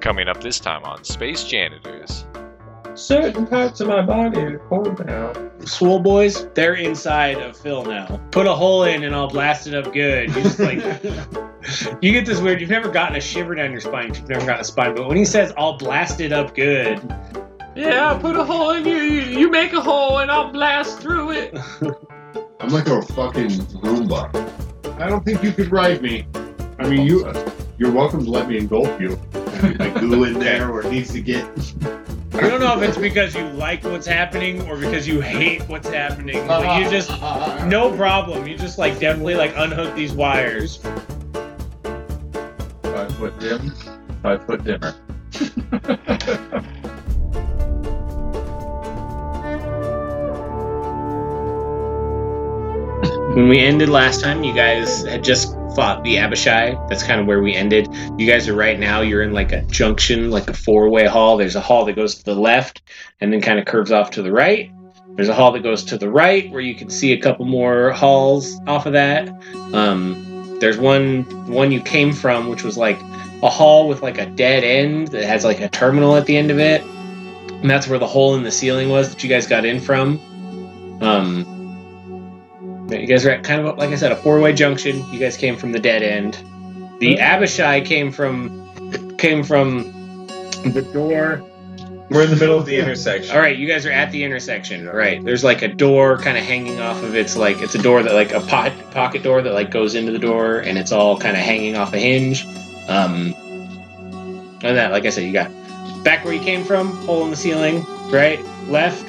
Coming up this time on Space Janitors. Certain parts of my body are cold now. Swole boys, they're inside of Phil now. Put a hole in and I'll blast it up good. You just like you get this weird. You've never gotten a shiver down your spine. You've never gotten a spine, but when he says "I'll blast it up good," Yeah, put a hole in you. You you make a hole and I'll blast through it. I'm like a fucking Roomba. I don't think you could ride me. I mean, you. You're welcome to let me engulf you. I glue in there where it needs to get. I don't know if it's because you like what's happening or because you hate what's happening. Like you uh-huh. just no problem. You just like definitely like unhook these wires. Five foot dim, five foot dimmer. When we ended last time, you guys had just fought the Abishai. That's kind of where we ended. You guys are right now, you're in like a junction, like a four way hall. There's a hall that goes to the left and then kind of curves off to the right. There's a hall that goes to the right where you can see a couple more halls off of that. Um, there's one one you came from, which was like a hall with like a dead end that has like a terminal at the end of it. And that's where the hole in the ceiling was that you guys got in from. Um, you guys are at kind of like I said, a four-way junction. You guys came from the dead end. The Abishai came from came from the door. We're in the middle of the intersection. All right, you guys are at the intersection. All right, there's like a door kind of hanging off of its like it's a door that like a pot, pocket door that like goes into the door, and it's all kind of hanging off a hinge. Um, and that, like I said, you got back where you came from, hole in the ceiling, right, left,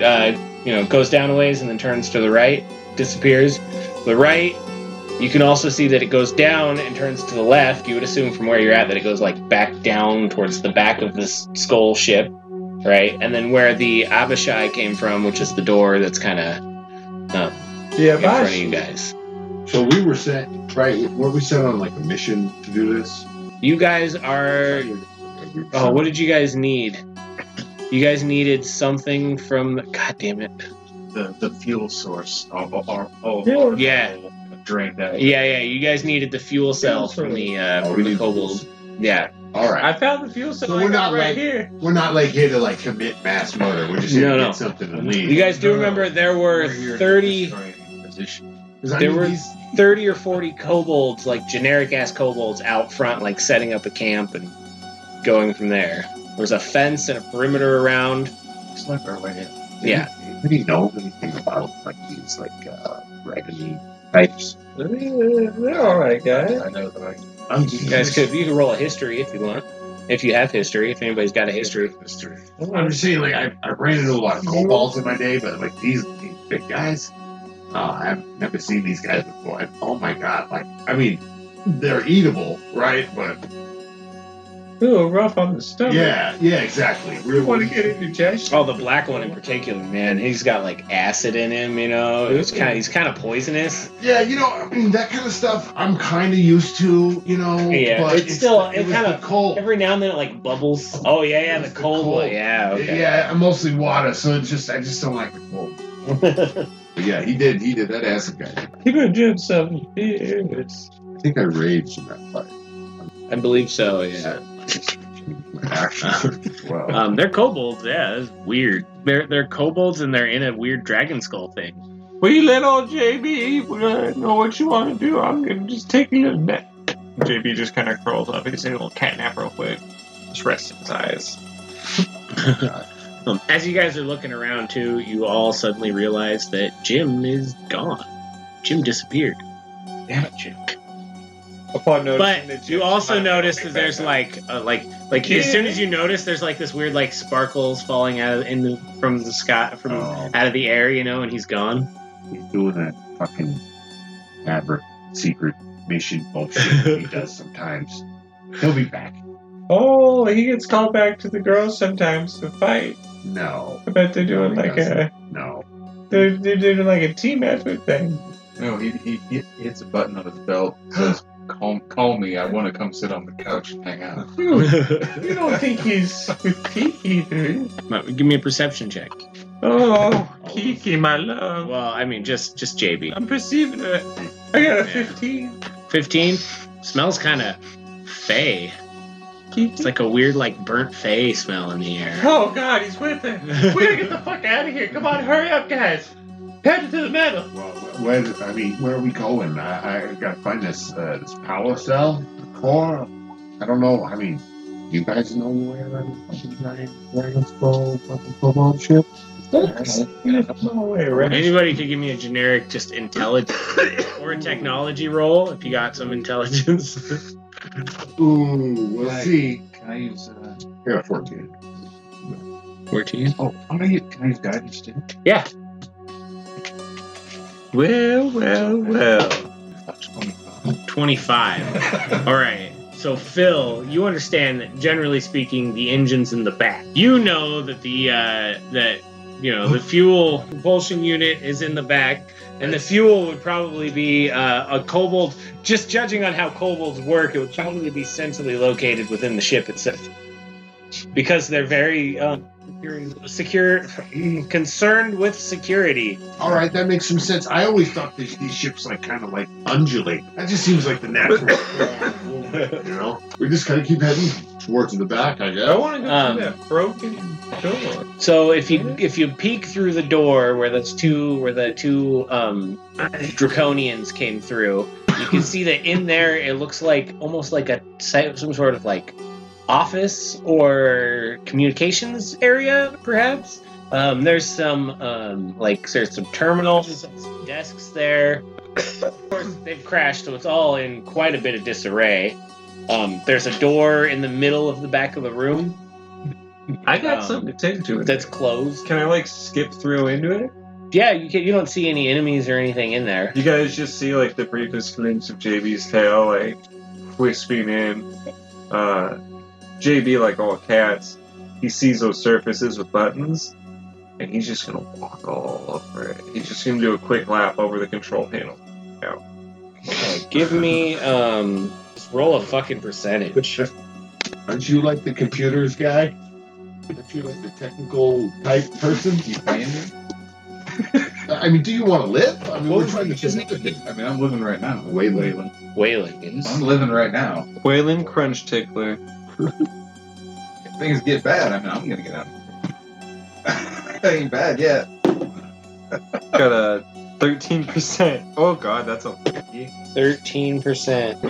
uh, you know, goes down a ways and then turns to the right, disappears. The right, you can also see that it goes down and turns to the left. You would assume from where you're at that it goes like back down towards the back of this skull ship, right? And then where the Abishai came from, which is the door that's kind of uh, Yeah, in front of you guys. So we were sent, right? Were we sent on like a mission to do this? You guys are. Oh, what did you guys need? You guys needed something from. God damn it. The, the fuel source. Oh, oh, oh, oh, Yeah. Yeah. Drain that. Yeah, yeah. You guys needed the fuel cell from the uh, from the need kobold. Yeah. All right. I found the fuel cell So we're not right like- here. We're not like here to like commit mass murder. We're just here No, to no. get something to leave. You guys do No, no. remember there were We're 30, destroy any position. 'Cause I there mean, were- these- 30 or 40 kobolds, like generic ass kobolds, out front, like setting up a camp and going from there. There's a fence and a perimeter around. Snipe our way in. Yeah. Do you know anything about like these like uh raggedy types? They're all right, guys. I know that I. I'm You guys could you could roll a history if you want. If you have history, if anybody's got a history. History. I'm just saying, like I, I ran into a lot of kobolds in my day, but like these, these big guys, uh, I've never seen these guys before. And, oh my god! Like I mean, they're eatable, right? But Ooh, rough on the stomach. yeah, yeah, exactly. You want to get indigestion? Oh, the black one in particular, man. He's got like acid in him, you know. It's kind of he's kind of poisonous. Yeah, you know, I mean that kind of stuff. I'm kind of used to, you know. Yeah, but it's still- it was kinda- cold. Every now and then it like bubbles. Oh yeah, yeah, the It's the cold one. Yeah, okay. Yeah, I'm mostly water, so it's just I just don't like the cold. Yeah, he did. He did that acid guy. You gonna drink some? I think I raged in that fight. I believe so. Yeah. My actions as well. Um, they're kobolds. Yeah, it's weird. They're they're kobolds and they're in a weird dragon skull thing. Will you let old JB uh, know what you want to do? I'm gonna just take a little nap. JB just kind of curls up. He's can a little cat nap real quick. Just resting his eyes. Um, as you guys are looking around too, you all suddenly realize that Jim is gone. Jim disappeared. Damn it, Jim. Upon noticing But that you also notice that there's back like uh, like like as soon as you notice there's like this weird like sparkles falling out of, in the, from the sky from Oh. out of the air, you know, and he's gone. He's doing that fucking maverick secret mission bullshit he does sometimes. He'll be back. Oh, he gets called back to the girls sometimes to fight. No, I bet they're doing No, he like a no. they're, they're doing like a team effort thing. No, he, he, he hits a button on his belt. Says, "Call, call me. I want to come sit on the couch and hang out." You, you don't think he's with Kiki, do you? Give me a perception check. Oh, oh. Kiki, my love. Well, I mean just just JB. I'm perceiving it. I got a Yeah. 15. Fifteen smells kind of fey. It's like a weird, like burnt fey smell in the air. Oh god, he's with it. We gotta get the fuck out of here. Come on, hurry up, guys. Head to the meadow. Well, where, I mean, where are we going? I, I gotta find this uh, this power cell core. I don't know. I mean, you guys know where I'm fucking giant dragon skull fucking kobold ship? Anybody could give me a generic, just intelligence or a technology roll if you got some intelligence. Ooh, we'll Right. see. Can I use? Uh, I got 14. 14. oh, I'm gonna use. Can I use guidance too? Yeah. Well, well, well. 25. 25. All right. So Phil, you understand that generally speaking, the engine's in the back. You know that the uh, that you know the fuel propulsion unit is in the back, and the fuel would probably be uh, a cobalt. Just judging on how kobolds work, it would probably be centrally located within the ship itself, because they're very um, secure, concerned with security. All right, that makes some sense. I always thought these, these ships like kind of like undulate. That just seems like the natural. you know, we just kind of keep heading towards the back. I guess. I guess. want to go Um, through that broken door. So if you if you peek through the door where that's two where the two um, draconians came through, you can see that in there it looks like almost like a some sort of like office or communications area, perhaps. Um, there's some um, like there's some terminals, desks there. Of course, they've crashed, so it's all in quite a bit of disarray. Um, there's a door in the middle of the back of the room I got um, something to take to it. that's closed. Can I like skip through into it? Yeah, you can, you don't see any enemies or anything in there. You guys just see like the briefest glimpse of JB's tail, like wisping in. Uh, JB, like all cats, he sees those surfaces with buttons, and he's just gonna walk all over it. He's just gonna do a quick lap over the control panel. Okay, give me um just roll a fucking percentage. Aren't you like the computers guy? Aren't you like the technical type person? You? I mean, do you want to live? I mean, we're trying to just need to. I mean, I'm living right now. Wait, Wayland. Wailing I'm living right now. Wayland Crunch Tickler. If things get bad, I mean, I'm gonna get out. it ain't bad yet. Got a thirteen percent. Oh god, that's a thirteen percent.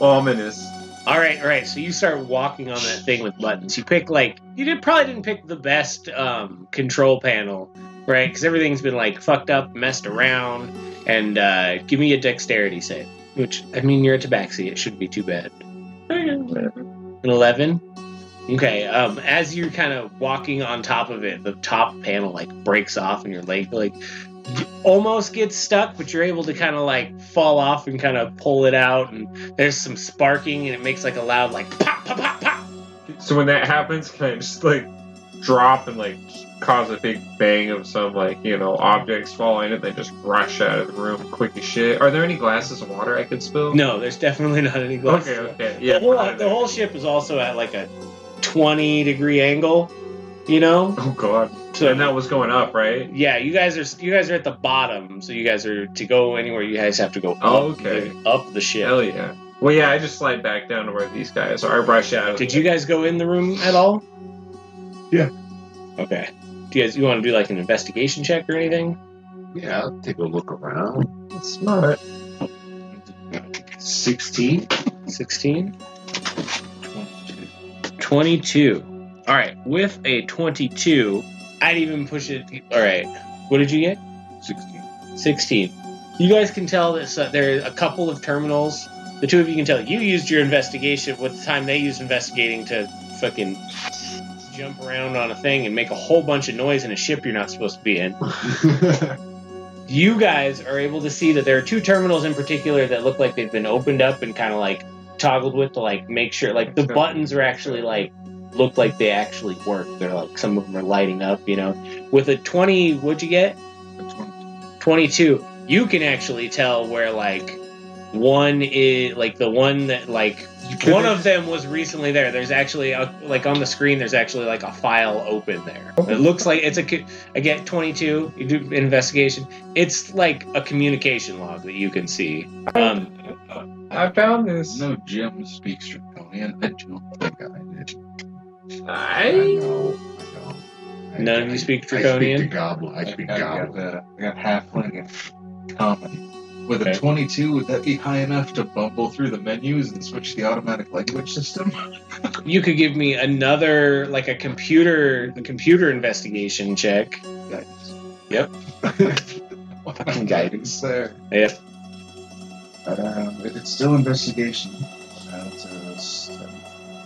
ominous. All right, all right. So you start walking on that thing with buttons. You pick like you did probably didn't pick the best um, control panel, right? Because everything's been like fucked up, messed around. And uh, give me a dexterity save. Which I mean, you're a tabaxi. It shouldn't be too bad. An 11? Okay, um, as you're kind of walking on top of it, the top panel like breaks off and your leg like almost gets stuck, but you're able to kind of like fall off and kind of pull it out. And there's some sparking and it makes like a loud like pop, pop, pop, pop. So when that happens, can I just like drop and like cause a big bang of some like you know objects falling and they just rush out of the room quick as shit? Are there any glasses of water I could spill? No, there's definitely not any glass. Okay, okay, yeah. the, whole, uh, the whole ship is also at like a 20 degree angle, you know? Oh god. So and that was going up, right? Yeah, you guys are you guys are at the bottom, so you guys are to go anywhere. You guys have to go up, Oh, okay. the, up the ship. Hell yeah. Well, yeah, I just slide back down to where these guys are. I rush out. Did you guys go in the room at all? Yeah. Okay. Do you guys you want to do like an investigation check or anything? Yeah, I'll take a look around. smart? 16. 16? 22. All right. With a 22, I'd even push it. All right. What did you get? 16. 16. You guys can tell that so, uh, there are a couple of terminals. The two of you can tell. You used your investigation with the time they used investigating to fucking jump around on a thing and make a whole bunch of noise in a ship you're not supposed to be in. You guys are able to see that there are two terminals in particular that look like they've been opened up and kind of like toggled with to like make sure like the buttons are actually like look like they actually work. They're like some of them are lighting up, you know. With a 20, what'd you get? 22 you can actually tell where like one is like the one that like one of them was recently there there's actually a, like on the screen there's actually like a file open there it looks like it's a co- i get 22 you do investigation it's like a communication log that you can see um I found this. No Jim speaks Draconian. Draconian? I don't think I did. I I know. I know. I- None of you I- speak I speak goblin. I speak I got, goblin. uh, I got halfling and comedy. With a 22, would that be high enough to bumble through the menus and switch the automatic language system? you could give me another like a computer a computer investigation check. Guidance. Yep. Fucking guidance. there. Yep. Um, it's still investigation, seven-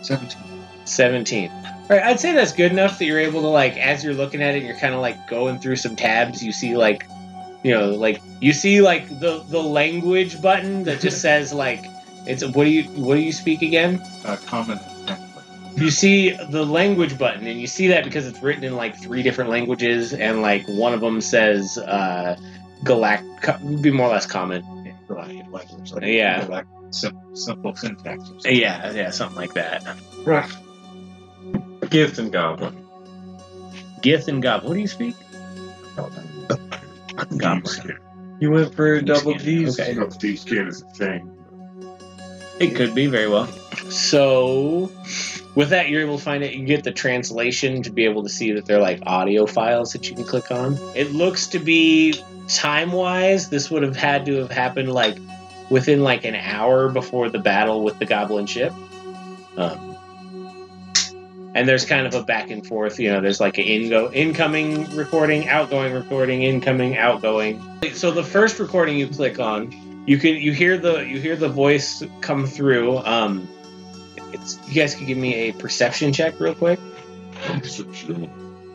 17. 17. All right, I'd say that's good enough that you're able to like as you're looking at it, you're kind of like going through some tabs. You see like, you know, like you see like the the language button that just says like it's what do you what do you speak again? Uh, common. You see the language button, and you see that because it's written in like three different languages, and like one of them says uh, galact would be more or less common. Yeah, language. Like Yeah. galactic sim- simple syntax. Or something. Yeah, yeah, something like that. Right. Gith and Goblin. Gith and goblin. What do you speak? Goblin. You went for double G's. Okay. You know, Steve Skin is a thing. It could be very well. So, with that, you're able to find it. You can get the translation to be able to see that they're like audio files that you can click on. It looks to be time wise, this would have had to have happened like within like an hour before the battle with the Goblin ship. Um, and there's kind of a back and forth. You know, there's like an ingo incoming recording, outgoing recording, incoming, outgoing. So the first recording you click on, you can you hear the you hear the voice come through. Um, it's you guys can give me a perception check real quick. perception.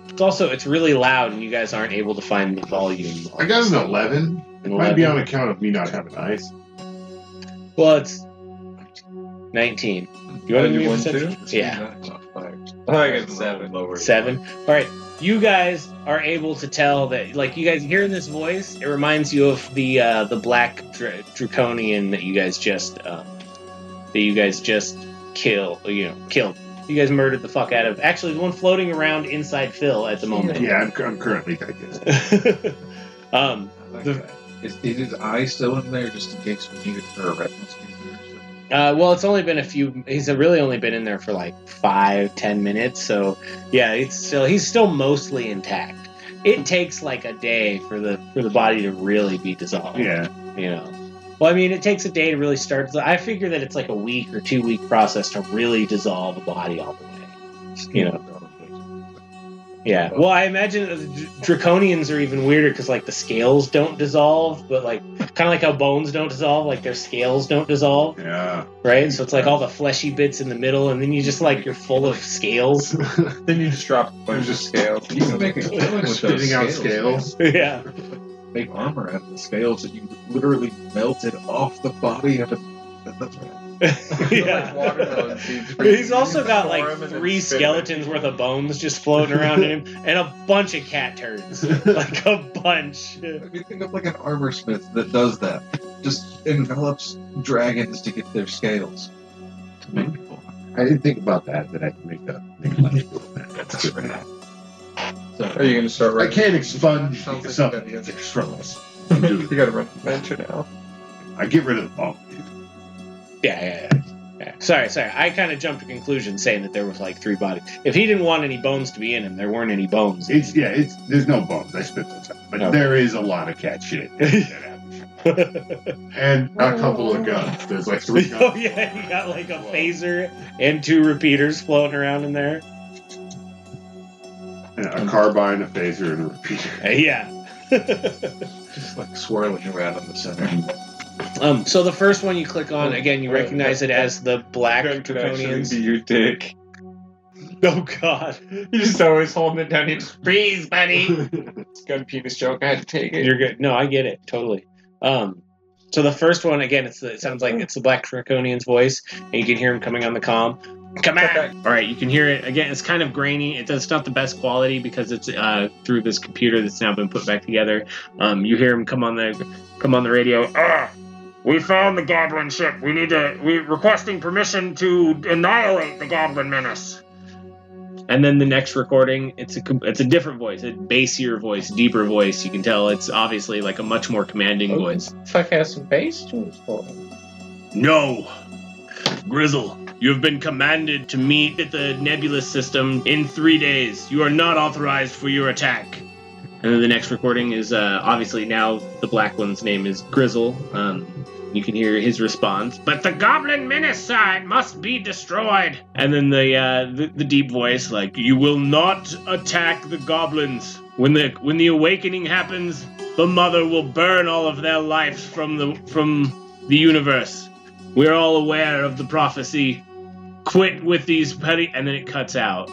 It's also it's really loud and you guys aren't able to find the volume. I got an 11. It An might be on account of me not having eyes. Well, it's nineteen. You want to do one me you a want perception? to? Yeah. I got seven. Lower. Seven. All right. You guys are able to tell that, like, you guys hearing this voice, it reminds you of the uh, the black dra- draconian that you guys just um, that you guys just kill, you know, killed. You guys murdered the fuck out of. Actually, the one floating around inside Phil at the moment. Yeah, I'm, I'm currently digesting. um. The- The, is, is his eye still in there just in case we need it for a retinal scan? Uh, well, it's only been a few. He's really only been in there for like five, ten minutes. So, yeah, it's still he's still mostly intact. It takes like a day for the for the body to really be dissolved. yeah. you know. Well, I mean, it takes a day to really start. I figure that it's like a week or two week process to really dissolve a body all the way. You know. Yeah. Well, I imagine the draconians are even weirder because like the scales don't dissolve, but like kind of like how bones don't dissolve, like their scales don't dissolve, Yeah. right? So it's like all the fleshy bits in the middle, and then you just like you're full of scales. Then you just drop a bunch of scales. You can make a killing with those Spitting out scales. scales. yeah. man. Make armor out of the scales that you literally melted off the body of a. That's right. yeah. Like. He's also got like Pour 'em and then three skeletons worth of bones just floating around in him, and a bunch of cat turds. Like a bunch. If you think of like an armor smith that does that, just envelops dragons to get their scales to make people. I didn't think about that, that I can make that. Make money doing that. That's good. So, Are you going to start I can't expunge Sounds like something a good idea. that's struggles. You got to run adventure now. I get rid of the bone. Yeah, yeah, yeah. yeah. Sorry, sorry. I kind of jumped to conclusion saying that there was like three bodies. If he didn't want any bones to be in him, there weren't any bones. It's yeah, it's there's no bones. I spit those out, but Okay. there is a lot of cat shit. and a couple of guns. There's like three guns. yeah, you got like a phaser and two repeaters floating around in there. Yeah, a carbine, a phaser, and a repeater. Uh, yeah. just like swirling around in the center. Um. So the first one you click on, again, you recognize it as the Black Gun could actually Draconians. be your dick. Oh God. You're just always holding it down. You just freeze, buddy. Gun penis joke. I had to take it. You're good. No, I get it totally. Um, so the first one again, it's the, it sounds like it's the Black Draconian's voice, and you can hear him coming on the comm. Come on! All right, you can hear it again. It's kind of grainy. It's, it's not the best quality because it's uh, through this computer that's now been put back together. Um, you hear him come on the come on the radio. Ah, we found the Goblin ship. We need to. We requesting permission to annihilate the Goblin menace. And then the next recording, it's a it's a different voice, a bassier voice, deeper voice. You can tell it's obviously like a much more commanding voice. Fuck has some bass to his for. No, Grizzle, You have been commanded to meet at the nebulous system in three days. You are not authorized for your attack. And then the next recording is uh, obviously now the black one's name is Grizzle. Um, you can hear his response. But the goblin menace side must be destroyed. And then the, uh, the the deep voice, like, you will not attack the goblins. When the when the awakening happens, the mother will burn all of their lives from the from the universe. We're all aware of the prophecy. Quit with these petty, and then it cuts out.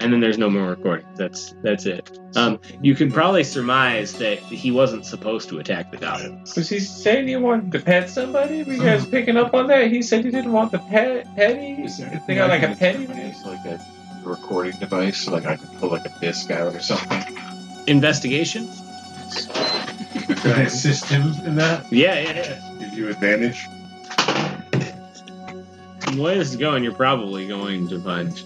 And then there's no more recording. That's that's it. Um, you can probably surmise that he wasn't supposed to attack the goblins. Was he saying he wanted to pet somebody? Were you guys picking up on that? He said he didn't want the pet petty. Is there They anything got like a can petty. use, like a recording device, so like I can pull like a disc out or something? Investigation? Can I assist him in that? Yeah, yeah, yeah. Give you advantage? The way this is going, you're probably going to find.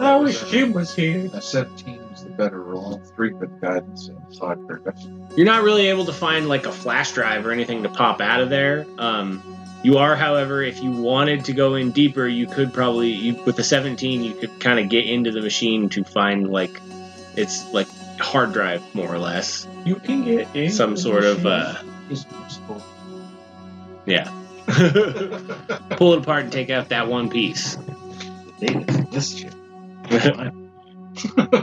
I wish Jim was here. A 17 is the better roll. Three for guidance and five for investigation. You're not really able to find like a flash drive or anything to pop out of there. Um, you are, however, if you wanted to go in deeper, you could probably, you, with the 17, you could kind of get into the machine to find like it's like hard drive more or less, You can get in some the sort of uh, yeah. Pull it apart and take out that one piece. Data's this shit.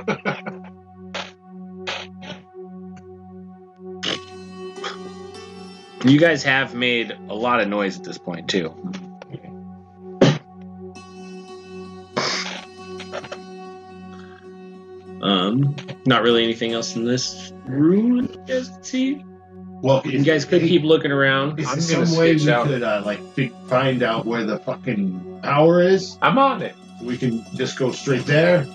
You guys have made a lot of noise at this point too. Um, not really anything else in this room. You guys can see. Well, You guys could keep looking around. Is I'm there some way we out- could uh, like fi- find out where the fucking power is? I'm on it. We can just go straight there.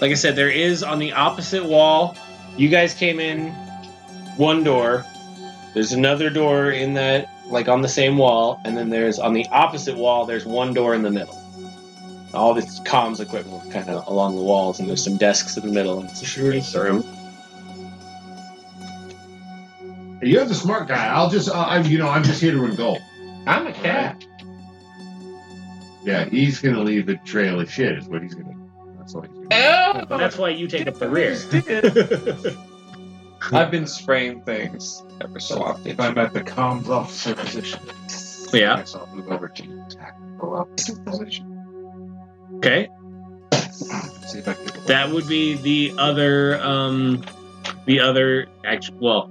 Like I said, there is on the opposite wall. You guys came in one door. There's another door in that, like on the same wall, and then there's on the opposite wall. There's one door in the middle. All this comms equipment kind of along the walls, and there's some desks in the middle. And it's a shooting room. You're the smart guy. I'll just, uh, I'm, you know, I'm just here to gold. I'm a cat. Yeah, he's gonna leave a trail of shit. Is what he's gonna. That's what he's gonna. Oh, That's why you take up the rear. I've been spraying things ever so often. If I'm at the comms officer position, yeah. I guess I'll move over to tactical officer position. Okay. See if I can. That would be the other, um, the other. Actually, well,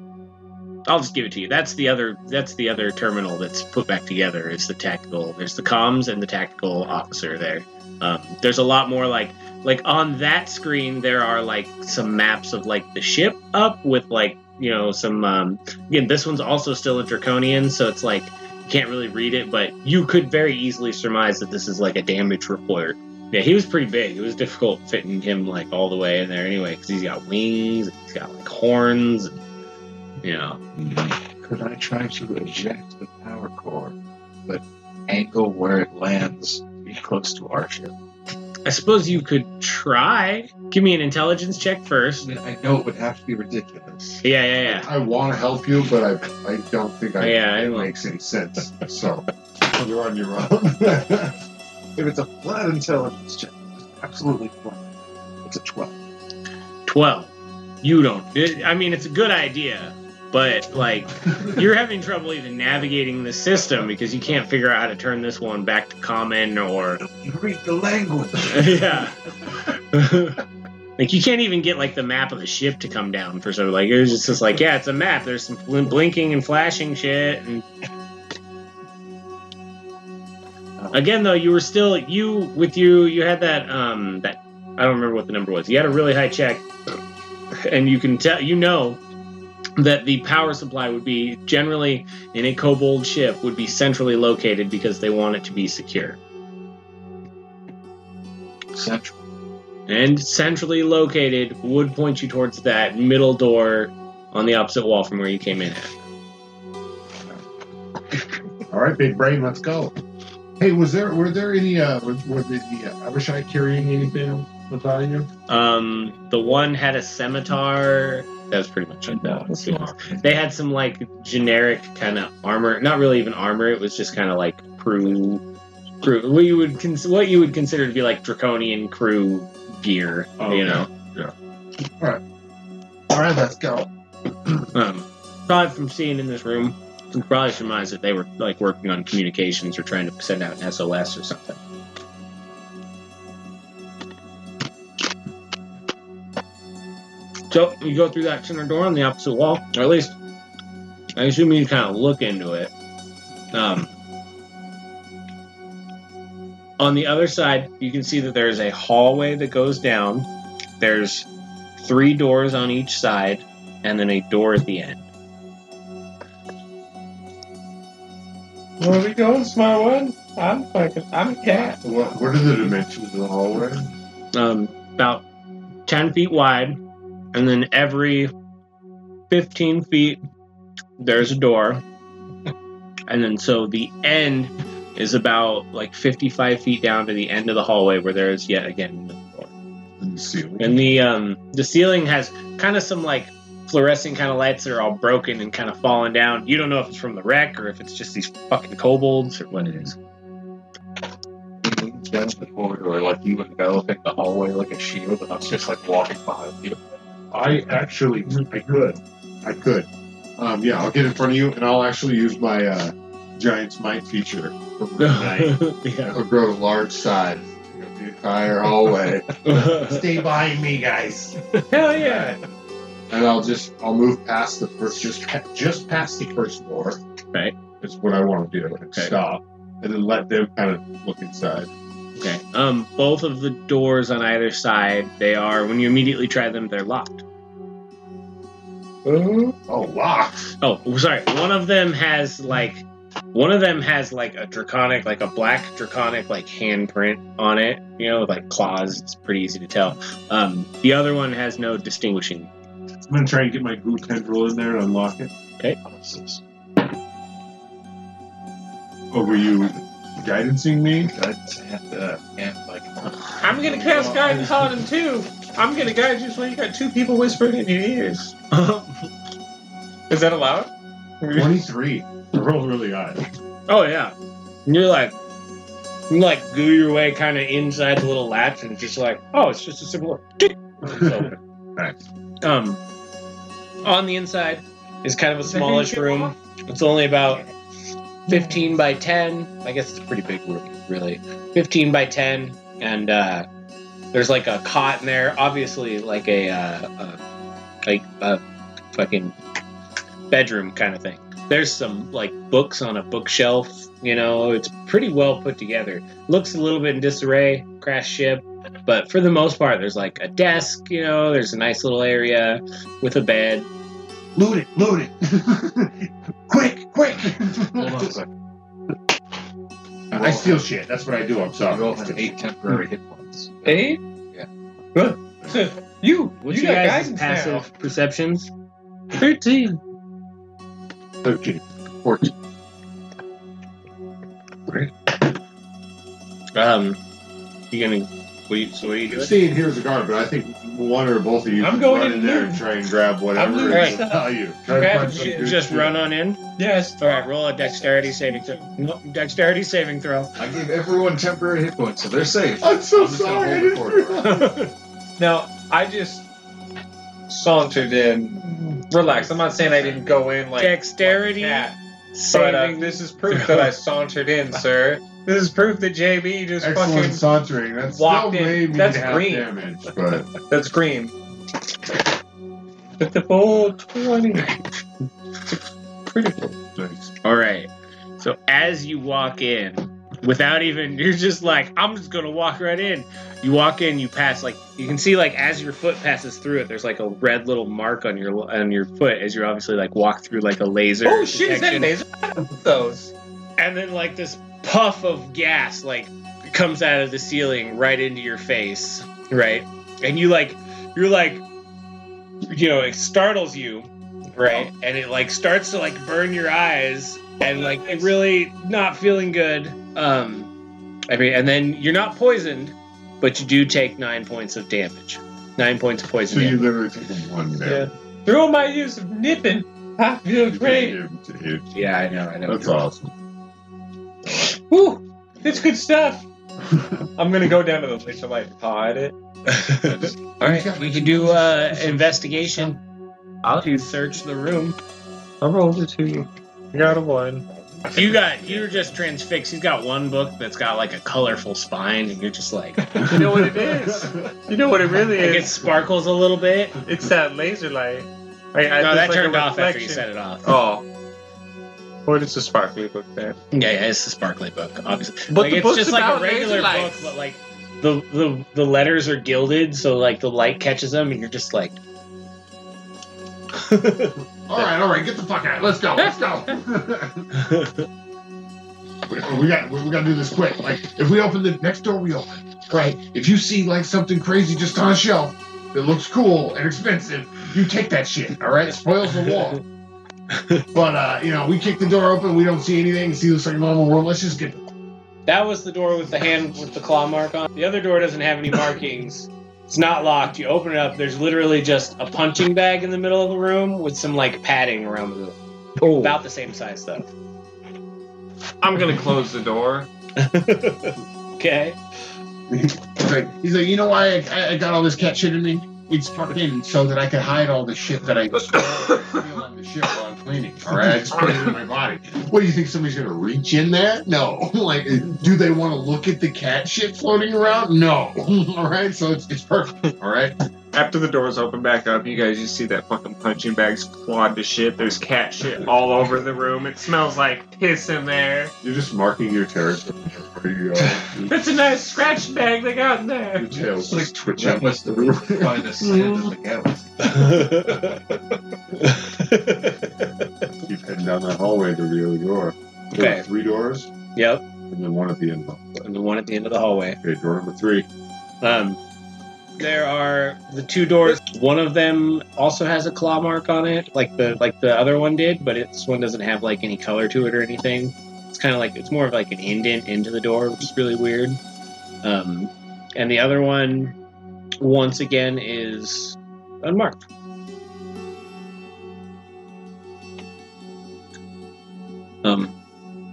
I'll just give it to you. That's the other. That's the other terminal that's put back together. Is the tactical. There's the comms and the tactical officer there. Um, there's a lot more like like on that screen. There are like some maps of like the ship up with like you know some. Um, again, this one's also still a draconian, so it's like you can't really read it, but you could very easily surmise that this is like a damage report. Yeah, he was pretty big. It was difficult fitting him like all the way in there anyway, because he's got wings, he's got like horns, and, you know. Could I try to eject the power core, but angle where it lands be close to our ship? I suppose you could try. Give me an intelligence check first. I know it would have to be ridiculous. Yeah, yeah, yeah. I want to help you, but I, I don't think I, Yeah, I it know. makes any sense. So you're on your own. If it's a flat intelligence check, it's absolutely flat. It's a 12. Twelve. You don't. it- I mean, it's a good idea, but like you're having trouble even navigating the system because you can't figure out how to turn this one back to common or You read the language. yeah. like you can't even get like the map of the ship to come down for sort of like it was just, just like yeah it's a map there's some bl- blinking and flashing shit and again though you were still you with you you had that um that I don't remember what the number was you had a really high check and you can tell you know that the power supply would be generally in a kobold ship would be centrally located because they want it to be secure Central. and centrally located would point you towards that middle door on the opposite wall from where you came in at. All right, big brain, let's go. Hey, was there were there any uh were, were the, the uh, Abishai carrying anything with? Um, the one had a scimitar that was pretty much it. No, it's not. They had some like generic kind of armor, not really even armor. It was just kind of like crew, crew. What you would cons- what you would consider to be like draconian crew gear. Oh, you okay. know, Yeah. All right. All right. let's go. um, probably from seeing in this room, you can probably surmise that they were like working on communications or trying to send out an SOS or something. So you go through that center door on the opposite wall, or at least I assume you kind of look into it. Um, on the other side, you can see that there's a hallway that goes down. There's three doors on each side, and then a door at the end. Where are we going, smart one? I'm fucking. I'm a cat. What, what are the dimensions of the hallway? um, about 10 feet wide, and then every 15 feet, there's a door. And then so the end is about like 55 feet down to the end of the hallway where there is yet again another door. And the ceiling. And the um, the ceiling has kind of some like fluorescent kind of lights that are all broken and kind of falling down. You don't know if it's from the wreck or if it's just these fucking kobolds or what it is. That's before, or like you enveloping the hallway like a shield, and I was just like walking behind you. I actually, I could, I could. Um, yeah, I'll get in front of you, and I'll actually use my uh, giant's might feature from the night. yeah. I'll grow to large size. The entire hallway. Stay behind me, guys. Hell yeah. And I'll just, I'll move past the first, just, just past the first door. Right. Is what I want to do. Okay. Stop, and then let them kind of look inside. Okay. Um, both of the doors on either side, they are when you immediately try them, they're locked. Ooh. Oh, locked. Oh, sorry. One of them has like, one of them has like a draconic, like a black draconic like handprint on it. You know, with like claws. It's pretty easy to tell. Um, the other one has no distinguishing. I'm gonna try and get my goo tendril in there and unlock it. Okay. Over you guidancing me? Guidance and, uh, and like, I'm gonna cast guidance on him too. I'm gonna guide you so you got two people whispering in your ears. Is that allowed? 23. I rolled really high. oh yeah. And you're like, you like goo your way kind of inside the little latch, and it's just like, oh, it's just a simple. tick. It's Um, on the inside is kind of a smallish room. It's only about 15 by 10. I guess it's a pretty big room, really. 15 by 10, and uh, there's like a cot in there. Obviously, like a uh, uh, like a fucking bedroom kind of thing. There's some like books on a bookshelf. You know, it's pretty well put together. Looks a little bit in disarray, crash ship, but for the most part, there's like a desk. You know, there's a nice little area with a bed. Loot it, loot it. quick, quick. hold on a second. I steal shit. That's what I do. I'm sorry. You all have eight temporary hit points. Eight? Yeah. What? You. What's you your got guys' guidance passive perceptions? Thirteen. 13. 14. Great. Um, you gonna? What you, so what are you doing? Staying here as a guard, but I think one or both of you I'm going run in in there and try and grab whatever looting is stuff. value. Try Grab to find some shit. Just shit. run on in. Yes. All right, roll a dexterity saving throw. Nope, dexterity saving throw. I gave everyone temporary hit points, so they're safe. I'm so I'm sorry. I didn't it for you. realize. Now I just sauntered in. Relax. I'm not saying I didn't go in like Dexterity like a cat, but uh, saving. this is proof that I sauntered in, sir. This is proof that JB just Excellent fucking. sauntering. That's walked still in. maybe That's half green. damage, but That's green. With the full twenty. Critical. thanks. All right. So as you walk in, without even, you're just like, I'm just gonna walk right in. You walk in, you pass like you can see like as your foot passes through it, there's like a red little mark on your on your foot as you're obviously like walk through like a laser. Oh shit! Is that detection. laser? I don't those. And then like this puff of gas like comes out of the ceiling right into your face right and you like you're like you know it startles you right and it like starts to like burn your eyes and like it really not feeling good um i mean and then you're not poisoned but you do take nine points of damage nine points of poison. So poison you literally take one Yeah. Through my use of nipping, I feel great. Yeah, I know. I know. That's awesome. Woo! It's good stuff. I'm gonna go down to the laser light and paw at it. All right, we can do uh, investigation. I'll to search the room. I rolled a two. I got a one. You got you're just transfixed. He's got one book that's got like a colorful spine, and you're just like, You know what it is? You know what it really is. it sparkles a little bit. It's that laser light. I, I, no, there's that like turned off after you set it off. Oh. What is a sparkly book then? Yeah, yeah, it's a sparkly book, obviously. But like, the it's book's just like a regular book, but like the, the the letters are gilded, so like the light catches them, and you're just like, All right, all right, get the fuck out. Let's go. Let's go. we we got we got to do this quick. Like if we open the next door, we open. Right. If you see like something crazy just on a shelf that looks cool and expensive, you take that shit. All right. Spoils the wall. but uh, you know, we kick the door open. We don't see anything. See, looks like a normal room. Let's just get. that was the door with the hand with the claw mark on. The other door doesn't have any markings. It's not locked. You open it up. There's literally just a punching bag in the middle of the room with some like padding around the room. Oh, About the same size though. I'm gonna close the door. Okay. He's like, he's like, you know why I, I got all this cat shit in me? It's tucked in so that I could hide all the shit that I feel on the ship while I'm cleaning. All right, I just put it in my body. What do you think? Somebody's gonna reach in there? No. like, do they want to look at the cat shit floating around? No. all right, so it's, it's perfect. All right. After the doors open back up, you guys just see that fucking punching bag's clawed to shit. There's cat shit all over the room. It smells like piss in there. You're just marking your territory where you go. That's a nice scratch bag they got in there. Your tail's Like just twitching. That was the finest sand in the galaxy. Keep heading down that hallway to the other door. There Okay. are three doors, Yep. and then one at the end. And the one at the end of the hallway. Okay, door number three. Um, there are the two doors. One of them also has a claw mark on it, like the like the other one did, but this one doesn't have like any color to it or anything. It's kind of like it's more of like an indent into the door, which is really weird. Um, and the other one, once again, is unmarked. Um,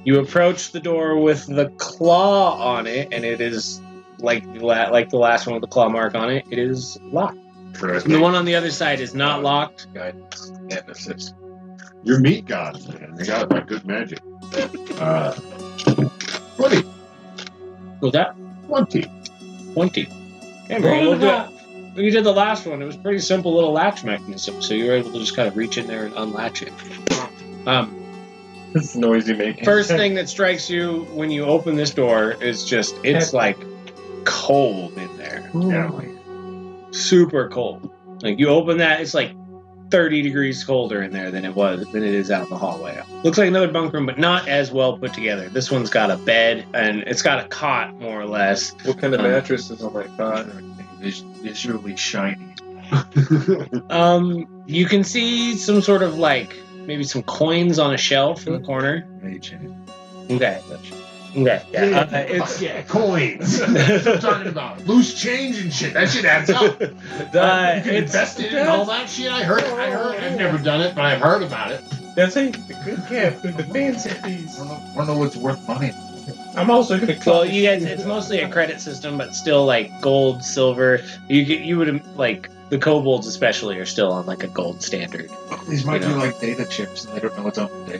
you approach the door with the claw on it, and it is like the la- like the last one with the claw mark on it. It is locked. And the one on the other side is not locked. Guidance and assist. Your meat gods, man. They got like good magic. Uh, 20. Was that 20. twenty? Okay, Roll very it good. up. When you did the last one, it was a pretty simple little latch mechanism, so you were able to just kind of reach in there and unlatch it. Um, This noisy making. first thing that strikes you when you open this door is just it's like cold in there. Yeah, like, super cold. Like you open that, it's like 30 degrees colder in there than it was than it is out in the hallway. Looks like another bunk room, but not as well put together. This one's got a bed and it's got a cot more or less. What kind of Um, mattress is on my cot? Vis- Visually shiny. Um, you can see some sort of like maybe some coins on a shelf in the corner. Mage hand. Okay. Okay. Yeah. yeah, Uh, it's yeah, coins. That's what I'm talking about. Loose change and shit. That shit adds up. uh, you can it's invest it and all that shit. I heard. I heard. I've never done it, but I've heard about it. That's a good gift with the fancy piece. I don't know, I don't what's worth money. I'm also gonna Well, you guys, it's mostly a credit system, but still like gold, silver. You get, you would like the kobolds especially are still on like a gold standard. These might You know. be like data chips, and they don't know what's on the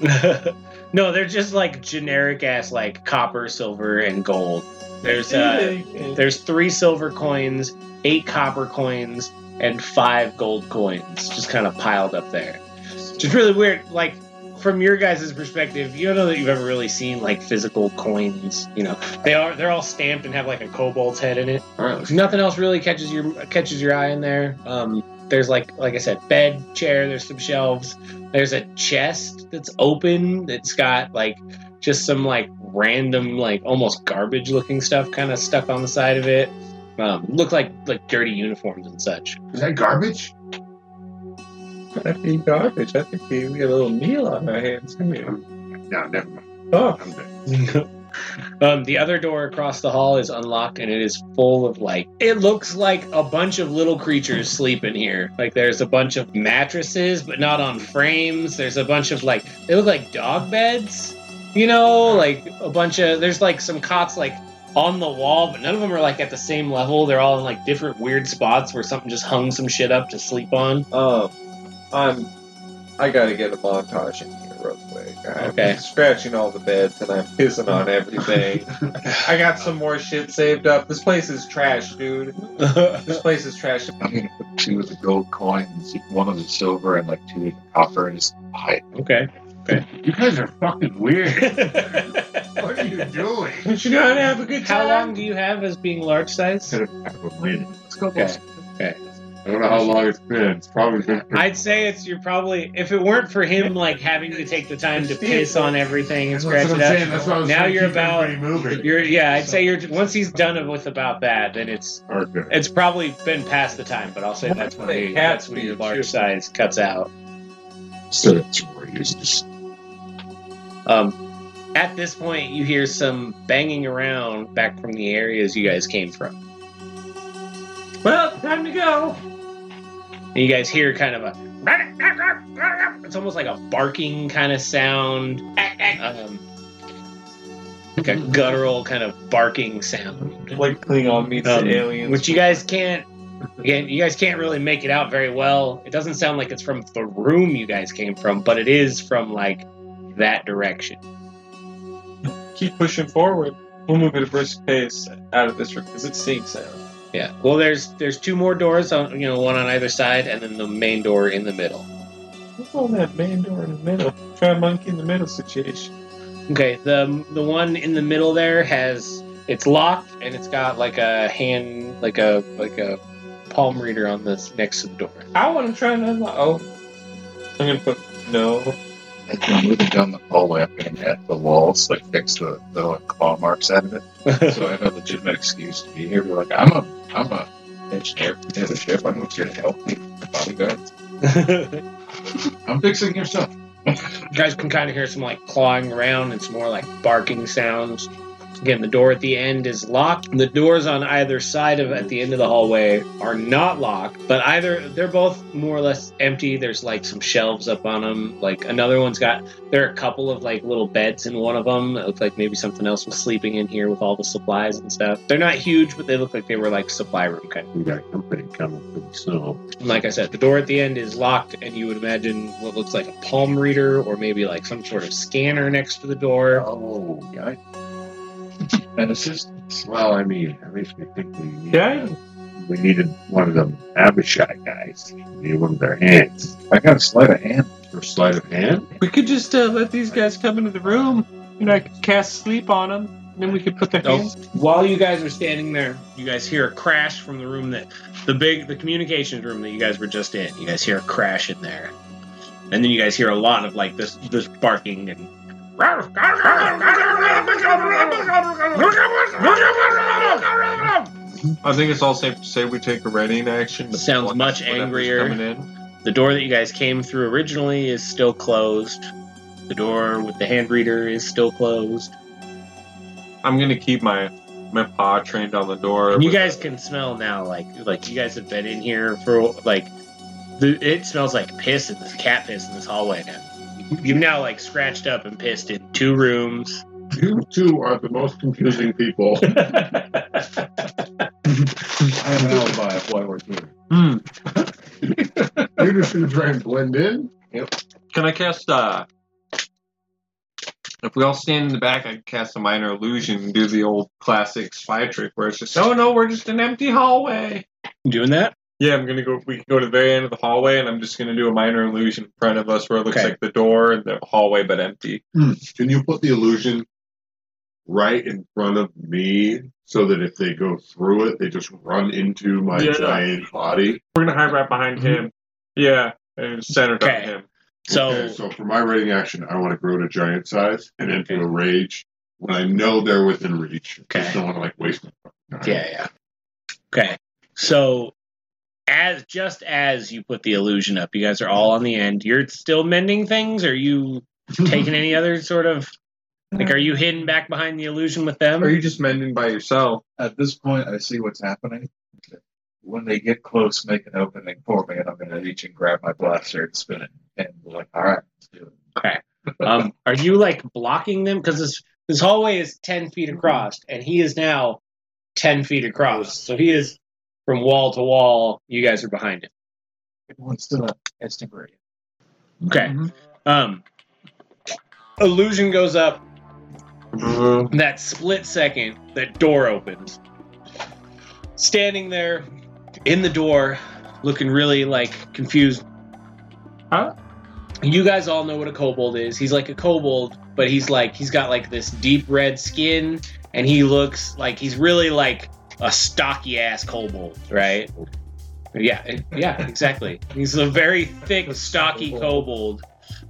data. no, they're just like generic ass like copper, silver, and gold. There's uh, there's three silver coins, eight copper coins, and five gold coins, just kind of piled up there. It's really weird. Like from your guys' perspective, you don't know that you've ever really seen like physical coins. You know, they are they're all stamped and have like a kobold's head in it. All right, Nothing else really catches your catches your eye in there. Um, there's like like I said, bed, chair. There's some shelves. There's a chest that's open. That's got like just some like random like almost garbage looking stuff kind of stuck on the side of it. Um, look like like dirty uniforms and such. Is that garbage? That'd be garbage. I think we, we got a little meal on our hands. No, never mind. Oh, I'm dead. Um, the other door across the hall is unlocked and it is full of like it looks like a bunch of little creatures sleep in here. Like there's a bunch of mattresses, but not on frames. There's a bunch of like they look like dog beds. You know, like a bunch of there's like some cots like on the wall, but none of them are like at the same level. They're all in like different weird spots where something just hung some shit up to sleep on. Oh, I'm. I gotta get a montage in. I'm Okay. scratching all the beds and I'm pissing on everything. I got some more shit saved up. This place is trash, dude. This place is trash. I'm gonna put two of the gold coins, one of the silver, and like two of the copper, and just hide. okay. You guys are fucking weird. What are you doing? Don't you know how to have a good time? How long do you have as being large size? Could have backward landed. Let's go. Okay. boys. I don't know how long it's been. It's probably been. I'd say it's you're probably if it weren't for him like having to take the time to piss on everything and That's scratch what it I'm up. That's what I was Now trying you're keep about- moving. You're yeah, I'd say you're once he's done with about that, then it's Okay. it's probably been past the time. But I'll say that's when Hey, you, that's when your be large too. size cuts out. So it's just Um, at this point, you hear some banging around back from the areas you guys came from. Well, time to go. And you guys hear kind of a it's almost like a barking kind of sound um, like a guttural kind of barking sound Like Klingon meets Um, the aliens. which you guys can't again you guys can't really make it out very well it doesn't sound like it's from the room you guys came from but it is from like that direction keep pushing forward. We'll move at a brisk pace out of this room because it's seeing sound. Yeah well there's there's two more doors on you know one on either side and then the main door in the middle What's on that main door in the middle? Try a monkey in the middle situation. Okay, the the one in the middle there has it's locked and it's got like a hand like a like a palm reader on this next to the door. I want to try and unlock. Oh, I'm gonna put no. As we're moving down the hallway, I'm gonna add the walls, like fix the, the claw marks out of it, so I have a legitimate excuse to be here. We're like, I'm a, I'm a engineer in the ship. I'm here to help you, bodyguards. I'm fixing your stuff. guys can kind of hear some like clawing around and some more like barking sounds. Again, the door at the end is locked. The doors on either side of at the end of the hallway are not locked, but either they're both more or less empty. There's like some shelves up on them. Like another one's got there are a couple of like little beds in one of them. It looks like maybe something else was sleeping in here with all the supplies and stuff. They're not huge, but they look like they were like supply room kind of. we got company coming pretty soon. And like I said, the door at the end is locked, and you would imagine what looks like a palm reader or maybe like some sort of scanner next to the door. Oh, yeah. And assistance. Well, I mean, at least we think we need. Yeah. we needed one of them Abishai guys. We needed one of their hands. I got a sleight of hand. For sleight of hand. We could just uh, let these guys come into the room. You know, I could cast sleep on them. And then we could put their Oh, hands. while you guys are standing there, you guys hear a crash from the room that the big the communications room that you guys were just in. You guys hear a crash in there, and then you guys hear a lot of like this this barking and. I think it's all safe to say we take a readying action. Sounds much angrier. The door that you guys came through originally is still closed. The door with the hand reader is still closed. I'm gonna keep my my paw trained on the door. And you guys can smell now, like like you guys have been in here for like the it smells like piss in this cat piss in this hallway now. You've now like scratched up and pissed in two rooms. You two are the most confusing people. I have an alibi of why we're here. Hmm. You're just gonna try and blend in. Yep. Can I cast uh if we all stand in the back, I can cast a minor illusion and do the old classic spy trick where it's just, oh no, we're just an empty hallway. Doing that? Yeah, I'm gonna go. We can go to the very end of the hallway, and I'm just gonna do a minor illusion in front of us where it looks Okay. like the door and the hallway, but empty. Hmm. Can you put the illusion right in front of me so that if they go through it, they just run into my Yeah. giant body? We're gonna hide right behind mm-hmm. him. Yeah, and centered Okay. on him. So Okay, so for my rating action, I want to grow to giant size and enter a rage when I know they're within reach. Okay. Just don't want to like waste my fucking time. yeah, yeah. Okay. So as just as you put the illusion up, you guys are all on the end. You're still mending things, or are you taking any other sort of Like, are you hidden back behind the illusion with them? Or are you just mending by yourself? At this point, I see what's happening. When they get close, make an opening for me, and I'm going to reach and grab my blaster and spin it. And be like, all right, let's do it. Okay. Um, are you like blocking them? Because this this hallway is ten feet across, and he is now ten feet across. So he is from wall to wall. You guys are behind it. Everyone's still at extinguisher. Okay. Um, illusion goes up. That split second, that door opens. Standing there in the door, looking really like confused. Huh? You guys all know what a kobold is. He's like a kobold, but he's like he's got like this deep red skin, and he looks like he's really like a stocky ass kobold, right? Yeah, yeah, exactly. He's a very thick, stocky kobold,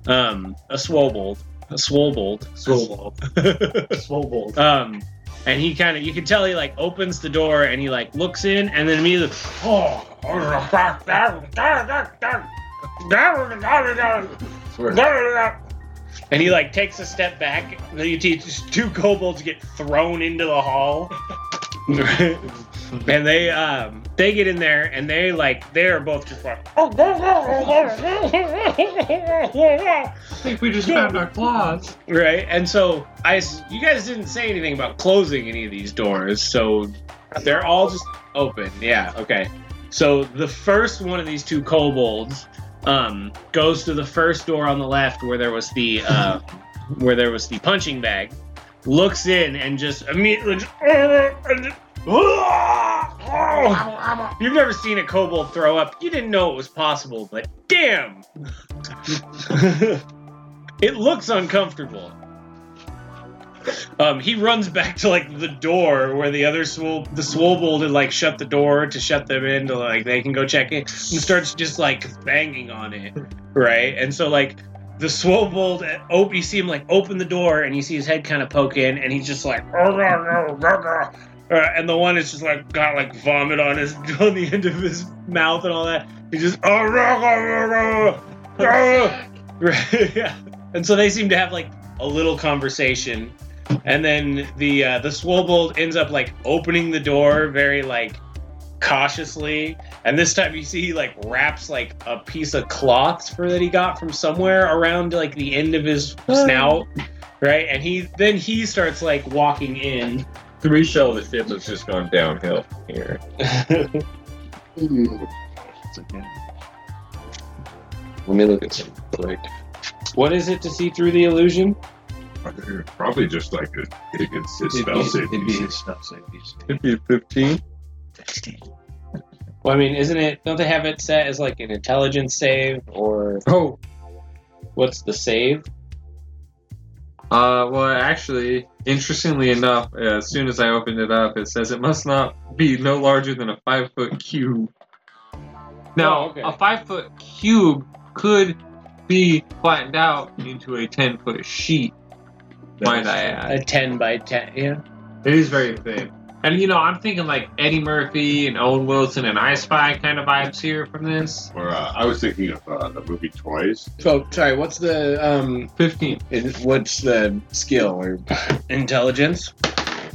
um, a swobold, a swobold, Swobold. swobold. Um, and he kind of, you can tell he like opens the door and he like looks in, and then immediately, oh, and he like takes a step back. And then you teach two kobolds get thrown into the hall, and they um they get in there and they like they're both just like I think we just found our claws. right. And so I you guys didn't say anything about closing any of these doors, so they're all just open. Yeah. Okay. So the first one of these two kobolds um goes to the first door on the left where there was the uh where there was the punching bag looks in and just immediately just, You've never seen a kobold throw up. You didn't know it was possible, but damn. it looks uncomfortable. Um, he runs back to like the door where the other swole, the swobold had like shut the door to shut them in to like they can go check in and starts just like banging on it, right? And so like the swobold, op- you see him like open the door and you see his head kind of poke in and he's just like, oh, no, no, uh, and the one is just like got like vomit on his on the end of his mouth and all that. He just oh right, yeah. And so they seem to have like a little conversation, and then the uh, the swobold ends up like opening the door very like cautiously, and this time you see he like wraps like a piece of cloth for that he got from somewhere around like the end of his oh. snout, right? And he then he starts like walking in. Three shell the ship has just gone downhill here. Let me look at some quick. What is it to see through the illusion? Probably just like a, it's his It'd spell be- save. it'd be his spell save. DC. Could be 15. Well, I mean, isn't it? Don't they have it set as like an intelligence save, or Oh, what's the save? uh, well, actually, interestingly enough, uh, as soon as I opened it up, it says it must not be no larger than a five foot cube. Now, Oh, okay. a five foot cube could be flattened out into a 10 foot sheet, might I add. A ten by ten. Yeah. It is very thin. And you know, I'm thinking like Eddie Murphy and Owen Wilson and I Spy kind of vibes here from this. Or uh, I was thinking of uh, the movie Toys. Oh, sorry. What's the um? 15. Is, what's the skill or intelligence?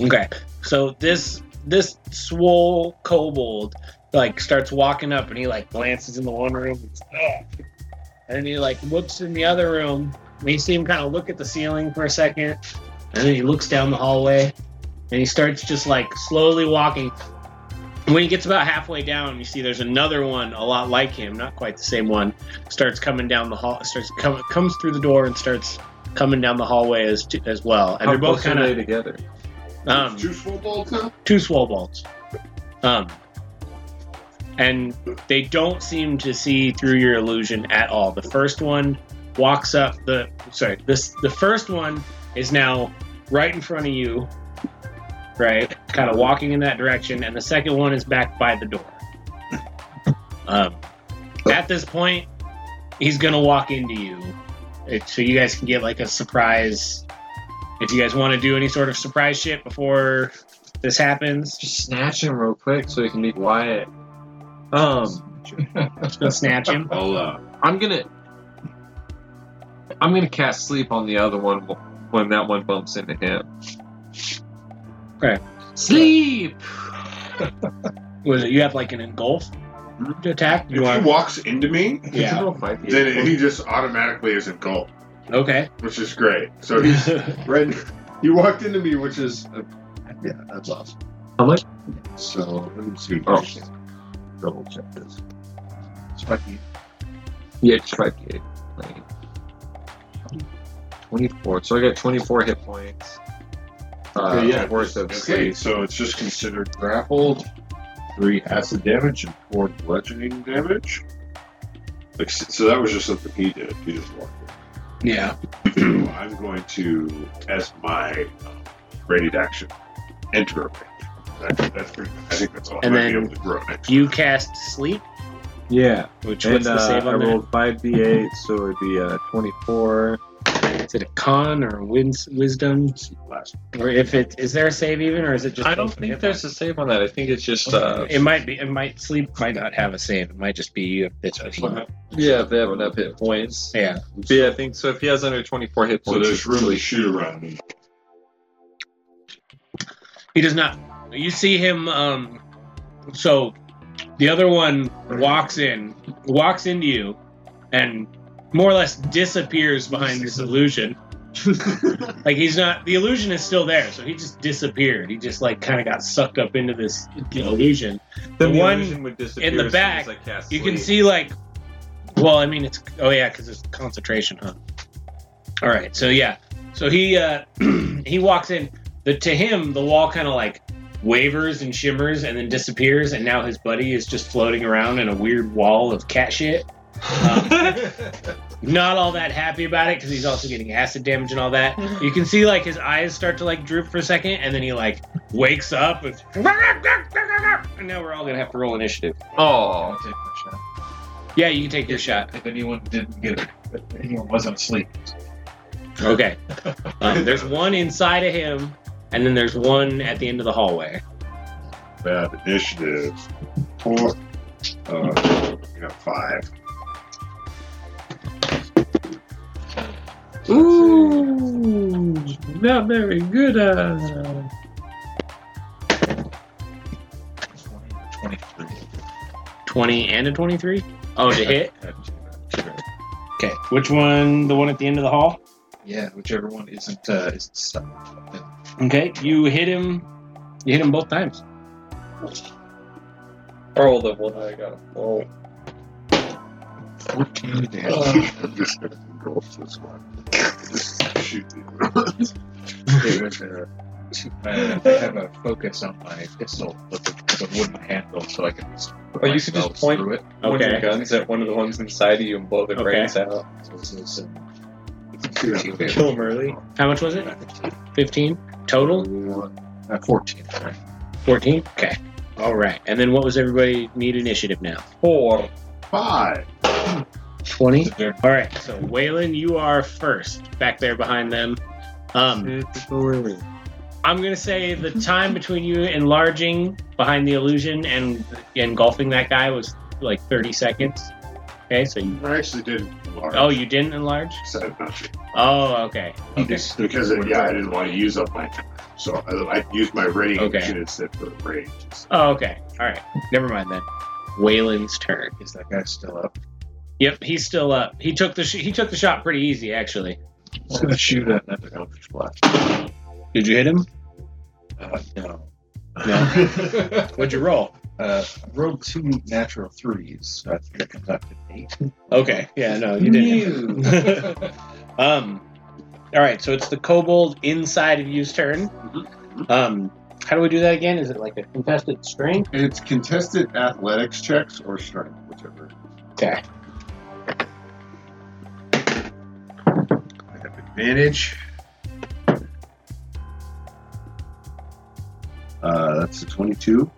Okay. So this this swole kobold like starts walking up and he like glances in the one room he's, "Ugh." and he like looks in the other room and you see him kind of look at the ceiling for a second and then he looks down the hallway and he starts just like slowly walking when he gets about halfway down you see there's another one a lot like him not quite the same one starts coming down the hall starts come, comes through the door and starts coming down the hallway as as well and How they're both kind of together? um, Two swole balls now? two swole bolts. Um, and they don't seem to see through your illusion at all. The first one walks up the sorry, this the first one is now right in front of you, right? Kind of walking in that direction, and the second one is back by the door. Um, at this point, he's gonna walk into you, so you guys can get like a surprise. If you guys want to do any sort of surprise shit before this happens, Just snatch him real quick so he can be quiet. Um, just gonna snatch him. I'll, uh, I'm gonna. I'm gonna cast sleep on the other one when that one bumps into him. Sleep. Was it you have like an engulf to attack? If You he walks into me, Yeah. Roll five d8 then points. he just automatically is engulfed, Okay. which is great. So he's right. He walked into me, which is uh, yeah, that's awesome. How much? So let me see. Oh. Double check this. Spiky. Yeah, it's five d8. Like, 24. So I got 24 hit points. Uh, Okay, yeah, worth of okay, sleep. so it's just considered grappled, three acid damage and four bludgeoning damage. Like, so that was just something he did. He just walked Yeah. in. I'm going to, as my um, ready action, enter a rage. That, that's pretty. I think that's all. And I then be able to grow next. You cast sleep, Yeah. which And what's the uh, save I on that? rolled 5d8, so it'd be uh, 24. Is it a con or a wins, wisdom? Or if it is there a save even, or is it just? I don't think hit there's a save on that. I think it's just. Uh, It might be. It might sleep. Might not have a save. It might just be you. If it's yeah, if they have enough hit points. yeah. But yeah, I think so. If he has under 24 hit So points, there's it's room to shoot around me. He does not. You see him. Um. So, the other one walks in, walks into you, and more or less disappears behind this illusion. like he's not. The illusion is still there, so he just disappeared. He just like kind of got sucked up into this illusion. The the one illusion would disappear in the back, You can see like, well, I mean, it's oh yeah, because it's concentration, huh? All right, so yeah, so he uh he walks in. The to him, the wall kind of like wavers and shimmers and then disappears, and now his buddy is just floating around in a weird wall of cat shit. Um, not all that happy about it because he's also getting acid damage and all that. You can see like his eyes start to like droop for a second, and then he like wakes up and, and now we're all gonna have to roll initiative. Oh, I'll take my shot. Yeah, you can take your shot. If anyone didn't get it, if anyone wasn't asleep. Okay. Um, there's one inside of him, and then there's one at the end of the hallway. Bad initiative. Four. Uh, we got five. Ooh, not very good. Uh, 20 to 23. 20 and a 23? Oh, to hit? Uh, two- two- Okay. Which one? The one at the end of the hall? Yeah, whichever one isn't uh, isn't stuck. Okay. You hit him. You hit him both times. roll the one I got. Oh, 14 to hit. I'm just gonna go with this one. Shoot. It was, uh, I I have a focus on my pistol with a, with a wooden handle, so I can. Just put Oh, you can just point- through it. one of Okay. your guns at one of the ones inside of you and blow the Okay. brains out. So it's, it's, it's 15. Kill him early. How much was it? 15 total? Uh, 14. Sorry. 14? Okay. All right. And then what was everybody need initiative now? Four. Five. 20? All right. So, Waylon, you are first back there behind them. Um, I'm gonna say the time between you enlarging behind the illusion and engulfing that guy was like 30 seconds. Okay, so you. I actually did. Large. Oh, you didn't enlarge? Said not to. Oh, okay. Okay. Because it, yeah, I didn't want to use up my time, so I, I used my ready Okay. action instead for the rage. Oh, okay. All right. Never mind then. Waylon's turn. Is that guy still up? Yep, he's still up. He took the sh- he took the shot pretty easy actually. I'm going to shoot at another Eldritch Blast. Did you hit him? Uh, no. No. What'd you roll? Uh, rolled two natural threes, so I think I conducted eight. Okay. Yeah, no, you didn't. um. All right. So it's the kobold inside of you's turn. Um. How do we do that again? Is it like a contested strength? It's contested athletics checks or strength, whichever. Okay. Advantage. Uh, that's a 22.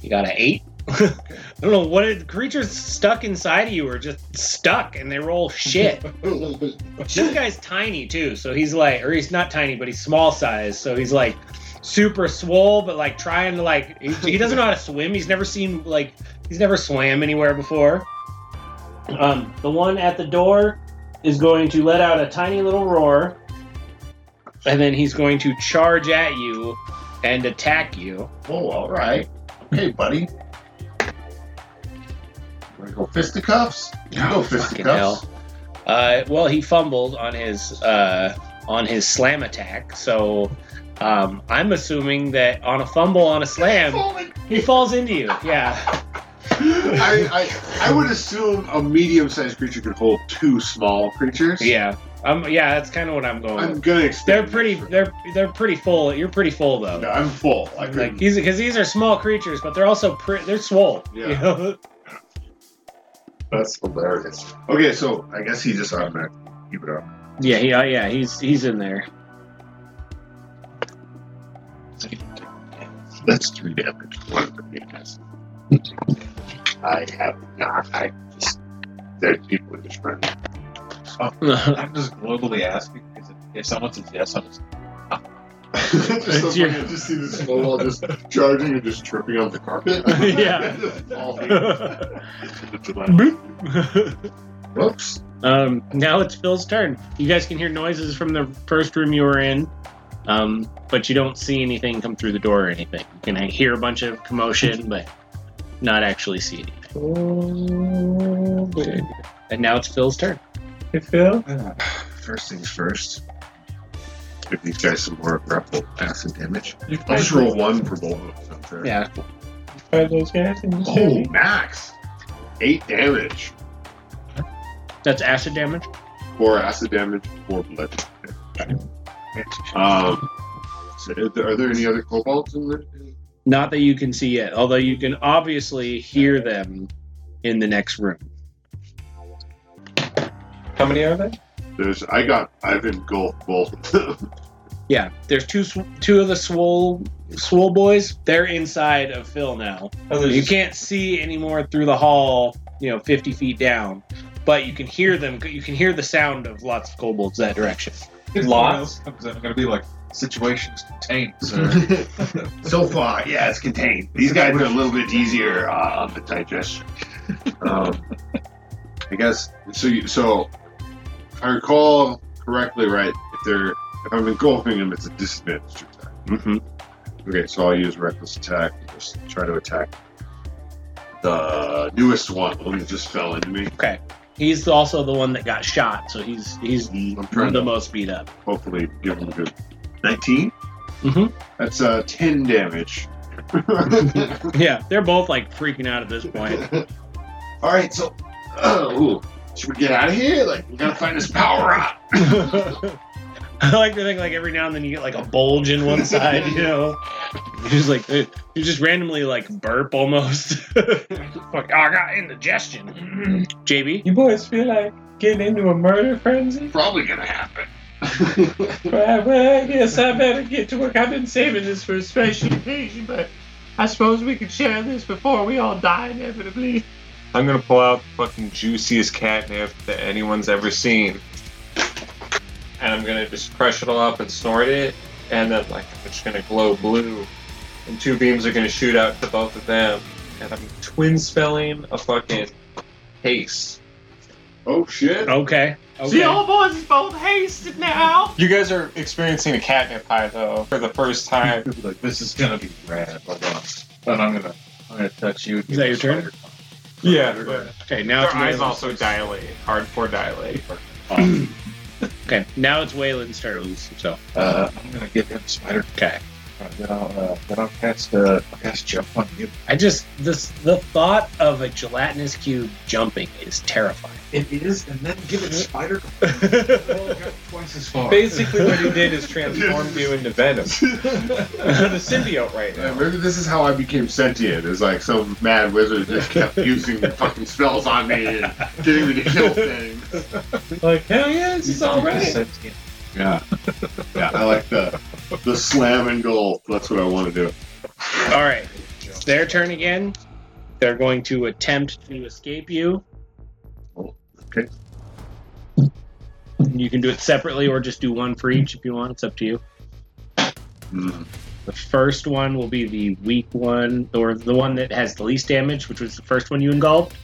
You got an eight. I don't know what it, creatures stuck inside of you are just stuck and they roll shit. this guy's tiny too, so he's like, or he's not tiny, but he's small size, so he's like super swole, but like trying to like, he, he doesn't know how to swim. He's never seen like, he's never swam anywhere before. Um, the one at the door is going to let out a tiny little roar. and then he's going to charge at you and attack you. Oh, all right. Okay, buddy. Want to go fisticuffs? You go Fucking fisticuffs. hell. Uh, well, he fumbled on his uh, on his slam attack, so um, I'm assuming that on a fumble on a slam, he falls into you. Yeah. I, I I would assume a medium-sized creature could hold two small creatures. Yeah. Um. Yeah. That's kind of what I'm going. I'm with. gonna. They're pretty. for- They're they're pretty full. You're pretty full though. No, I'm full. I Like these because these are small creatures, but they're also pretty. They're swole. Yeah. You know? That's hilarious. Okay, so I guess he just automatically keep it up. Yeah. He. Uh, yeah. He's he's in there. That's three damage. One of them yes. I have not. I just there's people in this room. I'm just globally asking because if, if someone says yes, I'm just just so It's funny, your- I just see this snowball just charging and just tripping on the carpet. Yeah. Just. Whoops. um. Now it's Phil's turn. You guys can hear noises from the first room you were in. Um, but you don't see anything come through the door or anything. You can hear a bunch of commotion, but not actually see anything. And now it's Phil's turn. Hey, Phil? First things first. Give these guys some more grapple acid damage. I'll just roll one for both of them. Sure. Yeah. find those guys in the Oh, city? max. Eight damage. That's acid damage. Four acid damage, four blood. Um, so are there- are there any other kobolds in there? Not that you can see yet, although you can obviously hear them in the next room. How many are there? There's. I got. I've engulfed both of them. Yeah, there's two sw- two of the swole swole boys. They're inside of Phil now. Oh, You can't see anymore through the hall, you know, 50 feet down, but you can hear them. You can hear the sound of lots of kobolds that direction. Lots? Because I'm going to be like situations contained, sir. so far, yeah, it's contained. These guys are a little bit easier uh, on the digestion. Um, I guess. So. You, so, if I recall correctly, right? If they're if I'm engulfing them, it's a disadvantage attack. Mm-hmm. Okay, so I'll use reckless attack. and Just try to attack the newest one, the one that just fell into me. Okay. He's also the one that got shot, so he's he's the to most beat up. hopefully give him a good 19. Mhm. That's uh 10 damage. Yeah, they're both like freaking out at this point. All right, so uh, ooh, should we get out of here? Like we gotta find this power up. I like to think like every now and then you get like a bulge in one side, you know. You just like you just randomly like burp almost. Fuck, I got indigestion. JB, You boys feel like getting into a murder frenzy? Probably gonna happen. Well, well, I guess I better get to work. I've been saving this for a special occasion, but I suppose we could share this before we all die inevitably. I'm gonna pull out the fucking juiciest catnip that anyone's ever seen. And I'm gonna just crush it all up and snort it, and then like it's just gonna glow blue. And two beams are gonna shoot out to both of them. And I'm twin spelling a fucking haste. oh shit. okay, See, okay. all boys is both hasted now. You guys are experiencing a catnip high though for the first time. like this is going to be rad. Hold on. And I'm going to I'm going to touch you. Is that your turn? yeah, but Okay, now their it's eyes also turn. dilate, hardcore dilate. Okay, now it's Waylon's turn. So Uh, I'm going to give him spider. okay, Uh, then I'll uh, then I'll cast uh, I'll cast jump on you. I just this the thought of a gelatinous cube jumping is terrifying. It is, and then give it spider. twice as far. Basically, what he did is transformed you into Venom. the symbiote right Yeah, now. maybe this is how I became sentient. It's like some mad wizard just kept using fucking spells on me and getting me to kill things. Like, hell yeah, this is all right. Sentient. Yeah, yeah. I like the the slam and goal. That's what I want to do. All right, it's their turn again. They're going to attempt to escape you. Okay. You can do it separately or just do one for each if you want. It's up to you. Hmm. The first one will be the weak one, or the one that has the least damage, which was the first one you engulfed.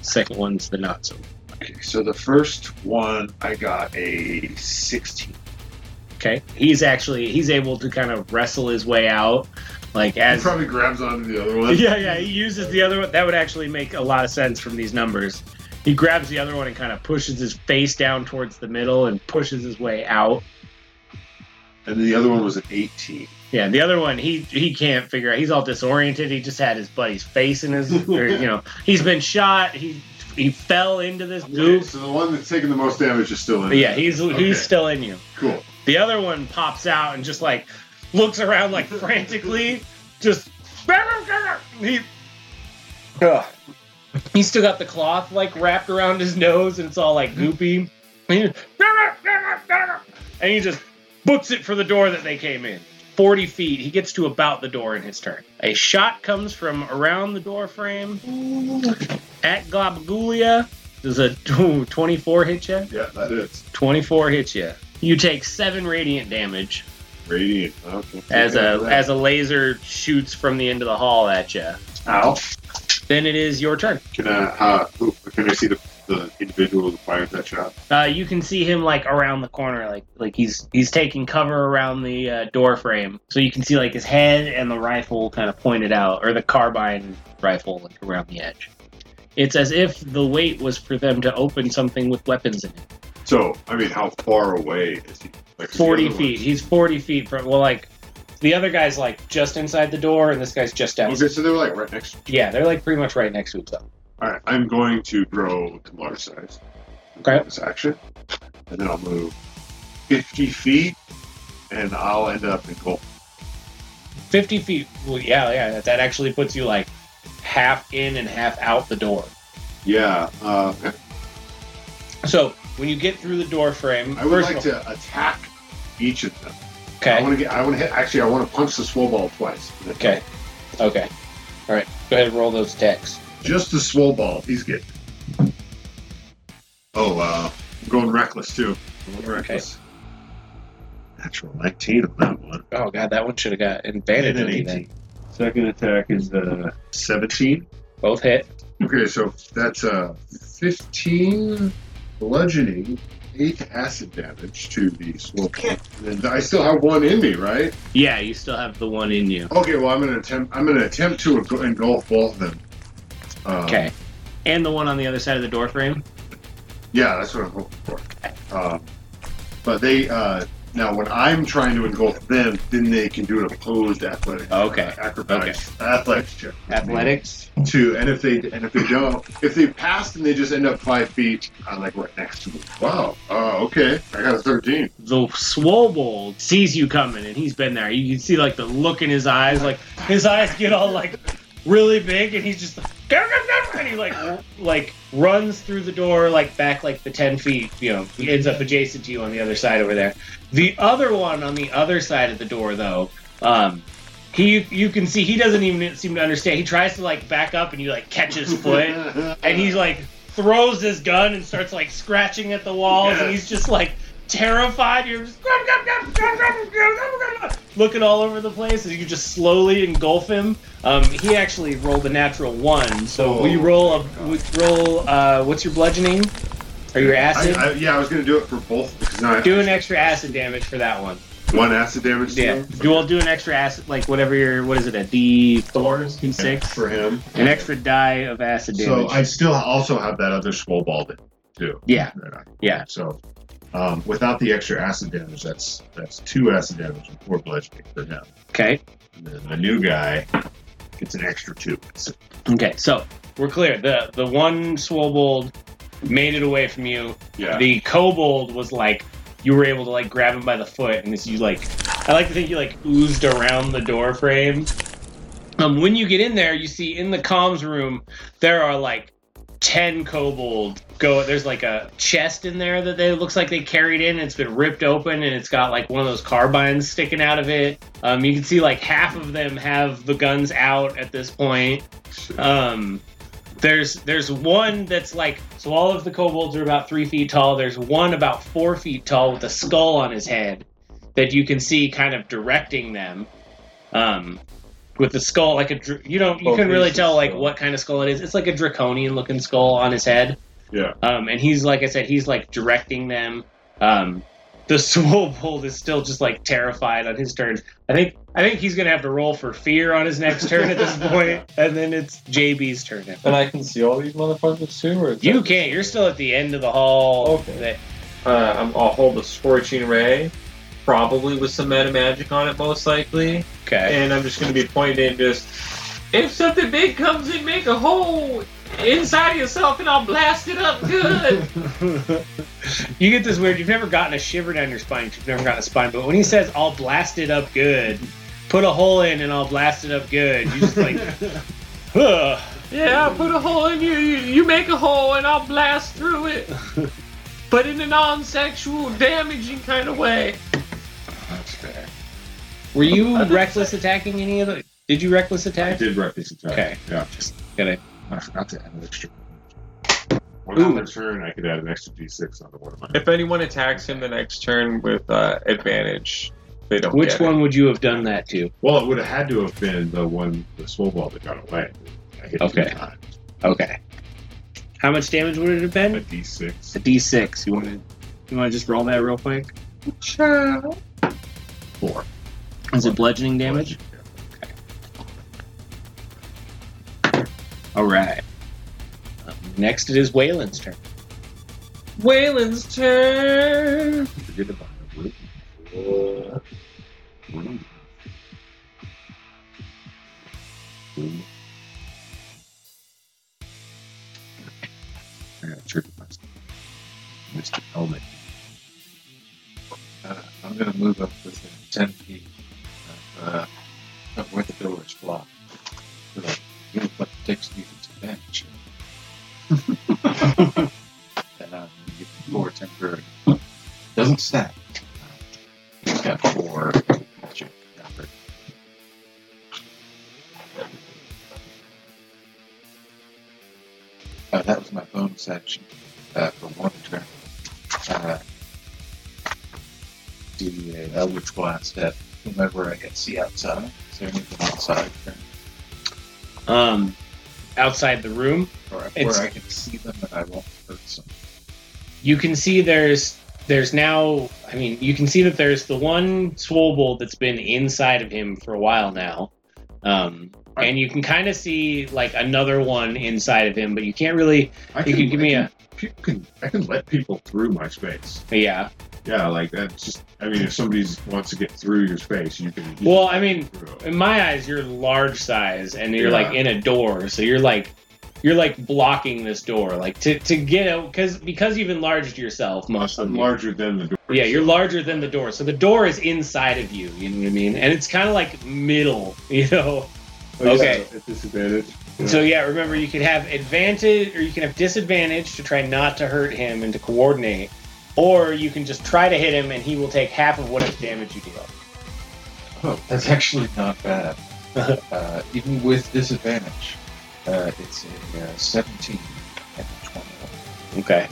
Second one's the not so. Okay, so the first one I got a 16. Okay, he's actually he's able to kind of wrestle his way out, like He as probably grabs onto the other one. yeah, yeah. He uses the other one. That would actually make a lot of sense from these numbers. He grabs the other one and kind of pushes his face down towards the middle and pushes his way out. And the other one was an 18. Yeah, the other one he he can't figure out. He's all disoriented. He just had his buddy's face in his, or, you know, he's been shot. He he fell into this Okay, goop. so the one that's taking the most damage is still in. But yeah, he's Okay, he's still in you. cool. The other one pops out and just like looks around like frantically, just he. Ugh. He's still got the cloth like wrapped around his nose and it's all like goopy. And he, just books it for the door that they came in. 40 feet. He gets to about the door in his turn. A shot comes from around the door frame at Globagulia. Does a 24 hit you? Yeah, that is. 24 hits you. You take seven radiant damage Radiant. Okay. as a as a laser shoots from the end of the hall at you. Ow. Then it is your turn. Can I, uh, can I see the, the individual who fired that shot? Uh, you can see him like around the corner, like like he's he's taking cover around the uh, door frame, so you can see like his head and the rifle kind of pointed out, or the carbine rifle like around the edge. It's as if the wait was for them to open something with weapons in it. So, I mean, how far away is he? Like, 40 feet. He's 40 feet from, well, like, the other guy's like just inside the door, and this guy's just outside. Okay, so they're like right next. Yeah, they're like pretty much right next to each other. All right, I'm going to grow to large size. Okay. This action, and then I'll move 50 feet, and I'll end up in goal. 50 feet. Well, yeah, yeah. That, that actually puts you like half in and half out the door. Yeah. Uh, So when you get through the door frame, I would first like to attack each of them. Okay. I Okay. want to get. I want to hit. Actually, I want to punch the swole ball twice. Okay. Okay. All right. Go ahead and roll those attacks. Just the swole ball. He's good. Oh, uh, I'm going reckless too. I'm going reckless. Natural 19 on that one. Oh god, that one should have got advantage And on an 18. Second attack is uh, 17. Both hit. Okay, so that's uh, 15 bludgeoning, 8 acid damage to the swole ball. And I still have one in me, right? Yeah, you still have the one in you. Okay, well I'm gonna attempt. I'm gonna attempt to engulf both of them. Uh, Okay. And the one on the other side of the door frame. Yeah, that's what I'm hoping for. Um, but they uh, now when I'm trying to engulf them, then they can do an opposed athletic. Okay. Uh, acrobatics. Athletics check. Athletics. Two, and if they and if they don't, if they pass and they just end up five feet, I'm like right next to them. Wow. Uh, okay. I got a 13. the Swobold sees you coming and he's been there. You can see like the look in his eyes, like his eyes get all like really big and he's just like, and he like like runs through the door like back like the 10 feet you know he ends up adjacent to you on the other side over there. The other one on the other side of the door though um he you can see he doesn't even seem to understand. He tries to like back up and you like catch his foot and he like throws his gun and starts like scratching at the walls and he's just like terrified? You're just looking all over the place and you just slowly engulf him. Um, he actually rolled a natural one. So Oh, we roll a we roll uh, what's your bludgeoning? Or your acid? I, I, yeah, I was gonna do it for both because now I do an extra acid damage for that one. One acid damage. to yeah. do we'll do an extra acid like whatever your what is it a d4 d6 for him. an extra die of acid damage. So I still also have that other swole ball too. yeah. Yeah. So um, without the extra acid damage, that's that's two acid damage and four bludgeoning for him. okay And then the new guy gets an extra two. Okay, so we're clear. The the one Swobold made it away from you. Yeah. The Kobold was like you were able to like grab him by the foot, and as you like, I like to think you like oozed around the door frame. Um, when you get in there, you see in the comms room there are like ten Kobold. Go. There's like a chest in there that they looks like they carried in. It's been ripped open, and it's got like one of those carbines sticking out of it. Um, you can see like half of them have the guns out at this point. Um, there's there's one that's like so all of the kobolds are about three feet tall. There's one about four feet tall with a skull on his head that you can see kind of directing them. Um, with the skull like a you don't you Oh, can really tell like what kind of skull it is. It's like a draconian looking skull on his head. Yeah. Um, and he's like I said, he's like directing them. Um, the Swobold is still just like terrified on his turn. I think I think he's gonna have to roll for fear on his next turn at this point, and then it's JB's turn. And I can see all these motherfuckers too, or You that- can't. You're still at the end of the hall. Okay. That- Uh, I'm, I'll hold the scorching ray, probably with some meta magic on it, most likely. okay. And I'm just gonna be pointing just. If something big comes in, make a hole inside of yourself and I'll blast it up good. you get this weird. You've never gotten a shiver down your spine, You've never gotten a spine. But when he says, "I'll blast it up good," put a hole in and I'll blast it up good. You just like, Ugh. yeah, I'll put a hole in you. You, you make a hole and I'll blast through it. But in a non-sexual, damaging kind of way. That's fair. Were you reckless attacking any of the? Did you reckless attack? I did reckless attack. Okay. Yeah. Gotta- I forgot to add an extra. One on their turn, I could add an extra d6 onto one of mine. If anyone attacks him the next turn with uh, advantage, they don't. Which get one It. would you have done that to? Well, it would have had to have been the one, the swole ball that got away. I hit Okay. two times. Okay. How much damage would it have A been? d6. A D6. You want to? You want to just roll that real quick? Four. Is it bludgeoning damage? All right. Um, next, it is Waylon's turn. Waylon's turn. Forget about it. I got trick myself. Mr. Helmet. Uh, I'm going to move up within 10 feet of, uh, of where the door is blocked. So that you look like it takes defense advantage. and I'm going to give him four temporary. Doesn't stack. He's got four magic. effort. Uh, that was my bonus action uh, for one turn. Uh, the uh, Eldritch Blast at whomever I can see outside. Is there anything outside there? Um, outside the room, Or where I can see them and I won't hurt them? you can see there's there's now. I mean, you can see that there's the one Swobold that's been inside of him for a while now. Um, and you can kind of see like another one inside of him, but you can't really. I You can give me a People can, I can let people through my space. yeah. Yeah, like that's just. I mean, if somebody wants to get through your space, you can. you Well, I mean, in my eyes, you're large size, and you're Yeah. like in a door, so you're like you're like blocking this door, like to to get out because because you've enlarged yourself most I'm larger than the door. Yeah, you're larger than the door, so the door is inside of you. You know what I mean? And it's kind of like middle, you know. Oh, Okay. At disadvantage. Yeah. So yeah, remember you could have advantage or you can have disadvantage to try not to hurt him and to coordinate, or you can just try to hit him and he will take half of whatever damage you deal. Oh, that's actually not bad. uh, even with disadvantage, uh, it's a uh, 17 and a 21. Okay.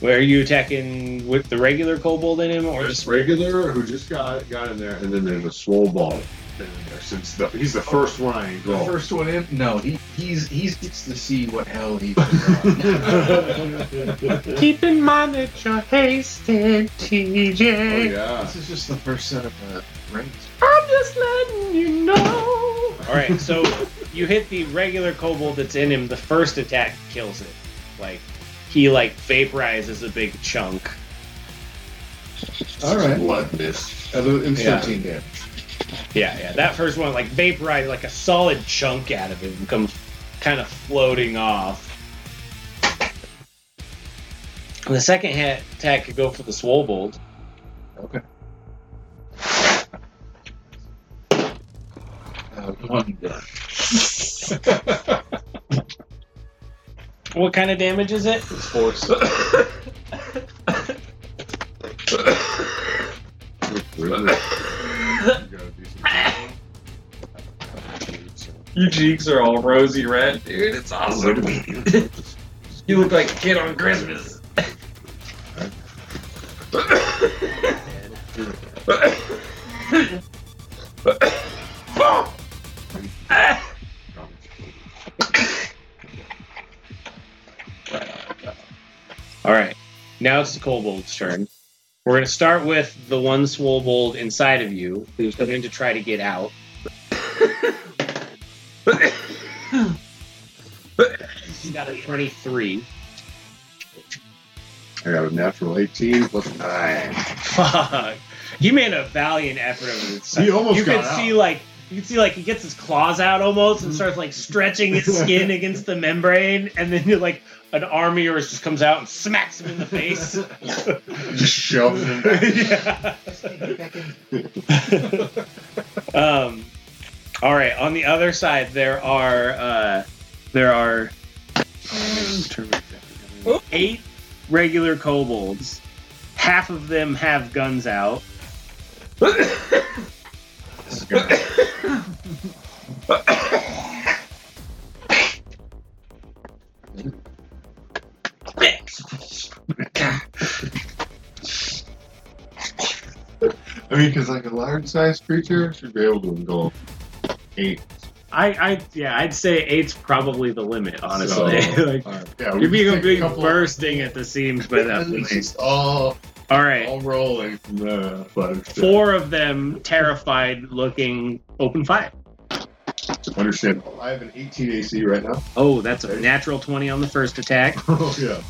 Where are you attacking with the regular kobold in him, or Or just just regular who just got got in there, and then there's a swole ball been in there since the, he's the first one I The rolled. first one in? No, he he's he gets to see what hell he. Keep in mind that you're hasted, TJ. Oh yeah. This is just the first set of uh, rings. I'm just letting you know. all right? So you hit the regular kobold that's in him. The first attack kills it. Like he like vaporizes a big chunk. All right. Blood mist. It's Yeah. 13 damage. Yeah, yeah. That first one like vaporized like a solid chunk out of him comes kind of floating off. The second hit attack could go for the Swobold. Okay. Uh, one dead. What kind of damage is it? It's force. Really? You got a decent damage. Your cheeks are all rosy red, dude. It's awesome. you look like a kid on Christmas. All right, now it's the kobold's turn. We're going to start with the one swobold inside of you who's going to try to get out. He's got a 23. I got a natural 18 plus 9. Fuck. He made a valiant effort. He almost you got can out. see like you can see like he gets his claws out almost and starts like stretching his skin against the membrane, and then you're like an army yours just comes out and smacks him in the face. Just shoves him back. yeah. um, all right. On the other side, there are uh, there are eight regular kobolds. Half of them have guns out. This is gonna- I mean, because like a large-sized creature should be able to engulf eight. I, I, yeah, I'd say eight's probably the limit. Honestly, So, like, uh, yeah, you're being just a take big couple- bursting at the seams by that point. all All right, all rolling from the butter. four of them terrified, looking open fire. Understandable. I have an 18 AC right now. Oh, that's a natural twenty on the first attack. Oh yeah.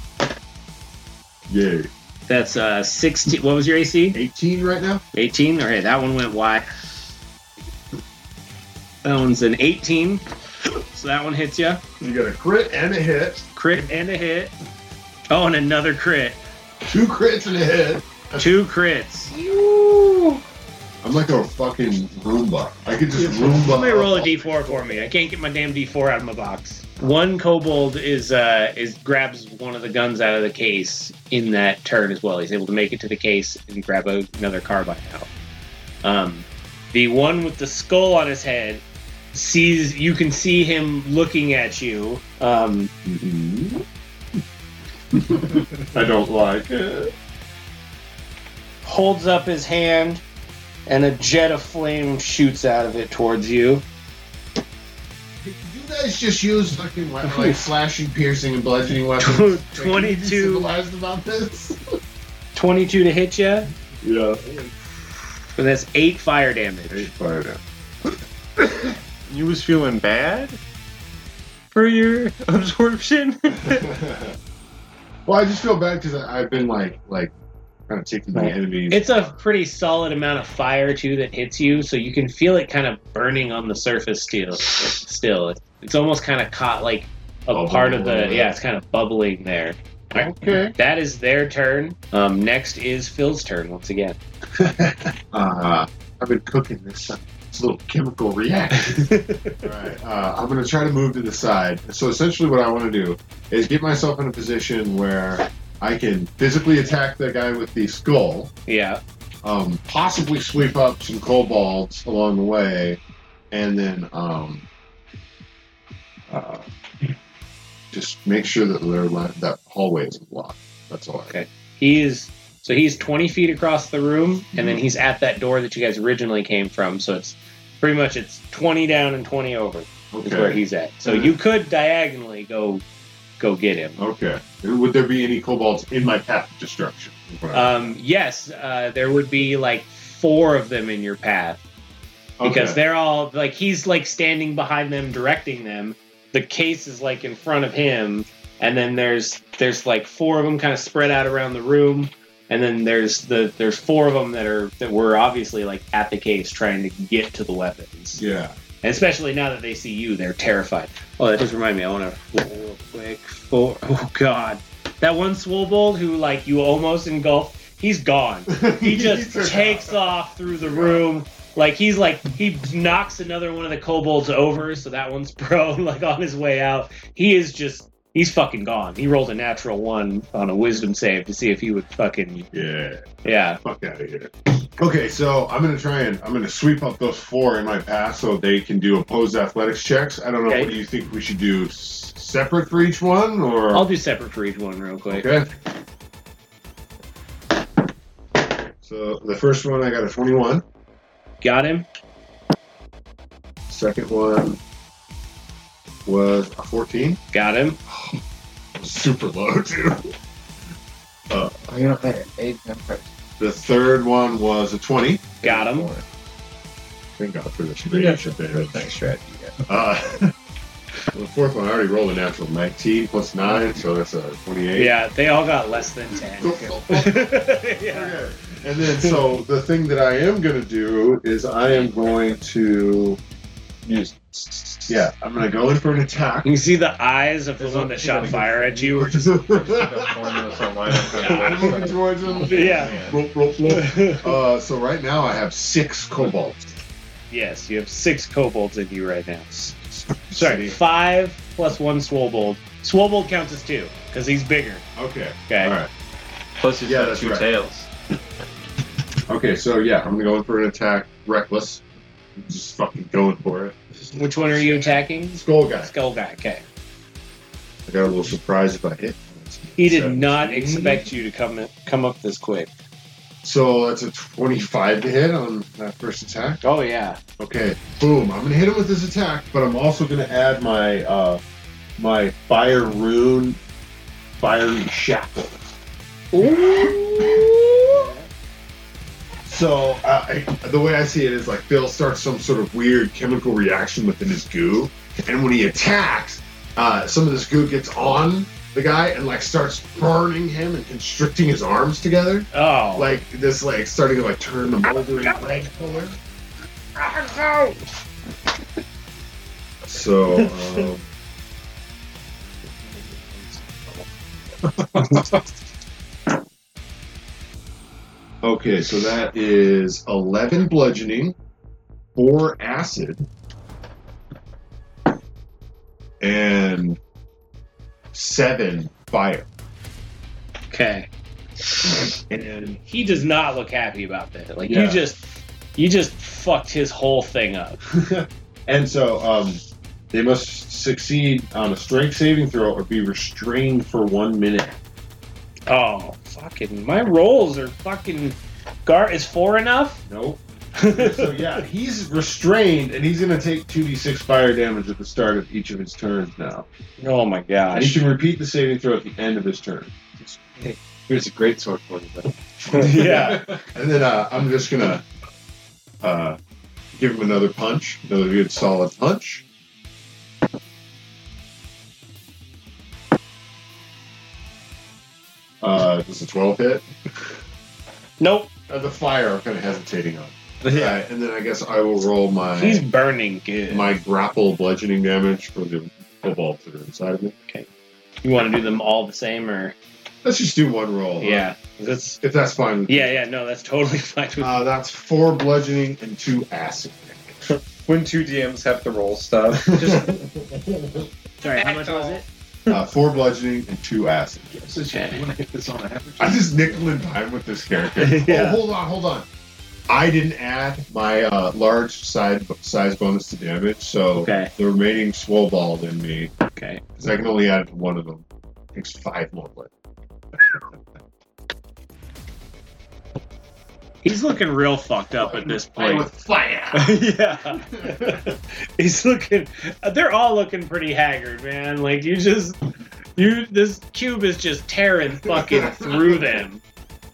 Yay. That's uh sixteen. What was your AC? 18 right now. 18. All right, that one went wide. That one's an 18. So that one hits you. You got a crit and a hit. Crit and a hit. Oh, and another crit. Two crits in a hit. Two crits. I'm like a fucking Roomba. I could just Roomba. Somebody roll a d4 for me. I can't get my damn d4 out of my box. One kobold is uh is grabs one of the guns out of the case in that turn as well. He's able to make it to the case and grab a, another carbine out. Um, the one with the skull on his head sees you can see him looking at you. Um, Mhm. I don't like it. holds up his hand, and a jet of flame shoots out of it towards you. You guys just use fucking we- like slashing, piercing, and bludgeoning weapons. Like, can you 22. civilized about this. 22 to hit you. Yeah. So that's eight fire damage. Eight fire damage. You was feeling bad for your absorption. well, I just feel bad because I've been like like kind of taking the Right. enemies. It's a pretty solid amount of fire too that hits you, so you can feel it kind of burning on the surface still. Still, it's almost kind of caught like a Bubbling part of the yeah. It's kind of bubbling there. okay. That is their turn. Um, next is Phil's turn once again. uh, I've been cooking this, uh, this little chemical reaction. Alright, uh, I'm going to try to move to the side. So essentially, what I want to do is get myself in a position where I can physically attack the guy with the skull, Yeah. um, possibly sweep up some kobolds along the way, and then um, uh, just make sure that that hallway is blocked. That's all. I Okay. He is so he's 20 feet across the room, and then he's at that door that you guys originally came from. So it's pretty much it's 20 down and 20 over is where he's at. So you could diagonally go go get him. Okay. Would there be any kobolds in my path of destruction? Um, yes, uh, there would be like four of them in your path because Okay. they're all like he's like standing behind them, directing them. The case is like in front of him, and then there's there's like four of them kind of spread out around the room, and then there's the there's four of them that are that were obviously like at the case trying to get to the weapons. Yeah. And especially now that they see you, they're terrified. Oh, that does remind me. I want to roll real quick. For oh god, that one swobold who like you almost engulfed. He's gone. He just takes off through the room. Like he's like he knocks another one of the kobolds over, so that one's prone, like on his way out. He is just he's fucking gone. He rolled a natural one on a wisdom save to see if he would fucking Yeah. yeah. Fuck out of here. Okay, so I'm gonna try and I'm gonna sweep up those four in my path so they can do opposed athletics checks. I don't know. Okay. What do you think we should do? S- separate for each one, or I'll do separate for each one real quick. okay? So the first one I got a 21. Got him. Second one was a 14. Got him. Super low too. Uh, Oh, you know, hey, eight vampires. The third one was a 20. Got him. Thank God for this You got rage some advantage. nice strategy. Yeah. Uh, the fourth one, I already rolled a natural 19 plus 9, so that's a 28. Yeah, they all got less than 10. yeah. Okay. And then, so the thing that I am going to do is I am going to Use. Yeah, I'm gonna go in for an attack. You can see the eyes of the one that shot fire at you. Were just, I'm Yeah, moving towards him. yeah. Uh, so right now I have six kobolds. yes, you have six kobolds in you right now. Sorry, five plus one swobold. Swobold counts as two because he's bigger. Okay. Okay. All right. Plus, he's Yeah, got two right. tails. Okay. So yeah, I'm gonna go in for an attack. Reckless. Just fucking going for it. Which one are you attacking? Skull guy. Skull guy. Okay. I got a little surprised if I hit. He did not expect you to come come up this quick. So that's a 25 to hit on that first attack. Oh yeah. Okay, boom. I'm gonna hit him with this attack, but I'm also gonna add my uh my fire rune fiery shackle. So uh, I, the way I see it is like Phil starts some sort of weird chemical reaction within his goo, and when he attacks, uh, some of this goo gets on the guy and like starts burning him and constricting his arms together, Oh. like this like starting to like turn the moldering red color. So. Um, okay, so that is 11 bludgeoning, 4 acid, and 7 fire. Okay. And He does not look happy about that. Like Yeah. you just you just fucked his whole thing up. and so um, they must succeed on a strength saving throw or be restrained for one minute. Oh, fucking my rolls are fucking Gar is four enough? Nope. so yeah, he's restrained and he's gonna take 2d6 fire damage at the start of each of his turns now. Oh my gosh. And he can repeat the saving throw at the end of his turn. Here's a great sword for you, yeah. And then uh, I'm just gonna uh, give him another punch, another good solid punch. Uh, does a 12 hit? Nope. Uh, the fire I'm kind of hesitating on. Alright, and then I guess I will roll my He's burning good. my grapple bludgeoning damage for the kobolds that are inside of me. Okay. You want to do them all the same or Let's just do one roll. huh? Yeah. That's If that's fine. with you. yeah, yeah, no, that's totally fine with Uh, that's four bludgeoning and two acid. When two DMs have to roll stuff, just Sorry, how much was it? Uh, four bludgeoning and two acid. Okay. You want hit this on average? I just nickel and dime with this character. Yeah. Oh, hold on, hold on. I didn't add my uh, large side size bonus to damage, so Okay. the remaining swobold in me, Okay. because I can only add one of them, takes five more blood. He's looking real fucked up at this point. with fire. yeah. He's looking they're all looking pretty haggard, man. Like you just you this cube is just tearing fucking through them.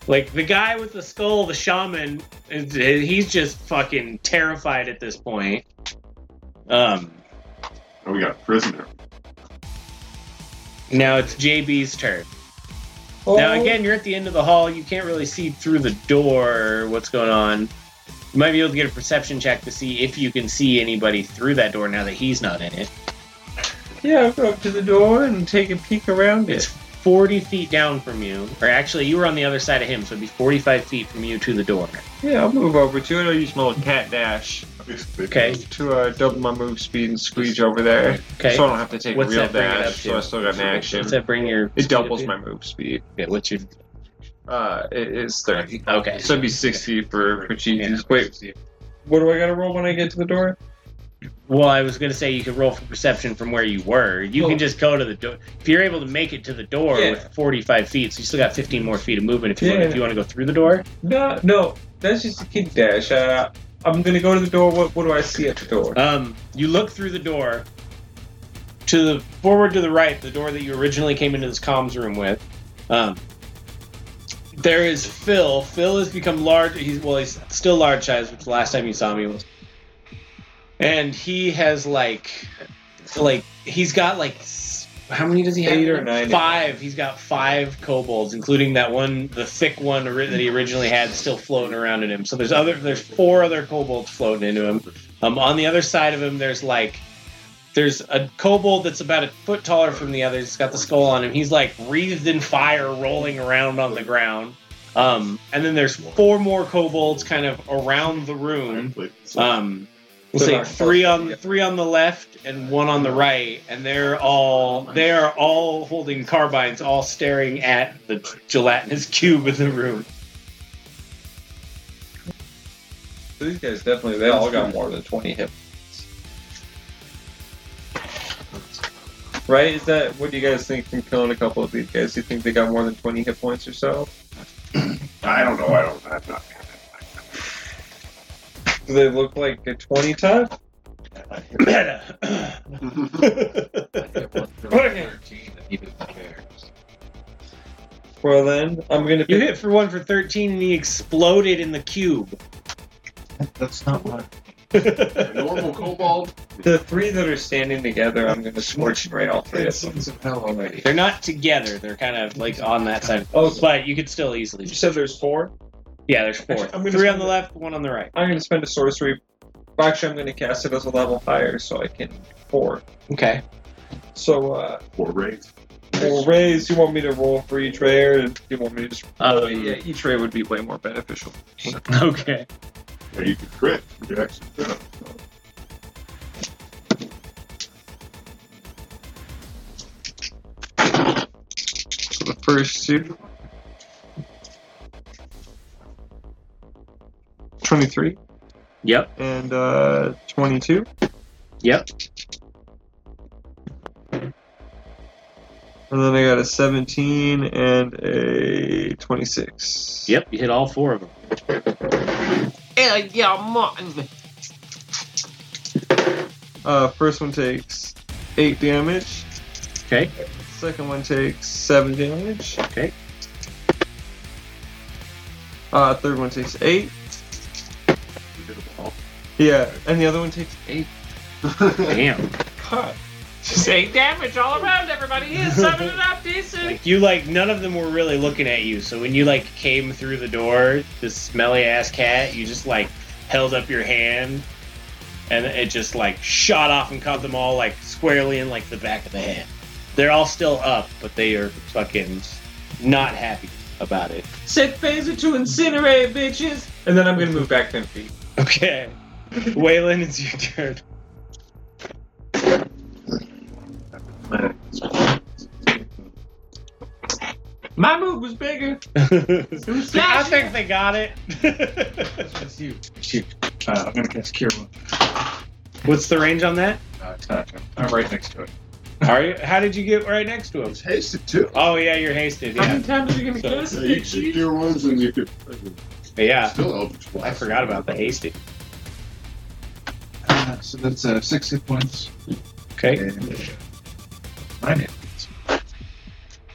Like the guy with the skull, the shaman, he's just fucking terrified at this point. Um Oh, we got a prisoner. now it's Jaybee's turn. Now oh. again, you're at the end of the hall. You can't really see through the door what's going on. You might be able to get a perception check to see if you can see anybody through that door now that he's not in it. yeah, I'll go up to the door and take a peek around it. It's it. 40 feet down from you. Or actually, you were on the other side of him, so it'd be 45 feet from you to the door. Yeah, I'll move over to it. I'll use my cat dash Okay. to uh, double my move speed and squeeze over there, Okay. so I don't have to take What's real that bring it up dash. So I still got an action. Does that bring your. It doubles my move speed. Okay, what's your. Uh, it is thirty. Okay. So it'd be sixty for for cheese. Wait, what do I gotta roll when I get to the door? Well, I was going to say you could roll for perception from where you were. You Well- can just go to the door. If you're able to make it to the door Yeah. with 45 feet, so you still got 15 more feet of movement if you, want, Yeah. if you want to go through the door. No, no, that's just a kid dash. Uh, I'm gonna go to the door. What what do I see at the door? Um, you look through the door to the forward to the right, the door that you originally came into this comms room with. Um, there is Phil. Phil has become large. He's well, he's still large size, which the last time you saw me was. And he has like, like he's got like, how many does he have? Eight or nine. Five. He's got five kobolds, including that one, the thick one that he originally had, still floating around in him. So there's other, there's four other kobolds floating into him. Um, on the other side of him, there's like, there's a kobold that's about a foot taller from the others. He's got the skull on him. He's like wreathed in fire, rolling around on the ground. Um, and then there's four more kobolds kind of around the room. Um, we'll say three on yeah. three on the left and one on the right, and they're all they are all holding carbines, all staring at the gelatinous cube in the room. These guys definitely, they all got more than 20 hit points. Right? Is that, what do you guys think from killing a couple of these guys? Do you think they got more than 20 hit points or so? I don't know. I don't. I'm not. Do they look like a 20 type? Meta. I hit one for 13 and he didn't care. Well then, I'm gonna you pick, hit for one for thirteen, and he exploded in the cube. That's not what. Normal kobold. the three that are standing together, I'm gonna scorching ray all three of them. Sons of hell already. They're not together; they're kind of like on that side. Oh, but you could still easily. You said there's four? Yeah, there's four. Actually, I'm gonna Three on spend the it- left, one on the right. I'm gonna spend a sorcery. Actually, I'm gonna cast it as a level higher so I can four. Okay. So, uh, Four rays. for raise, you want me to roll for each ray, or do you want me to just Uh, yeah, each ray would be way more beneficial. Okay. Yeah, you could crit. You could actually crit. So the first two. 23 Yep. and uh, 22. Yep. And then I got a 17 and a 26. Yep. You hit all four of them. Hell yeah, Martin. Uh, first one takes 8 damage. Okay. Second one takes 7 damage. Okay. Uh, third one takes 8. Yeah, and the other one takes 8. Damn. God. Just eight damage all around, everybody. He's summing it up decent. Like you like none of them were really looking at you. So when you like came through the door, this smelly ass cat, you just like held up your hand and it just like shot off and caught them all like squarely in like the back of the head. They're all still up, but they are fucking not happy about it. Set phaser to incinerate, bitches. And then I'm gonna move back 10 feet. Okay. Waylon, it's your turn. My move was bigger. I think they got it. That's you. Shoot. Uh, I'm gonna cast Cure Wound. What's the range on that? Uh, attack him. I'm right next to it. Are you? How did you get right next to him? It's hasted too. Oh yeah, you're hasted. How Yeah, many times are you gonna So- cast Yeah, it? you could cure wounds and you could yeah. still Eldritch I forgot about the hasted. Uh, so that's uh, six hit points. Okay. And nine hit points.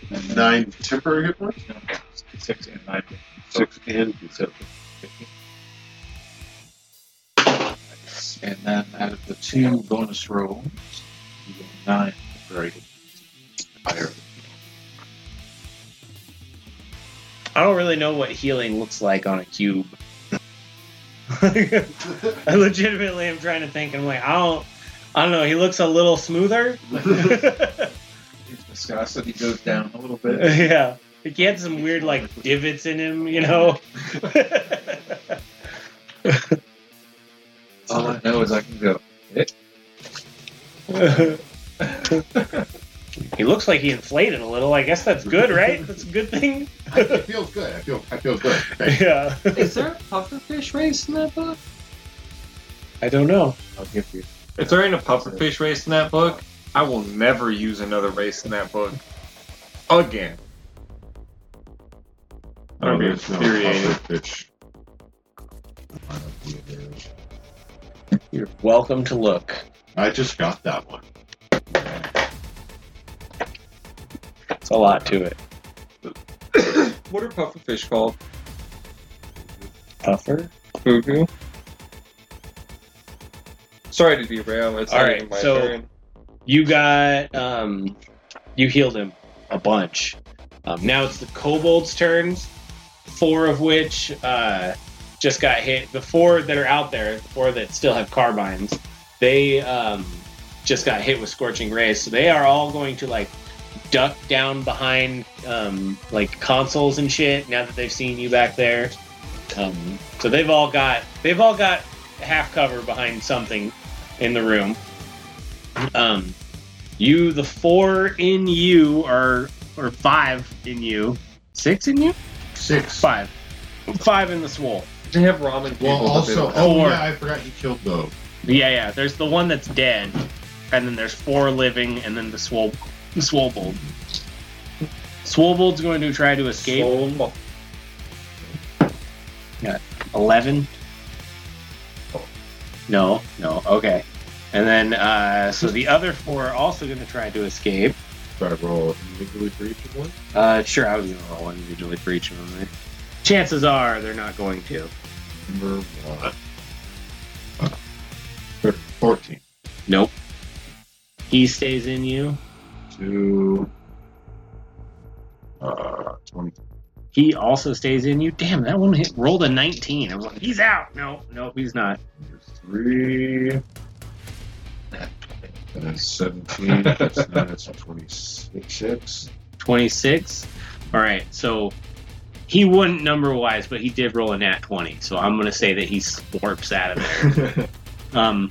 And Nine temporary hit points. No, Six and nine. Six and seven. And then out of the two bonus rolls, you get nine very higher. I don't really know what healing looks like on a cube. I legitimately am trying to think. I'm like, I don't, I don't know. He looks a little smoother. His viscosity goes down a little bit. yeah, he had some weird like divots in him, you know. All I know is I can go. He looks like he inflated a little. I guess that's good, right? That's a good thing. it feels good. I feel. I feel good. Okay. yeah. Is there a pufferfish race in that book? I don't know. I'll give you. If there ain't a pufferfish race in that book, I will never use another race in that book. Again. Oh, I'd be there's no infuriated. pufferfish. You're welcome to look. I just got that one. It's a lot to it. what are pufferfish called? Puffer. Fugu. Sorry to derail. It's All not right, even my so- turn. You got um, you healed him a bunch. Um, now it's the kobolds' turns. Four of which uh, just got hit. The four that are out there, the four that still have carbines, they um, just got hit with scorching rays. So they are all going to like duck down behind um, like consoles and shit. Now that they've seen you back there, um, so they've all got they've all got half cover behind something in the room. Um, you, the four in you are, or five in you, six in you, Six. five, five in the swole. They have ramen. Well, also, don't oh Four. yeah, I forgot you killed those. Yeah, yeah. There's the one that's dead, and then there's four living, and then the swole, the swobold. Swobold's going to try to escape. Soul- Eleven. No, no. Okay. And then, uh, so the other four are also going to try to escape. Try to roll individually for each of one. Uh, sure, I was going to roll individually for each of them. Right? Chances are they're not going to. Number one. Uh, Fourteen. Nope. He stays in you. Two. Uh, twenty. He also stays in you. Damn, that one hit rolled a 19. I was like, he's out. No, no, he's not. Three. And then seventeen. That's that's twenty-six. 26. All right, so he wouldn't number wise, but he did roll a nat 20. So I'm going to say that he slurps out of there. Um,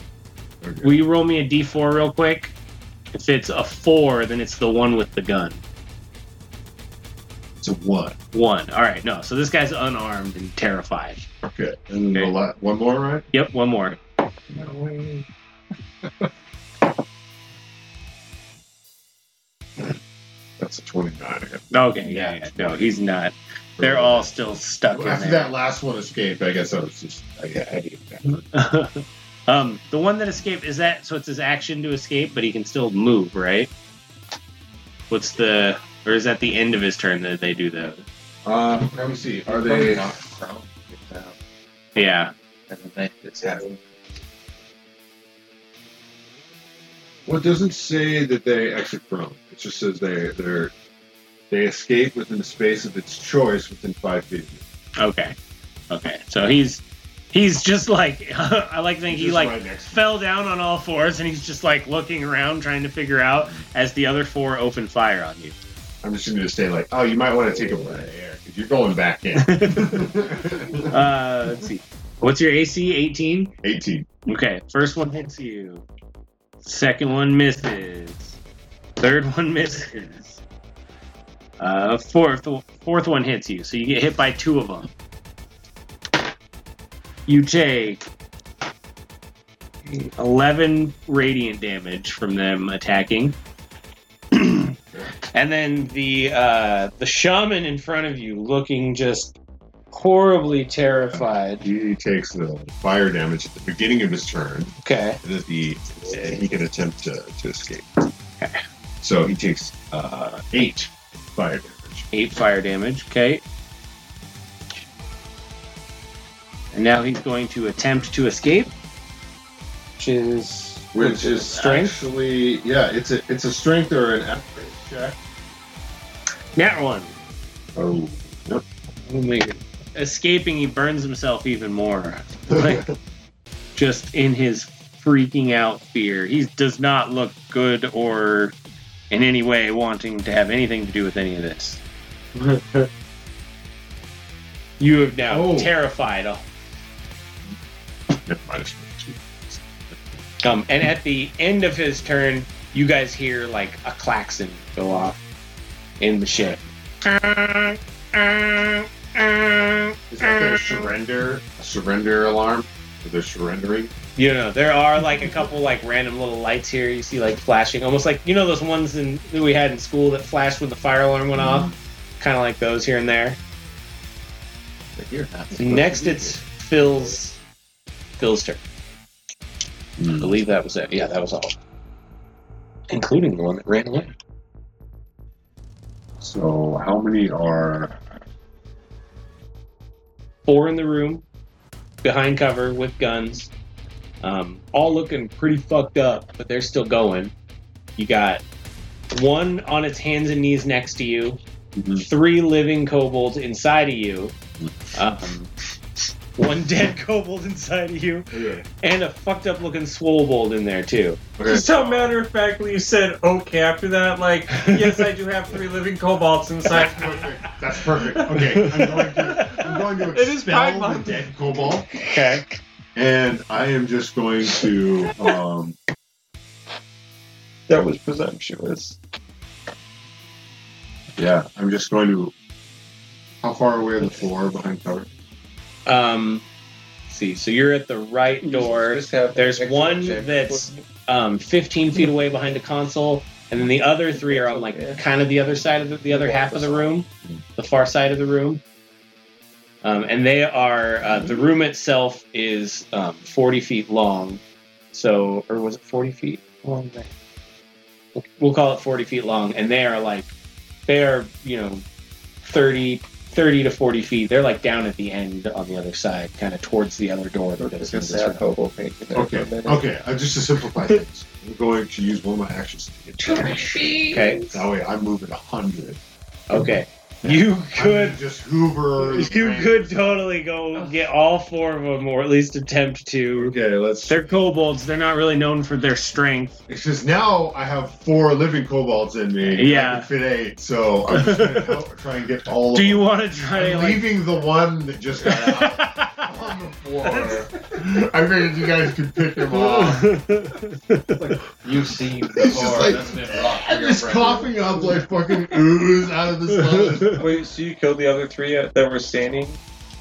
Okay. will you roll me a d4 real quick? If it's a four, then it's the one with the gun. It's a one. One. All right, no. So this guy's unarmed and terrified. Okay. And the la- one more, right? Yep, one more. That's a twenty-nine. Okay, yeah, yeah. No, he's not. They're all still stuck in After that last one escaped, I guess I was just. I, I did that. um, the one that escaped is that so it's his action to escape, but he can still move, right? What's the or is that the end of his turn that they do that? Um, let me see. Are they? Yeah. Well, it doesn't say that they exit prone. It just says they they're they escape within the space of its choice within five feet. Okay. Okay. So he's he's just like I like think he like right fell down on all fours and he's just like looking around trying to figure out as the other four open fire on you. I'm just going to say like, oh, you might want to take a breath because you're going back in. uh, let's see. What's your AC? 18? 18. Okay, first one hits you. Second one misses. Third one misses. Uh, fourth fourth one hits you, so you get hit by two of them. You take eleven radiant damage from them attacking, and then the uh, the shaman in front of you, looking just horribly terrified. He takes the fire damage at the beginning of his turn, Okay. and at the uh, he can attempt to, to escape. Okay. So he takes uh, eight fire damage. Eight fire damage. Okay. And now he's going to attempt to escape, which is Which is strength. Actually, yeah, it's a it's a strength or an athletics check. Nat one. Oh, my Escaping, he burns himself even more. Like, just in his freaking out fear. He does not look good or in any way wanting to have anything to do with any of this. You have now Oh. terrified two. Um, and at the end of his turn, you guys hear like a klaxon go off in the ship. Is that their surrender? A surrender alarm? They're surrendering? You know, there are like a couple like random little lights here you see like flashing, almost like you know those ones in, that we had in school that flashed when the fire alarm went off, kind of like those here and there. But you're not. Next, it's Phil's Phil's turn. I believe that was it. Yeah, that was all, including the one that ran away. So how many are four in the room, behind cover with guns, um, all looking pretty fucked up, but they're still going. You got one on its hands and knees next to you, three living kobolds inside of you, um, one dead kobold inside of you, Yeah. and a fucked up looking swobold in there too. Just how matter of factly you said okay after that. Like, yes, I do have three living kobolds inside. That's perfect. That's perfect. Okay, I'm going to I'm going to It is Pride expel the dead kobold, Okay. and I am just going to um, That was presumptuous. yeah, I'm just going to. How far away are the four behind cover? Um, let's see, so you're at the right door. There's one that's um, 15 feet away behind a console, and then the other three are on like kind of the other side of the, the other half of the room, the far side of the room. Um, and they are uh, the room itself is um, 40 feet long, so or was it 40 feet long? We'll- We'll call it 40 feet long, and they are like they are you know 30 30 to 40 feet. They're like down at the end on the other side, kind of towards the other door. that goes into this room. hobo Okay, for a okay. Uh, just to simplify things, I'm going to use one of my actions to get Okay. That way, I'm moving a hundred. Okay. You could gonna just Hoover. you could totally go get all four of them, or at least attempt to. Okay, let's. They're kobolds. They're not really known for their strength. It's just now I have four living kobolds in me. Yeah. I can fit eight, so I'm just gonna try and get all. Do you want to try like? leaving the one that just got out on the floor. I figured you guys could pick him off. Like, You've seen before. It's just like- that's been rough I'm just friend. coughing up like fucking ooze out of the stomach. Wait, so you killed the other three that were standing?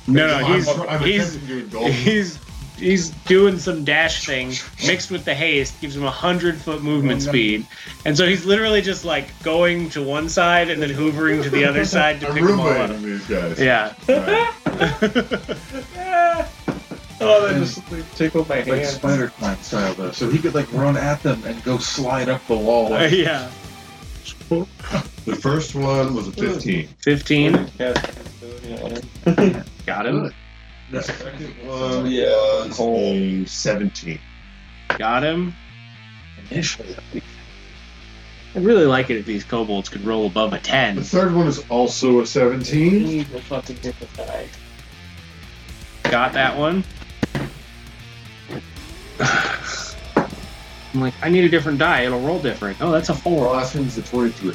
no, no, I'm- he's I'm he's attempting to indulge. he's he's doing some dash thing mixed with the haste gives him a hundred foot movement speed, and so he's literally just like going to one side and then hoovering to the other side to I'm pick them all roommating up. these guys. Yeah. Right. Oh, that just like, tickled my Like hand. spider climb style though, so he could like run at them and go slide up the wall. Like, yeah. The first one was a hmm. 15. 15. Yeah. Got him. The second one Yeah. was a 17. Got him. initially, I'd really like it if these kobolds could roll above a 10. The third one is also a 17. Need to fucking hit the die. Got that one. I'm like, I need a different die. It'll roll different. Oh, that's a The four. last one's a 23.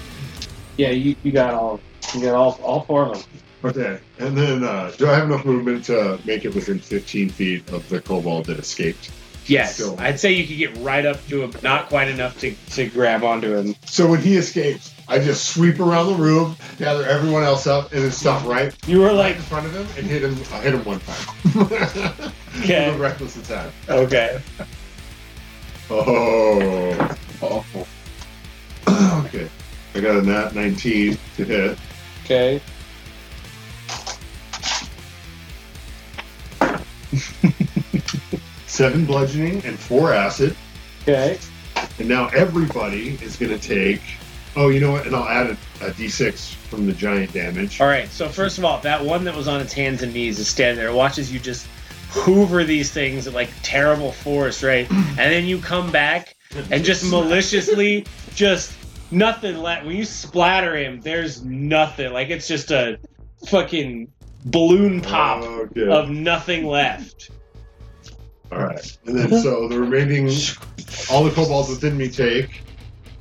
Yeah, you, you got all you got all all four of them. Okay, and then uh, do I have enough movement to make it within 15 feet of the kobold that escaped? Yes, Still. I'd say you could get right up to him, not quite enough to, to grab onto him. So when he escapes, I just sweep around the room, gather everyone else up, and then stop right, You were right in front of him and hit him. I hit him one time. Okay. Reckless attack. okay. Oh. awful. okay. I got a nat 19 to hit. Okay. Seven bludgeoning and four acid. Okay. And now everybody is going to take. Oh, you know what? And I'll add a, a d6 from the giant damage. All right. So first of all, that one that was on its hands and knees is standing there, watches you just hoover these things at like terrible force, right? And then you come back and just maliciously, just nothing left. When you splatter him, there's nothing. Like it's just a fucking balloon pop Okay. of nothing left. All right. And then so the remaining, all the kobolds within me take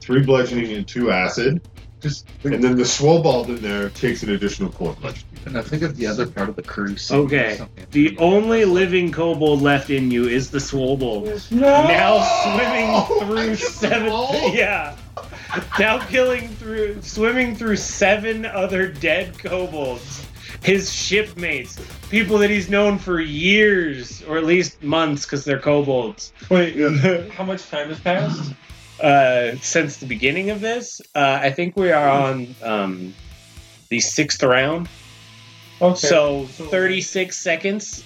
three bludgeoning and two acid. Just And then the swobold in there takes an additional four bludgeoning. and I think of the other part of the cruise. Okay. Something. The only living kobold left in you is the Swobold. No. Now swimming oh, through killed seven. Yeah. Now killing through, swimming through seven other dead kobolds. His shipmates, people that he's known for years, or at least months, because they're kobolds. Wait, how much time has passed? Uh, since the beginning of this, uh, I think we are on um, the sixth round. Okay. So So- 36 seconds.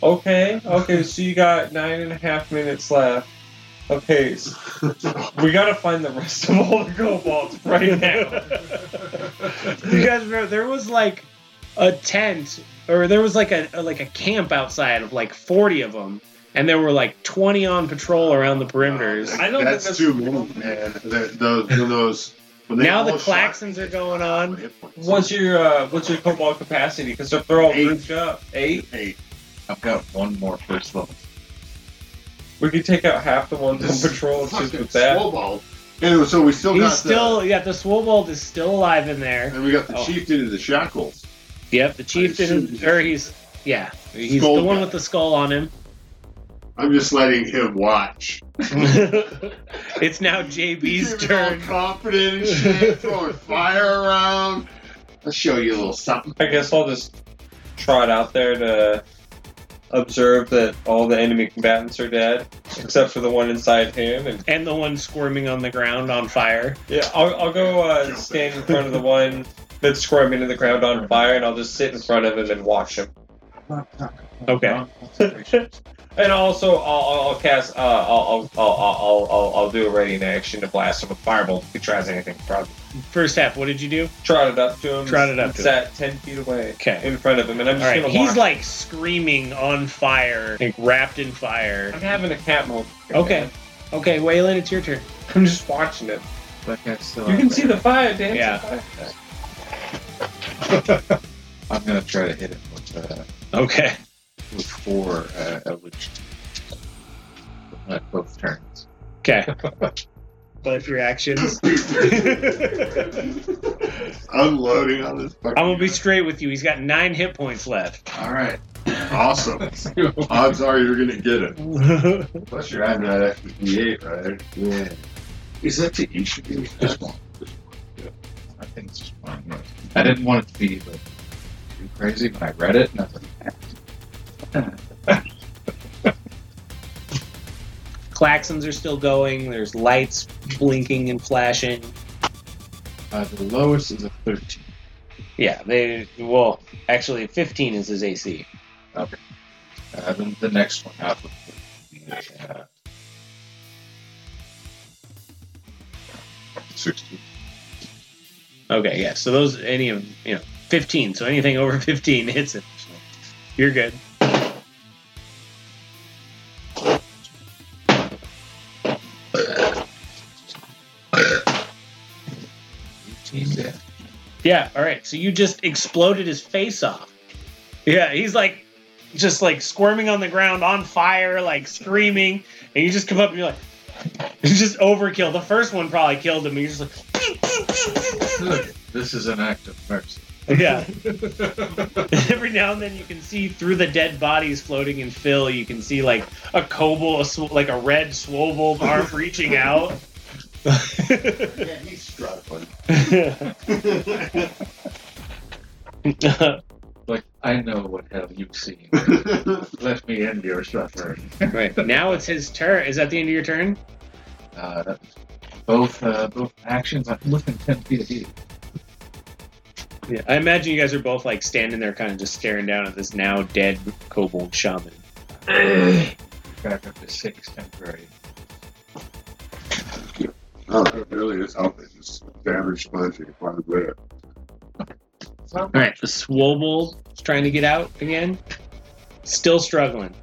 Okay, okay, so you got nine and a half minutes left. of so we gotta find the rest of all the kobolds right now. you guys remember there was like a tent, or there was like a, a like a camp outside of like forty of them, and there were like twenty on patrol around the perimeters. I don't that's think too many, man. The- Those, those. when they Now the all shot- klaxons are going on. What's your uh, what's your kobold capacity? Because if they're all Eight. grouped up, eight. Eight. I've got one more first level. We could take out half the ones on patrol just with that. Snowball. Anyway, so we still He's got still yeah, the Swobold is still alive in there. and we got the Oh. chieftain of the shackles. Yep, the chieftain, assume- or he's yeah, he's Skull the one guy. with the skull on him. I'm just letting him watch. it's now Jaybee's Keeping all turn. confident and shit, throwing fire around. I'll show you a little something. I guess I'll just trot out there to observe that all the enemy combatants are dead, except for the one inside him. And And the one squirming on the ground on fire. yeah, I'll, I'll go uh, stand in front of the one that's squirming in the ground on fire, and I'll just sit in front of him and watch him. Okay. And also, I'll, I'll, I'll cast. Uh, I'll, I'll, I'll, I'll, I'll, I'll do a ready in action to blast him with firebolt if he tries anything. Trot, First half, what did you do? trot it up to him. Trot it up to Sat ten feet away Okay. in front of him, and I'm just right, gonna he's watch. like screaming on fire, like wrapped in fire. I'm having a cat moment. Okay. Okay, Waylon, it's your turn. I'm just watching it. That guy's still You can there. see the fire dancing. Yeah. fire. I'm gonna try to hit him with, uh, Okay. With four uh, Eldritch. At both turns. Okay. Both your actions. loading on this. I'm gonna be straight with you. He's got nine hit points left. All right. awesome. Odds are you're gonna get it. Plus, you're adding that extra D8, right? Yeah. Is that to each of you? Just one. I think it's just one. I didn't want it to be like, too crazy when I read it, and I was like, Klaxons are still going. There's lights blinking and flashing. uh, the lowest is a 13. Yeah, they well, actually, 15 is his AC. Uh, then the next one would uh, 60. Okay, yeah. So those any of you know 15. So anything over 15 hits it. You're good. Yeah. All right. So you just exploded his face off. Yeah. He's like, just like squirming on the ground, on fire, like screaming, and you just come up and you're like, it's just overkill. The first one probably killed him. And you're just like, Look, this is an act of mercy. yeah. Every now and then you can see through the dead bodies floating in Phil. You can see like a kobold, a sw- like a red swobold arm reaching out. Yeah, he's struggling. Like, I know what hell you've seen. Let me end your suffering. right now it's his turn. Is that the end of your turn? Uh, that, both uh, both actions, I'm looking 10 feet of you. Yeah, I imagine you guys are both like standing there, kind of just staring down at this now dead kobold shaman. Back up to 6 temporary. Oh, it really is helping. Just damage spongy quite a bit. All right, the swobold is trying to get out again. Still struggling.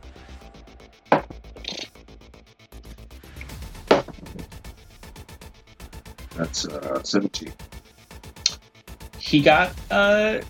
That's uh, 17. He got uh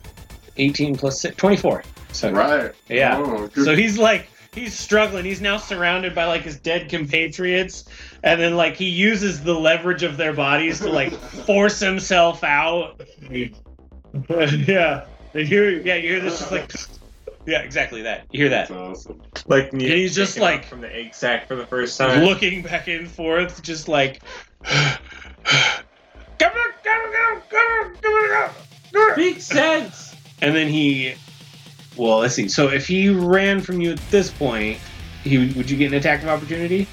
18 plus 6, 24. So Right. yeah. Oh. So he's like he's struggling. He's now surrounded by like his dead compatriots, and then like he uses the leverage of their bodies to like force himself out. yeah. And you hear, yeah, you hear this just like Yeah, exactly that. You hear that. That's awesome. Like And he's just like- from the egg sack for the first time. Looking back and forth, just like Come on, come on, come on, come on, come on, come on. Speak sense. And then he, well, let's see. So if he ran from you at this point, he would you get an attack of opportunity?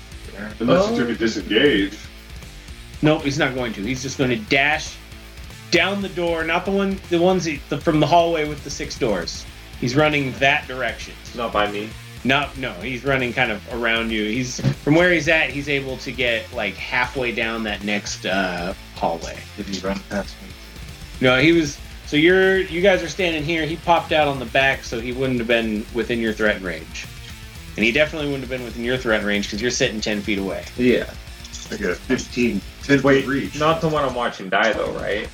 Unless you took a disengage. Nope, he's not going to. He's just going to dash down the door, not the one, the ones he- the, from the hallway with the six doors. He's running that direction. Not by me. Not no, he's running kind of around you. He's from where he's at. He's able to get like halfway down that next uh, hallway. Did he run past me? No, he was So you're you guys are standing here. He popped out on the back, so he wouldn't have been within your threat range, and he definitely wouldn't have been within your threat range because you're sitting ten feet away. Yeah. I got a 15, 10 Wait, foot reach. not the one I'm watching die though, right?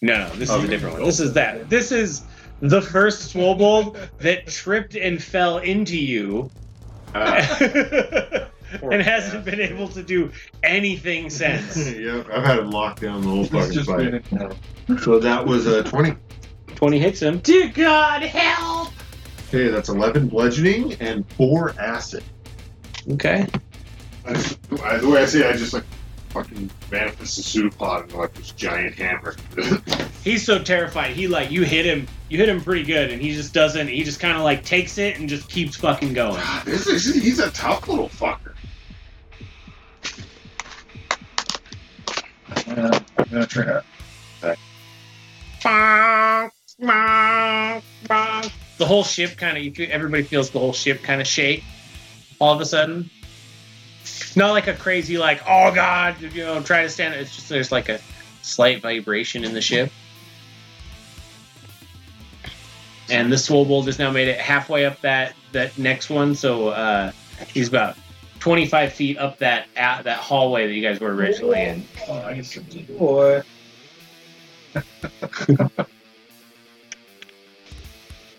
No, no, this is a different one. This is that. This is the first Swobold that tripped and fell into you, Uh, and hasn't been able to do anything since. yep, I've had him locked down the whole fucking fight. So that was a 20. Twenty hits him. Dear God, help! Okay, that's 11 bludgeoning and 4 acid. Okay. I just, I, the way I see it, I just like fucking manifest the pseudopod and like this giant hammer. He's so terrified. He like you hit him. You hit him pretty good, and he just doesn't. He just kind of like takes it and just keeps fucking going. God, this is, he's a tough little fucker. I'm gonna try. The whole ship kind of. Everybody feels the whole ship kind of shake. All of a sudden, not like a crazy like oh god you know try to stand. It's just there's like a slight vibration in the ship. And the Swobold has now made it halfway up that that next one, so uh, he's about 25 feet up that uh, that hallway that you guys were originally in. Oh, I guess it's-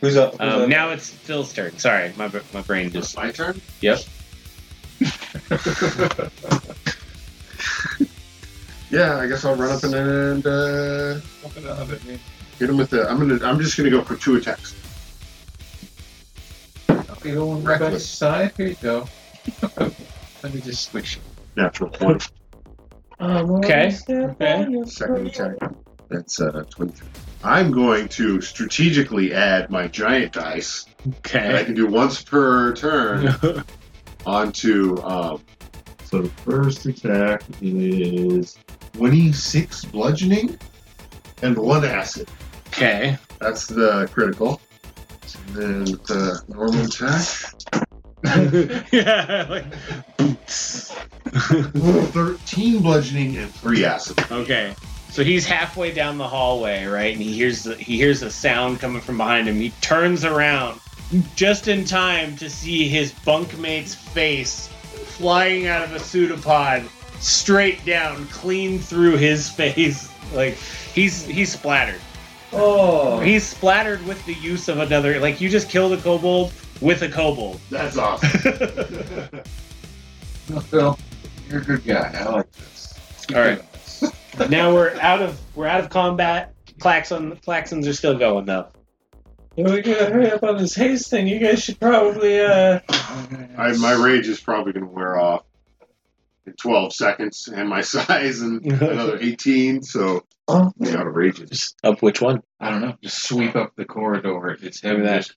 Who's up? Who's Um, up? now it's Phil's turn. Sorry, my, my brain just. My turn? Yep. Yeah, I guess I'll run up and, and uh, hit him with the. I'm gonna. I'm just gonna go for two attacks. Okay, go on Reckless. Rebecca's side. Here you go. Let me just switch. Natural twenty. Okay. Okay. Second attack. That's uh, twenty-three. I'm going to strategically add my giant dice that I Okay. can do once per turn onto. Um, so the first attack is 26 bludgeoning and one acid. Okay. That's the critical. And then the normal attack. yeah. Like, 13 bludgeoning and 3 acid. okay. So he's halfway down the hallway, right? And he hears the, he hears a sound coming from behind him. He turns around just in time to see his bunkmate's face flying out of a pseudopod straight down, clean through his face. Like he's he's splattered. Oh. He's splattered with the use of another. Like you just killed a kobold with a kobold. That's awesome. Phil, you're a good guy. I like this. Keep All right. doing now we're out of we're out of combat. Klaxon Klaxons are still going though. We gotta hurry up on this haste thing. You guys should probably, uh. I, my rage is probably going to wear off in 12 seconds, and my size and another 18. So Oh. I'm out of rages. Of which one? I don't know. Just sweep up the corridor. It's heavy. Look at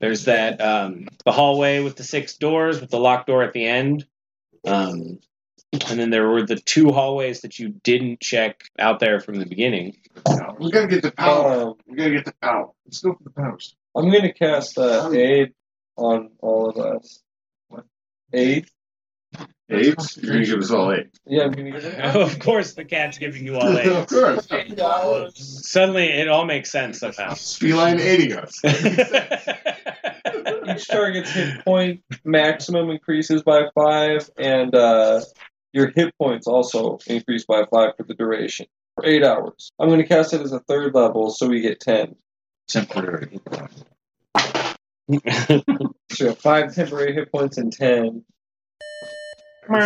There's that um, the hallway with the six doors with the locked door at the end. Um, and then there were the two hallways that you didn't check out there from the beginning. We got to get the power. Um, We got to get the power. Let's go for the powers. I'm gonna cast uh, aid on all of us. What? Aid? Eight? You're going to give us all eight. Yeah, I'm gonna give it. of course, the cat's giving you all eight. of course. Eight dollars. Suddenly, it all makes sense somehow. Feline aiding us. Each target's hit point maximum increases by five, and uh, your hit points also increase by five for the duration for eight hours. I'm going to cast it as a third level, so we get ten. Temporary. So you have five temporary hit points and ten. We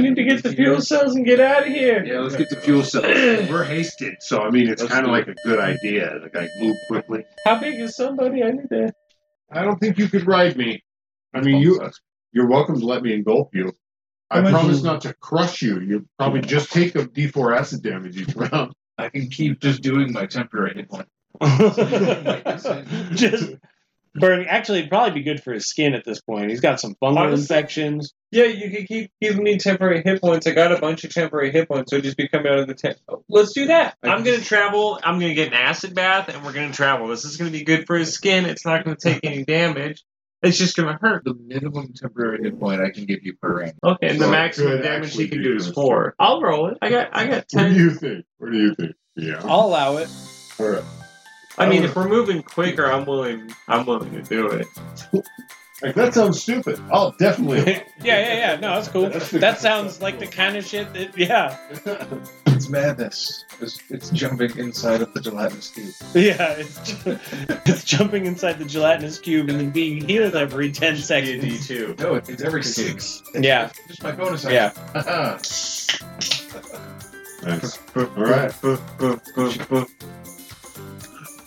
need to get the fuel cells and get out of here. Yeah, let's get the fuel cells. We're hasted, so I mean, it's Let's kind of do like a good idea. Like I move quickly. How big is somebody? I need to. I don't think you could ride me. I mean, you you're welcome to let me engulf you. I How much promise is- not to crush you. You probably just take a D4 acid damage each round. I can keep just doing my temporary hit point. Just burning. Actually, it'd probably be good for his skin at this point. He's got some fungal Honestly- infections. Yeah, you can keep giving me temporary hit points. I got a bunch of temporary hit points, so just be coming out of the tent. Let's do that. I'm gonna travel. I'm gonna get an acid bath, and we're gonna travel. This is gonna be good for his skin. It's not gonna take any damage. It's just gonna hurt. The minimum temporary hit point I can give you per range. Okay, and the So it maximum damage actually he can do is four. I'll roll it. I got I got ten. What do you think? What do you think? Yeah. I'll allow it. All right. I mean, if we're moving quicker, I'm willing. I'm willing to do it. Like, that sounds stupid. I'll definitely. yeah, yeah, yeah. No, that's cool. That sounds like the kind of shit that, yeah. It's madness. It's, it's jumping inside of the gelatinous cube. Yeah, it's, it's jumping inside the gelatinous cube and then being healed every 10 seconds. D two. No, it's every six. Yeah, Just my bonus yeah. action. nice. All right.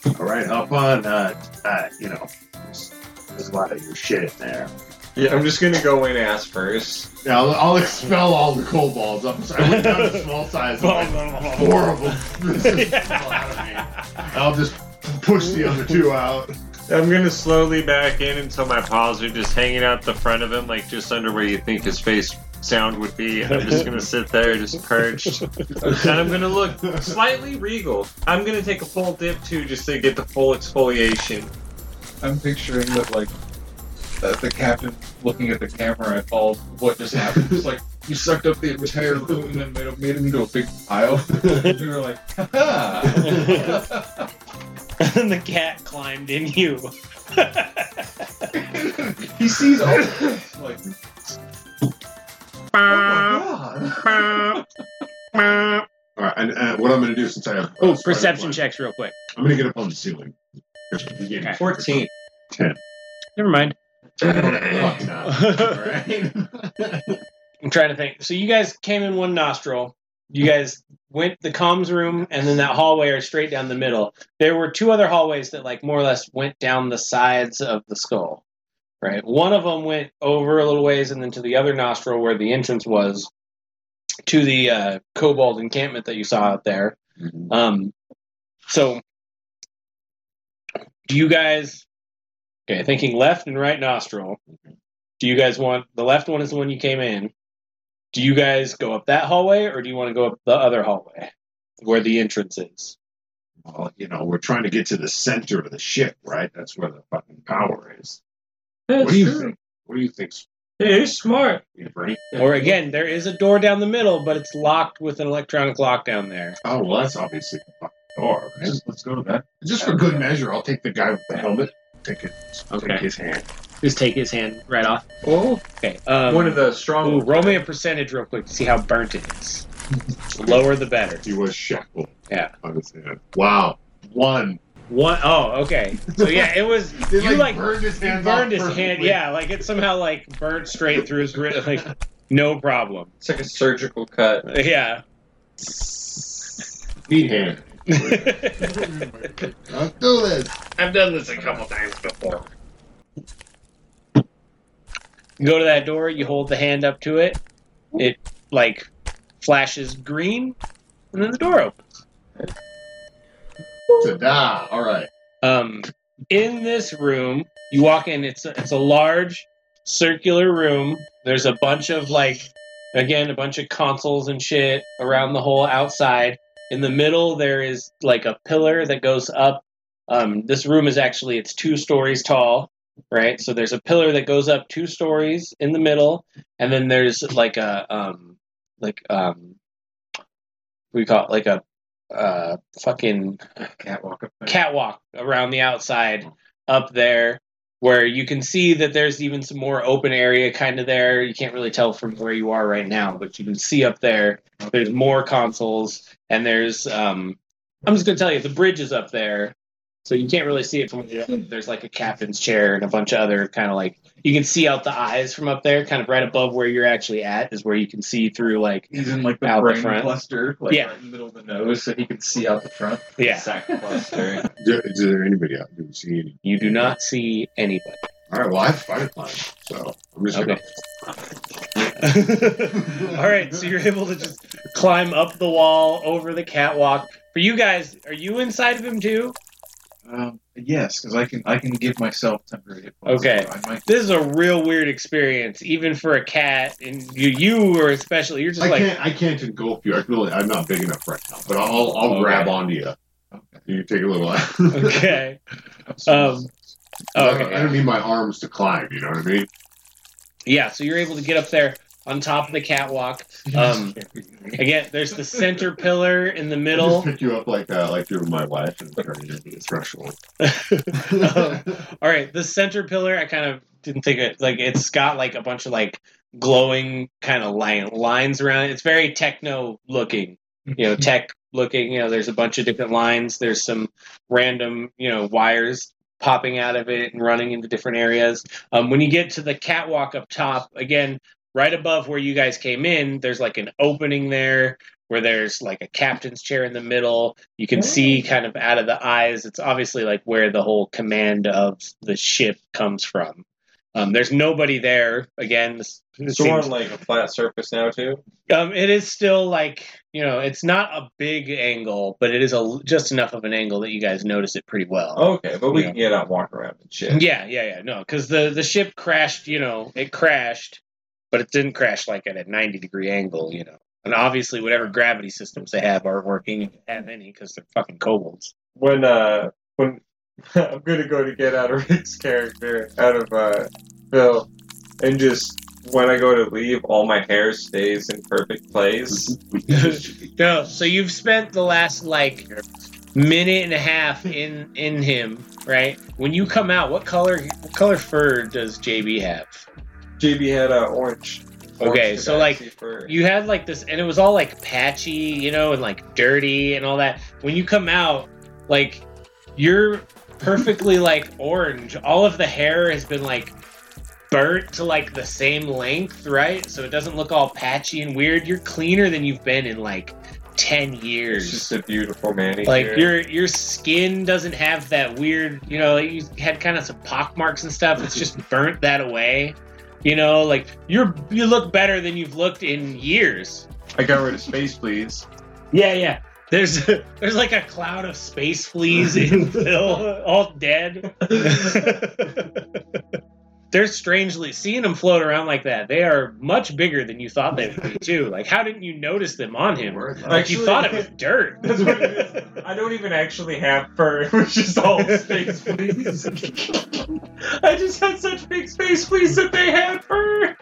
All right. Up on, uh, uh, you know, there's, there's a lot of your shit in there. Yeah, I'm just gonna go in ass first. Yeah, I'll, I'll expel all the balls. I'm sorry. I went down to small size. Horrible. This is fall out of me. I'll just push the other two out. I'm gonna slowly back in until my paws are just hanging out the front of him, like just under where you think his face sound would be. I'm just gonna sit there, just perched, and I'm gonna look slightly regal. I'm gonna take a full dip too, just to get the full exfoliation. I'm picturing that, like, uh, the captain looking at the camera at all what just happened. It's like, you sucked up the entire room and then made it, made it into a big pile. we were like, ha and the cat climbed in you. He sees all like, oh my god. All right. And, and what I'm going to do since I have. Oh, uh, spider perception climb, checks real quick. I'm going to get up on the ceiling. Just to begin. Okay. Fourteen. Never mind. Fuck not. All right. I'm trying to think. So you guys came in one nostril. You guys went the comms room and then that hallway are straight down the middle. There were two other hallways that like more or less went down the sides of the skull. Right. One of them went over a little ways and then to the other nostril where the entrance was to the uh, kobold encampment that you saw out there. Um, so do you guys okay, thinking left and right nostril. Do you guys want the left one is the one you came in? Do you guys go up that hallway or do you want to go up the other hallway where the entrance is? Well, you know, we're trying to get to the center of the ship, right? That's where the fucking power is. What do you think? What do you think, Hey, you're smart. Frank? Or again, there is a door down the middle, but it's locked with an electronic lock down there. Oh, well, that's obviously the door. right? Just, let's go to that. Just for good measure, I'll take the guy with the helmet. Take it. Okay. Take his hand. Just take his hand right off. Oh, Okay. Um, one of the strong. ooh, roll me a percentage real quick to see how burnt it is. Lower the better. He was shackled. Yeah. On his hand. Wow. One. One oh, okay. So yeah, it was They, you like burned his hand. burned his hand. Yeah, like it somehow like burnt straight through his wrist. Like no problem. It's like a surgical cut. Yeah. Meat hand. I've Let's do this. I've done this a couple times before. Go to that door. You hold the hand up to it. It like flashes green, and then the door opens. Ta-da. All right. Um, in this room, you walk in. It's it's a large circular room. There's a bunch of like, again, a bunch of consoles and shit around the whole outside. In the middle, there is like a pillar that goes up. Um, this room is actually it's two stories tall, right? So there's a pillar that goes up two stories in the middle, and then there's like a um, like um, we call it like a uh, fucking Catwalk catwalk around the outside up there where you can see that there's even some more open area kind of there. You can't really tell from where you are right now, but you can see up there there's more consoles and there's um I'm just gonna tell you the bridge is up there. So you can't really see it from there. there's like a captain's chair and a bunch of other kind of like you can see out the eyes from up there, kind of right above where you're actually at is where you can see through like He's in like the Out the brain front. cluster, like Yeah. right in the middle of the nose, so he can see out the front. yeah. sack cluster. Is, is there anybody out? Didn't see any. You do not see anybody. All right. Well, I have spider climb, so I'm just Okay. gonna. All right, so you're able to just climb up the wall over the catwalk. For you guys, are you inside of him too? Um, yes, because I can I can give myself temporary hit points. Okay. so might This is a real weird experience, even for a cat, and you, you are especially. You're just I like, can't. I can't engulf you. I really. I'm not big enough right now. But I'll. I'll Okay. grab onto you. Okay. You take a little. okay. I'm. Um, Oh, okay. I don't need my arms to climb. You know what I mean? Yeah, so you're able to get up there on top of the catwalk. Um, again, there's the center pillar in the I just middle. pick you up like uh, like you're my wife and turn you into the threshold. Um, all right, the center pillar, I kind of didn't think it like it's got like a bunch of like glowing kind of line, lines around it. It's very techno looking, you know, tech looking. You know, there's a bunch of different lines. There's some random, you know, wires popping out of it and running into different areas. Um, when you get to the catwalk up top, again, right above where you guys came in, there's like an opening there where there's like a captain's chair in the middle. You can see kind of out of the eyes. It's obviously like where the whole command of the ship comes from. Um, there's nobody there. Again, this, it So seems- on like a flat surface now too. um, it is still like you know, it's not a big angle, but it is a just enough of an angle that you guys notice it pretty well. Okay, but we Yeah. can get out walk around and shit. Yeah, yeah, yeah. No, because the the ship crashed. You know, it crashed, but it didn't crash like at a ninety degree angle. You know, and obviously, whatever gravity systems they have aren't working. If they have any, because they're fucking kobolds. When uh when I'm gonna go to get out of Rick's character, out of uh Phil, and just when I go to leave, all my hair stays in perfect place. No, so you've spent the last like minute and a half in in him, right? When you come out, what color what color fur does JB have? JB had uh, a orange. Okay, so, like, fur. you had like this and it was all like patchy you know and like dirty and all that when you come out like you're perfectly like orange all of the hair has been like burnt to like the same length right so it doesn't look all patchy and weird you're cleaner than you've been in like 10 It's years just a beautiful manicure. like your your skin doesn't have that weird you know you had kind of some pock marks and stuff it's just burnt that away you know like you're you look better than you've looked in years I got rid of space, fleas. yeah yeah there's there's like a cloud of space fleas in Phil, all dead. They're strangely seeing them float around like that. They are much bigger than you thought they would be too. Like, how didn't you notice them on him? Like you thought it was dirt. That's what it is. I don't even actually have fur. It was just all space fleas. I just had such big space fleas that they had fur.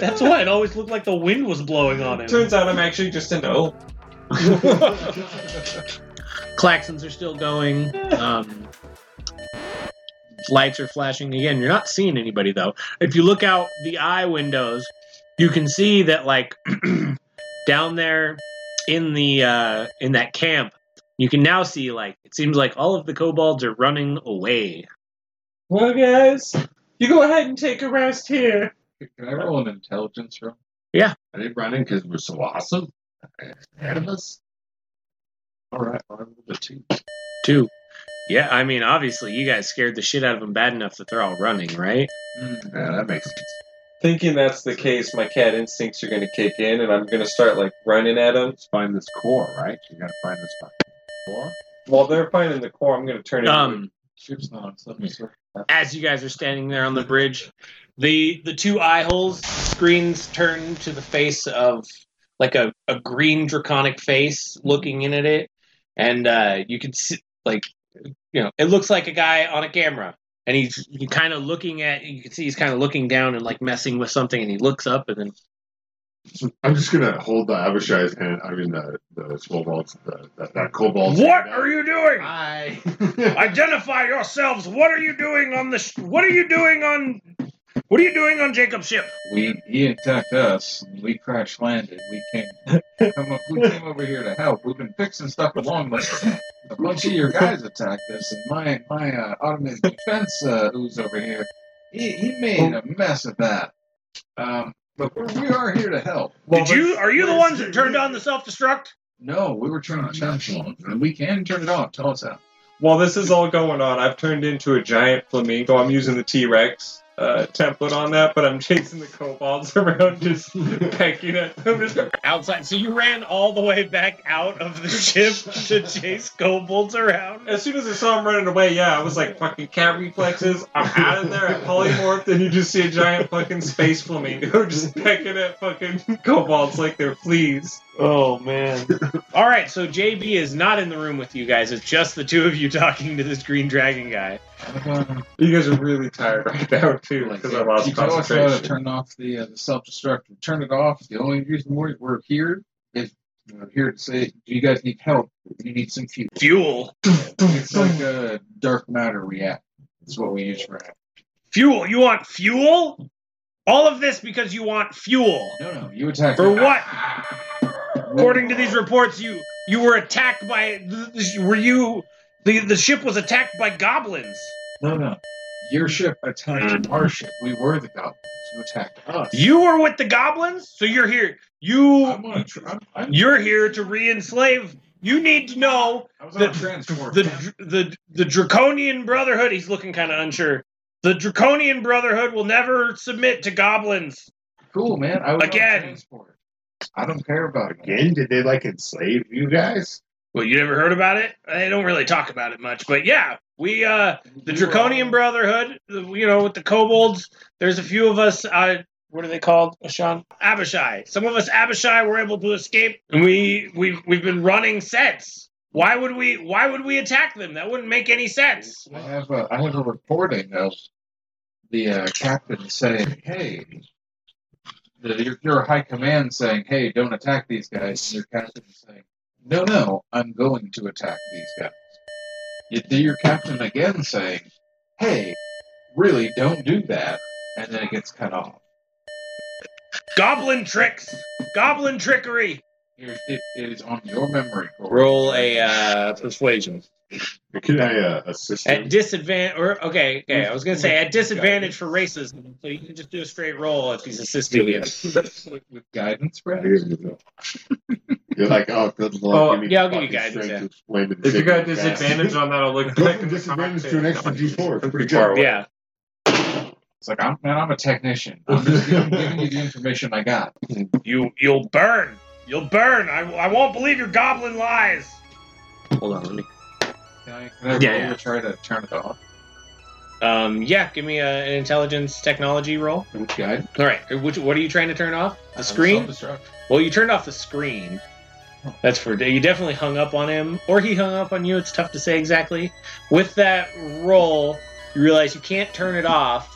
That's why it always looked like the wind was blowing on him. Turns out I'm actually just an O. Klaxons are still going. Um, lights are flashing again. You're not seeing anybody though. If you look out the eye windows, you can see that like down there in the uh, in that camp, you can now see like it seems like all of the kobolds are running away. Well, guys, you go ahead and take a rest here. Can I roll an intelligence roll? Yeah. Are they running because we're so awesome? Ahead of us? All right, I'll roll the two. Two. Yeah, I mean, obviously, you guys scared the shit out of them bad enough that they're all running, right? Yeah, that makes sense. Thinking that's the case, my cat instincts are going to kick in, and I'm going to start like running at them. Let's find this core, right? You gotta find this fucking core. While they're finding the core, I'm going to turn it. Um, Ship's not on subway, sir. as you guys are standing there on the bridge, the the two eye holes screens turn to the face of like a, a green draconic face looking in at it, and uh, you can see like you know it looks like a guy on a camera, and he's he kind of looking at you can see he's kind of looking down and like messing with something, and he looks up and then I'm just gonna hold the Abishai's hand. I mean, the the Swobolds, the that, that Kobold. what are you doing? I. Identify yourselves. What are you doing on the? Sh- what are you doing on? What are you doing on Jacob's ship? We he attacked us. We crash landed. We came come up, we came over here to help. We've been fixing stuff along, but a bunch of your guys attacked us, and my my uh, automated defense uh, who's over here, he, he made a mess of that. Um, but we're, we are here to help. Did you? Are you the ones that turned on the self destruct? No, we were trying to turn it on, and we can turn it off. Tell us how. While this is all going on, I've turned into a giant flamingo. I'm using the T Rex uh, template on that, but I'm chasing the kobolds around, just pecking at them. Just Outside. So you ran all the way back out of the ship to chase kobolds around. As soon as I saw him running away, yeah, I was like fucking cat reflexes. I'm out of there. I polymorphed, and you just see a giant fucking space flamingo just pecking at fucking kobolds like they're fleas. Oh man! All right, so JB is not in the room with you guys. It's just the two of you talking to this green dragon guy. You guys are really tired right now too Like, because I lost you tell us how to turn off the uh, the self destruct. Turn it off. The only reason we're, we're here is we're here to say, do you guys need help? You need some fuel. Fuel, It's like a dark matter reactor. That's what we use for it. fuel. You want fuel? All of this because you want fuel. No, no, you attack For what? According to these reports, you you were attacked by. Were you? The the ship was attacked by goblins. No, no. Your ship attacked our ship. We were the goblins. You attacked us. You were with the goblins, so you're here. You I'm on a tr- I'm, I'm, you're here to re-enslave. You need to know I was on a the- transport. the the the draconian brotherhood. He's looking kind of unsure. The draconian brotherhood will never submit to goblins. cool, man. I was on a Again. transport. I don't care about it. Again, did they like enslave you guys? Well, you never heard about it? They don't really talk about it much, but yeah, we uh the draconian brotherhood. You know, with the kobolds. There's a few of us. Uh, what are they called, Sean? Abishai. Some of us Abishai were able to escape, and we we've we've been running sets. Why would we? Why would we attack them? That wouldn't make any sense. I have a, I have a recording of the uh, captain saying, "Hey, the, your, your high command saying, hey, don't attack these guys." And your captain saying, "No, no, I'm going to attack these guys." You do your captain again saying, "Hey, really, don't do that," and then it gets cut off. Goblin tricks. Goblin trickery. Here's, it, it is on your memory. Corey. Roll a uh, persuasion Can I uh, assist at disadvantage. Or okay, okay. I was gonna say at disadvantage for racism, so you can just do a straight roll if he's assisting you. with, with guidance, Brad. You're like, oh, good lord. Oh, yeah, I'll give you guidance, strength yeah. to explain If you got signal disadvantage on that, I'll look Go back from in the disadvantage to an extra D4. It's pretty far away. Yeah. It's like I'm man, I'm a technician. I'm just giving, giving you the information I got. You you'll burn. You'll burn. I, I won't believe your goblin lies. Hold on, let me. Can I, can I Yeah, yeah. to try to turn it off? Um, yeah, give me a, an intelligence technology roll. With guide. All right, which what are you trying to turn off? Uh, The screen. Well, you turned off the screen. That's for you. Definitely hung up on him, or he hung up on you. It's tough to say exactly. With that roll, you realize you can't turn it off,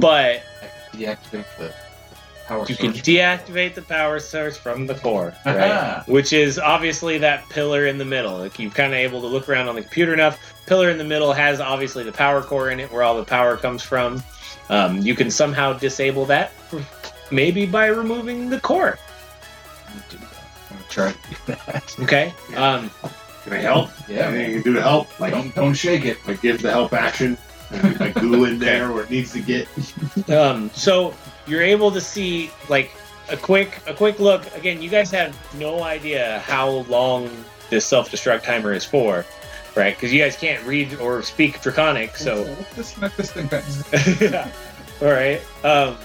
but I deactivate the power you can deactivate the power source from the core, right? Which is obviously that pillar in the middle. Like you're kind of able to look around on the computer enough. Pillar in the middle has obviously the power core in it, where all the power comes from. Um, you can somehow disable that, maybe by removing the core. I'm to do that. Okay. Um, Can I help? Yeah, Anything you can do to help? Like, Don't don't shake it. like give the help action. Like, glue in there where it needs to get. Um, so you're able to see like a quick a quick look. Again, you guys have no idea how long this self destruct timer is for, right? Because you guys can't read or speak Draconic, so let's disconnect this thing yeah. All right. Um,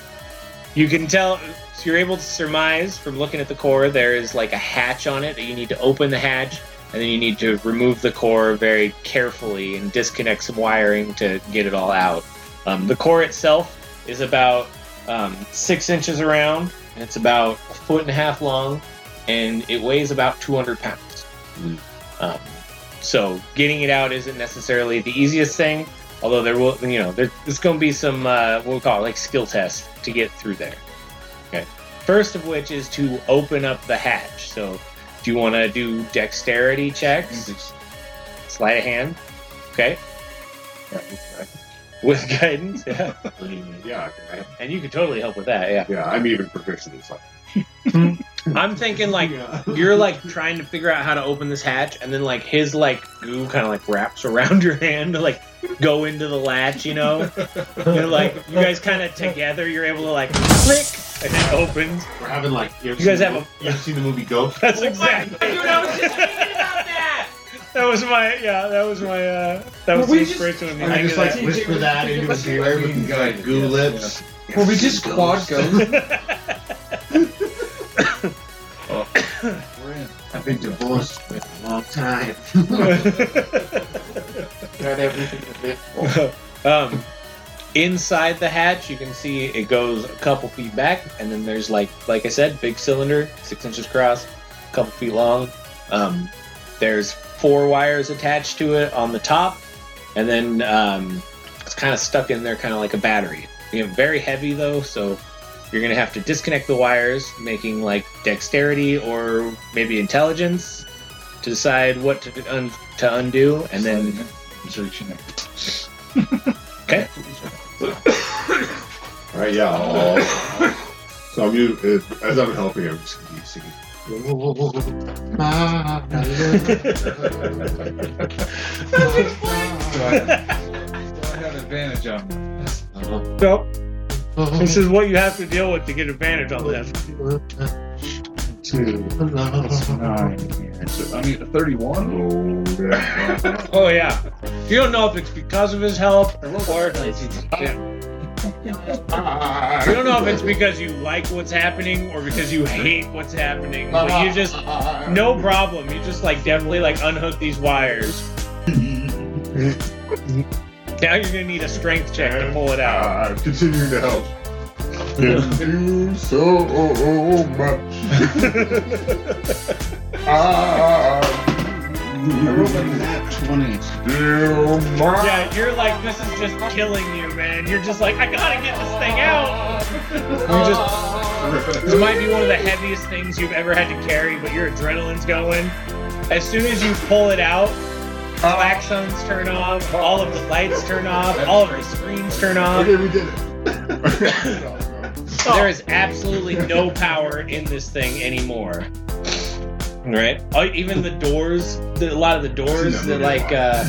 you can tell. So you're able to surmise from looking at the core. There is like a hatch on it that you need to open the hatch, and then you need to remove the core very carefully and disconnect some wiring to get it all out. Um, the core itself is about um, six inches around, and it's about a foot and a half long, and it weighs about 200 pounds. Um, so getting it out isn't necessarily the easiest thing. Although there will, you know, there, there's going to be some uh, what we call it, like skill tests to get through there. Okay. First of which is to open up the hatch. So, do you want to do dexterity checks? Just- Sleight of hand. Okay. right. With guidance. Yeah. Yeah, I- And you could totally help with that. Yeah. yeah. I'm even proficient in stuff. Hmm. I'm thinking like you're like trying to figure out how to open this hatch, and then like his like goo kind of like wraps around your hand to like go into the latch, you know. You're like you guys kind of together, you're able to like click, and it opens. We're having like. You, You guys have a- You ever seen the movie Ghost? That's exactly. Dude, I was just thinking about that. That was my yeah. That was my uh. That was Were the we just- inspiration of me. I thinking just like that. whisper that into his ear with these like goo lips. Were we just quad ghosts? We're in. I've been divorced for a long time. Got everything to live for. um, inside the hatch, you can see it goes a couple feet back, and then there's like, like I said, big cylinder, six inches across, a couple feet long. Um, there's four wires attached to it on the top, and then um, it's kind of stuck in there, kind of like a battery. You know, very heavy though, so you're gonna have to disconnect the wires, making like dexterity or maybe intelligence to decide what to un- to undo, and then He's reaching it. Okay. All right, yeah. I'll- so I'm u- as I'm helping, I'm just gonna be singing. Do I, do I have advantage on this? Nope. This is what you have to deal with to get advantage on this. That's nine here. So, I mean, 31? Oh yeah. You don't know if it's because of his help or yeah. You don't know if it's because you like what's happening or because you hate what's happening. But you just no problem. You just like definitely like unhook these wires. Now you're gonna need a strength check to pull it out. I'm continuing to help. Thank you so oh, oh, oh, much. Ah, ah, I rolled a nat 20. Yeah, you're like this is just killing you, man. You're just like I gotta get this thing out. You just This might be one of the heaviest things you've ever had to carry, but your adrenaline's going. As soon as you pull it out, claxons turn off, all of the lights turn off, all of the screens turn off. Okay, we did it. There is absolutely no power in this thing anymore. Right? Oh, even the doors, the, a lot of the doors that like uh,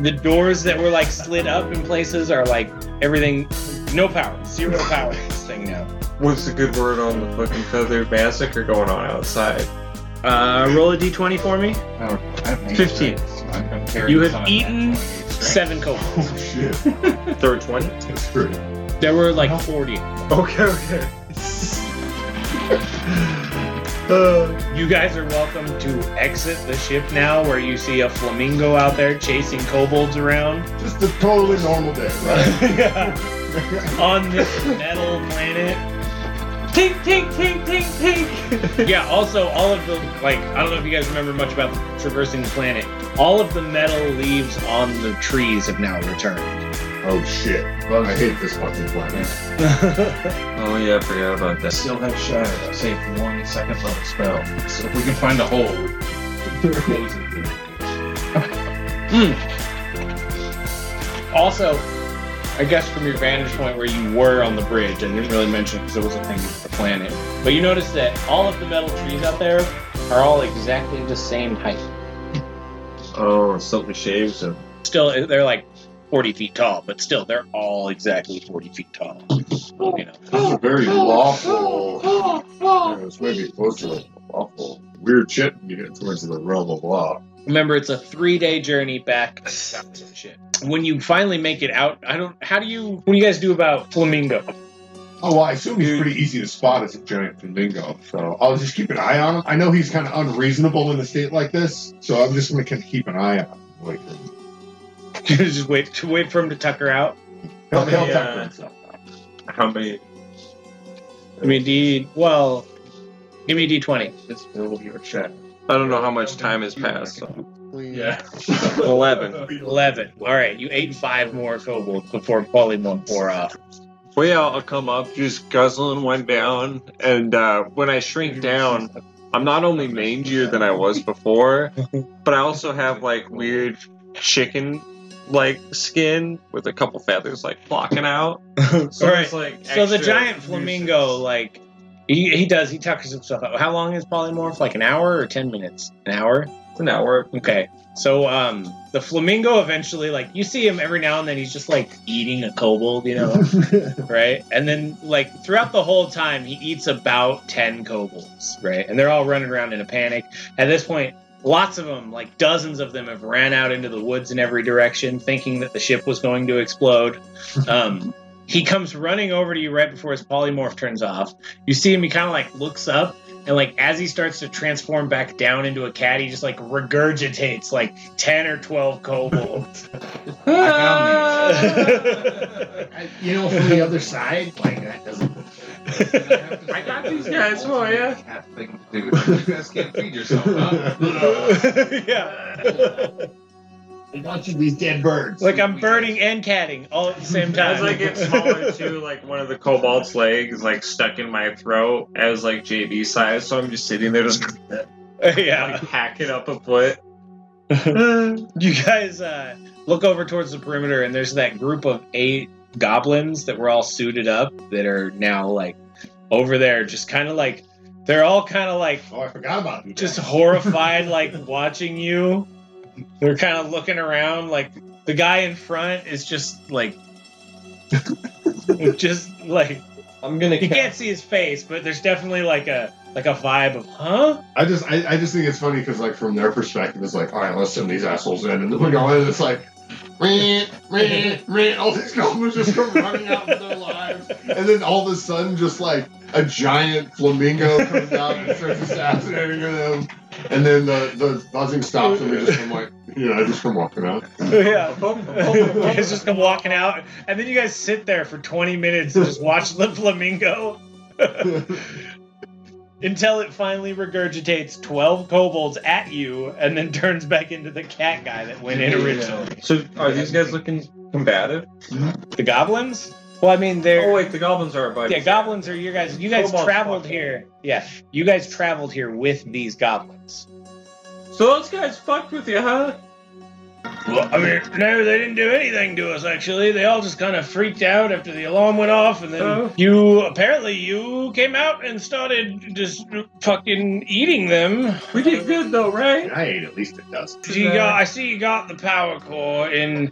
the doors that were like slid up in places are like everything, no power, zero power in this thing now. What's the good word on the fucking feather massacre going on outside? Uh, roll a d20 for me. Oh, I have 15. So I'm gonna carry You have eaten seven kobolds. Oh shit. Third 20? That's true. There were like 40. Okay, okay. You guys are welcome to exit the ship now, where you see a flamingo out there chasing kobolds around Just a totally normal day, right? on this metal planet. Tink, tink, tink, tink, tink. yeah. Also, all of the like, I don't know if you guys remember much about traversing the planet. All of the metal leaves on the trees have now returned. Oh shit. I hate this fucking planet. Oh yeah, I forgot about that. still have Shatter. Save one second level spell. So if we can find a hole, we're closing hmm. Also, I guess from your vantage point where you were on the bridge, I didn't really mention because it was a thing with the planet, but you notice that all of the metal trees out there are all exactly the same height. Oh, something shaves him. Still, they're like 40 feet tall, but still, they're all exactly 40 feet tall. You know, very lawful. Know, it's maybe close to lawful. Weird shit you get towards the realm of law. remember it's a three-day journey back to the ship. When you finally make it out, I don't. How do you? What do you guys do about flamingo? Oh, well, I assume he's pretty easy to spot as a giant flamingo. So I'll just keep an eye on him. I know he's kind of unreasonable in a state like this, so I'm just going to keep an eye on him. Like, Just wait to wait for him to tucker out. he'll, he'll Yeah. tuck himself. How many? I mean, D. Well, give me D twenty. This build your shadow. I don't know how much time has passed. So. Yeah. Eleven. Eleven. All right, you ate five more kobolds before polymorph wore off. Well, yeah, I'll come up, just guzzling one down, and uh, when I shrink down, I'm not only mangier than I was before, but I also have like weird chicken like skin with a couple feathers like blocking out. So All right. like So the giant flamingo, nuisance. like, he, he does. He tuckers himself out. How long is polymorph? Like an hour or ten minutes? An hour. It's an hour. Okay. So um, the flamingo eventually, like, you see him every now and then. He's just like eating a kobold, you know, right? And then like throughout the whole time, he eats about ten kobolds, right? And they're all running around in a panic. At this point, lots of them, like dozens of them, have ran out into the woods in every direction, thinking that the ship was going to explode. Um, he comes running over to you right before his polymorph turns off. You see him. He kind of like looks up. And like as he starts to transform back down into a cat, he just like regurgitates like ten or twelve kobolds. I you know, from the other side, like that doesn't. I got these guys for ya. Cat thing to do. You guys can't feed yourself, huh? yeah. I'm watching these dead birds. Like I'm birding and catting all at the same time. As I get smaller too, like one of the kobold's legs like stuck in my throat as like JB size, so I'm just sitting there just yeah. like hacking up a foot. You guys uh, look over towards the perimeter, and there's that group of eight goblins that were all suited up that are now like over there, just kind of like they're all kind of like oh, I forgot about you. just horrified, like watching you. They're kind of looking around, like the guy in front is just like, just like I'm gonna. you Cast, can't see his face, but there's definitely like a like a vibe of huh. I just, I, I just think it's funny because, like, from their perspective, it's like, all right, let's send these assholes in, and then we go in, and it's like, meh, meh, meh, all these goblins just come running out of their lives, and then all of a sudden, just like a giant flamingo comes out and starts assassinating them, and then the the buzzing stops, and we just come like, you know, just come walking out. yeah. you guys just come walking out, and then you guys sit there for 20 minutes and just watch the flamingo until it finally regurgitates 12 kobolds at you and then turns back into the cat guy that went in originally. So are these guys looking combative? The goblins? Well, I mean, they're. Oh wait, the goblins are our buddies. yeah, goblins are you guys. You guys Kobolds traveled fuck. here. Yeah, you guys traveled here with these goblins. So those guys fucked with you, huh? Well, I mean, no, they didn't do anything to us. Actually, they all just kind of freaked out after the alarm went off, and then Oh. you apparently you came out and started just fucking eating them. We did good though, right? I ate at least a dozen. You got, I see you got the power core in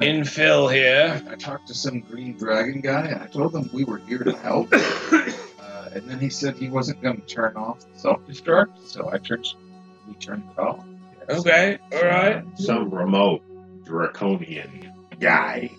in Phil here. I talked to some green dragon guy, and I told him we were here to help. uh, and then he said he wasn't going to turn off the self-destruct, so I turned. We turned it off. Okay, all right. Some remote draconian guy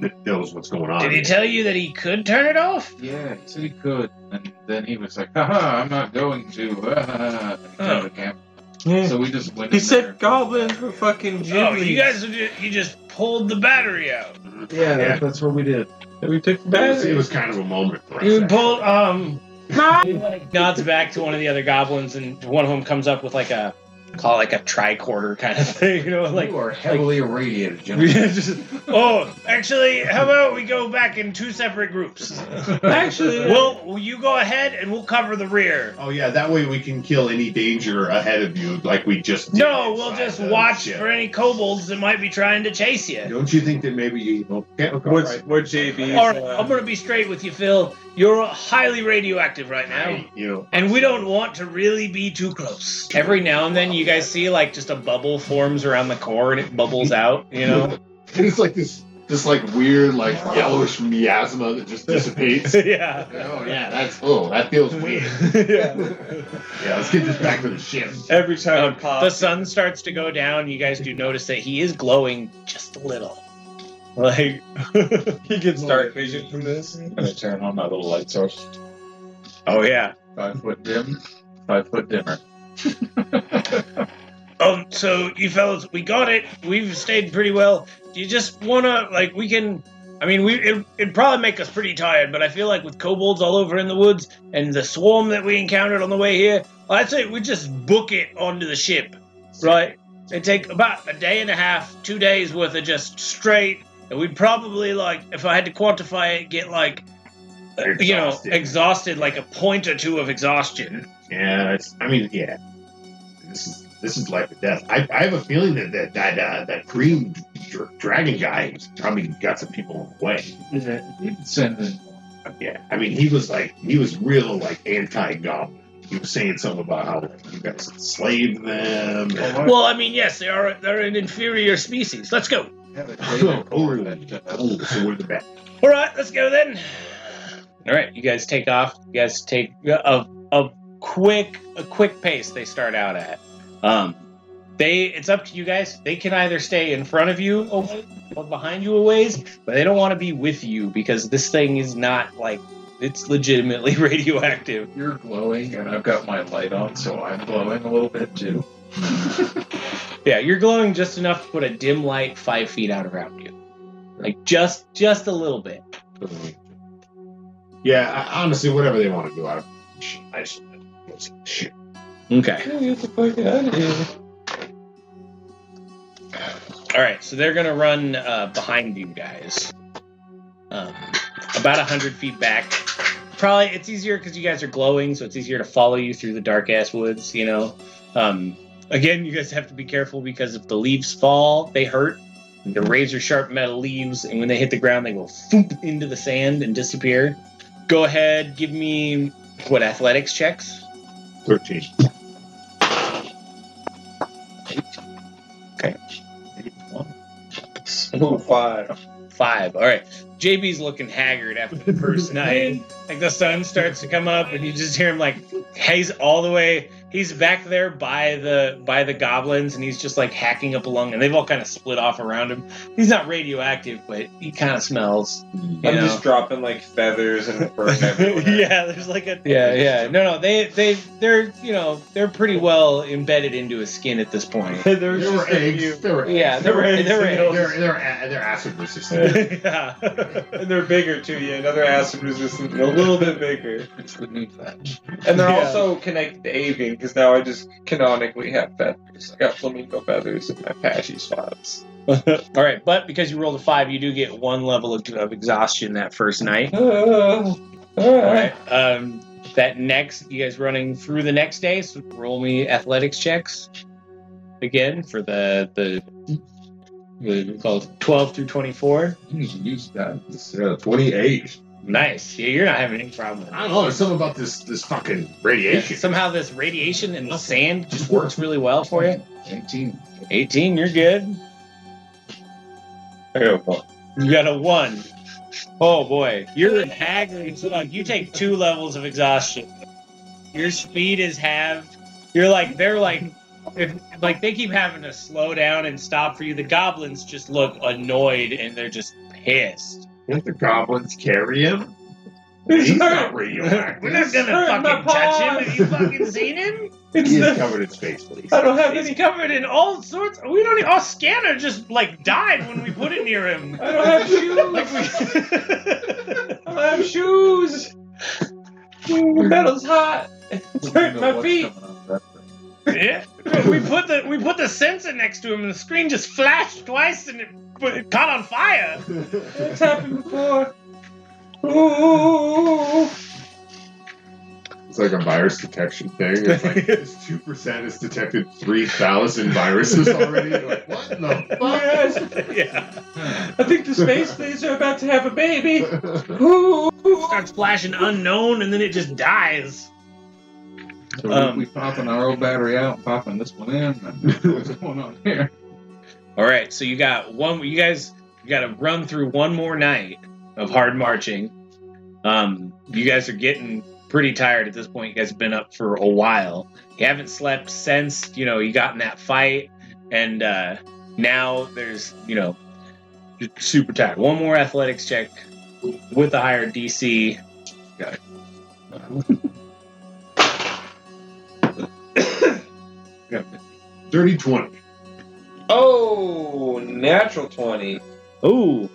that knows what's going on. Did he tell you that he could turn it off? Yeah, he said he could, and then he was like, "Haha, I'm not going to." Uh, Oh. the camp. Yeah. So we just went. He in said there. goblins were fucking Oh, you guys, are you just pulled the battery out. Yeah, Yeah. that's what we did. we took the battery. it was kind of a moment for us. You actually. pulled um nods back to one of the other goblins, and one of them comes up with like a call it like a tricorder kind of thing, you know, like. you are heavily irradiated, gentlemen. just- oh, actually, how about we go back in two separate groups? Actually, Well, you go ahead and we'll cover the rear. Oh yeah, that way we can kill any danger ahead of you, like we just. did No, we'll just watch ship. for any kobolds that might be trying to chase you. Don't you think that maybe you? Okay, okay, what's alright. what JB? All right, uh, I'm gonna be straight with you, Phil. You're highly radioactive right now. I- you And we don't want to really be too close. Every now and then, you guys see like just a bubble forms around the core and it bubbles out. You know? and it's like this, this like weird, like yellowish miasma that just dissipates. yeah. oh yeah, that's oh, that feels weird. yeah. Yeah, let's get this back to the ship. Every time Um, pops, the sun starts to go down. You guys do notice that he is glowing just a little. Like, he gets dark vision from this. I'm gonna turn on my little light source. oh yeah. Five foot dim, five foot dimmer. Um. So you fellas, we got it. We've stayed pretty well. Do you just wanna like we can? I mean, we it, it'd probably make us pretty tired, but I feel like with kobolds all over in the woods and the swarm that we encountered on the way here, I'd say we just book it onto the ship, right? It'd take about a day and a half, two days worth of just straight, and we'd probably like, if I had to quantify it, get like, you know, Exhausted. exhausted, like a point or two of exhaustion. Yeah, it's. I mean, yeah. This is this is life or death. I, I have a feeling that that that uh, that green dr- dragon guy has probably got some people away. You can Yeah, I mean, he was like he was real like anti-goblin. He was saying something about how like, you guys enslaved them. and- Well, I mean, yes, they are. They're an inferior species. Let's go. have a data core that, uh, oh, so we're the best. All right, let's go then. All right, you guys take off. You guys take a, a quick a quick pace. They start out at. Um, they it's up to you guys. They can either stay in front of you a ways or behind you a ways, but they don't want to be with you because this thing is not like it's legitimately radioactive. You're glowing, and I've got my light on, so I'm glowing a little bit too. Yeah, you're glowing just enough to put a dim light five feet out around you, like just just a little bit. Yeah, I, honestly, whatever they want to do, I, I just shit. Okay. Get the fuck out of here. All right, so they're gonna run uh, behind you guys, um, about a hundred feet back. Probably it's easier because you guys are glowing, so it's easier to follow you through the dark ass woods. You know. Um, again, you guys have to be careful because if the leaves fall, they hurt. The razor sharp metal leaves, and when they hit the ground, they go foop into the sand and disappear. Go ahead, give me what athletics checks. Thirteen. Ooh, five. Five. All right. JB's looking haggard after the first night. Like the sun starts to come up, and you just hear him like he's all the way. He's back there by the by the goblins, and he's just like hacking up a lung and they've all kind of split off around him. He's not radioactive, but he kind of smells. You I'm know? just dropping like feathers and fur everywhere. yeah, there's like a yeah, yeah. No, no, they they they're you know they're pretty well embedded into his skin at this point. There's There were eggs. There were Yeah, eggs. there were there were They're, they're, they're acid resistant. yeah. And they're bigger too, yeah. Another acid resistant, a little bit bigger. It's the new fat. And they're Yeah. also connected to avian because now I just canonically have feathers. I got flamingo feathers in my patchy spots. All right, but because you rolled a five, you do get one level of, of exhaustion that first night. Uh, All all right. Um, that next, you guys running through the next day. So roll me athletics checks again for the the. the called 12 through 24 You can use that. It's, uh, Twenty-eight. Nice yeah you're not having any problem I don't know. There's something about this this fucking Yeah, radiation. somehow this radiation and the sand just works really well for you 18. 18 you're good I got one. You got a one. Oh boy, you're in. So like, you take two levels of exhaustion. Your speed is halved. You're like they're like, if like they keep having to slow down and stop for you. The goblins just look annoyed and they're just pissed. Can't the goblins carry him? He's not radioactive. We're not gonna hurt my fucking touch him. paws. Have you fucking seen him? It's He is the, covered in space, please. I don't have He's any. covered in all sorts. We don't. Even, our scanner just like died when we put it near him. I don't have shoes. Like we. I don't have shoes. The metal's hot. It's hurting my feet. Yeah, we put the we put the sensor next to him, and the screen just flashed twice, and it, but it caught on fire. It's happened before. Ooh. It's like a virus detection thing. It's like this two percent has detected three thousand viruses already. You're like, what in the Yes. yeah, I think the space fleas are about to have a baby. Ooh. starts flashing unknown, and then it just dies. So Um, we, we popping our old battery out, popping this one in. and What's going on here? All right, so you got one. You guys, you got to run through one more night of hard marching. Um, you guys are getting pretty tired at this point. You guys have been up for a while. You haven't slept since you know you got in that fight, and uh, now there's you know you're super tired. One more athletics check with a higher DC. Dirty twenty. Oh, natural 20. Ooh,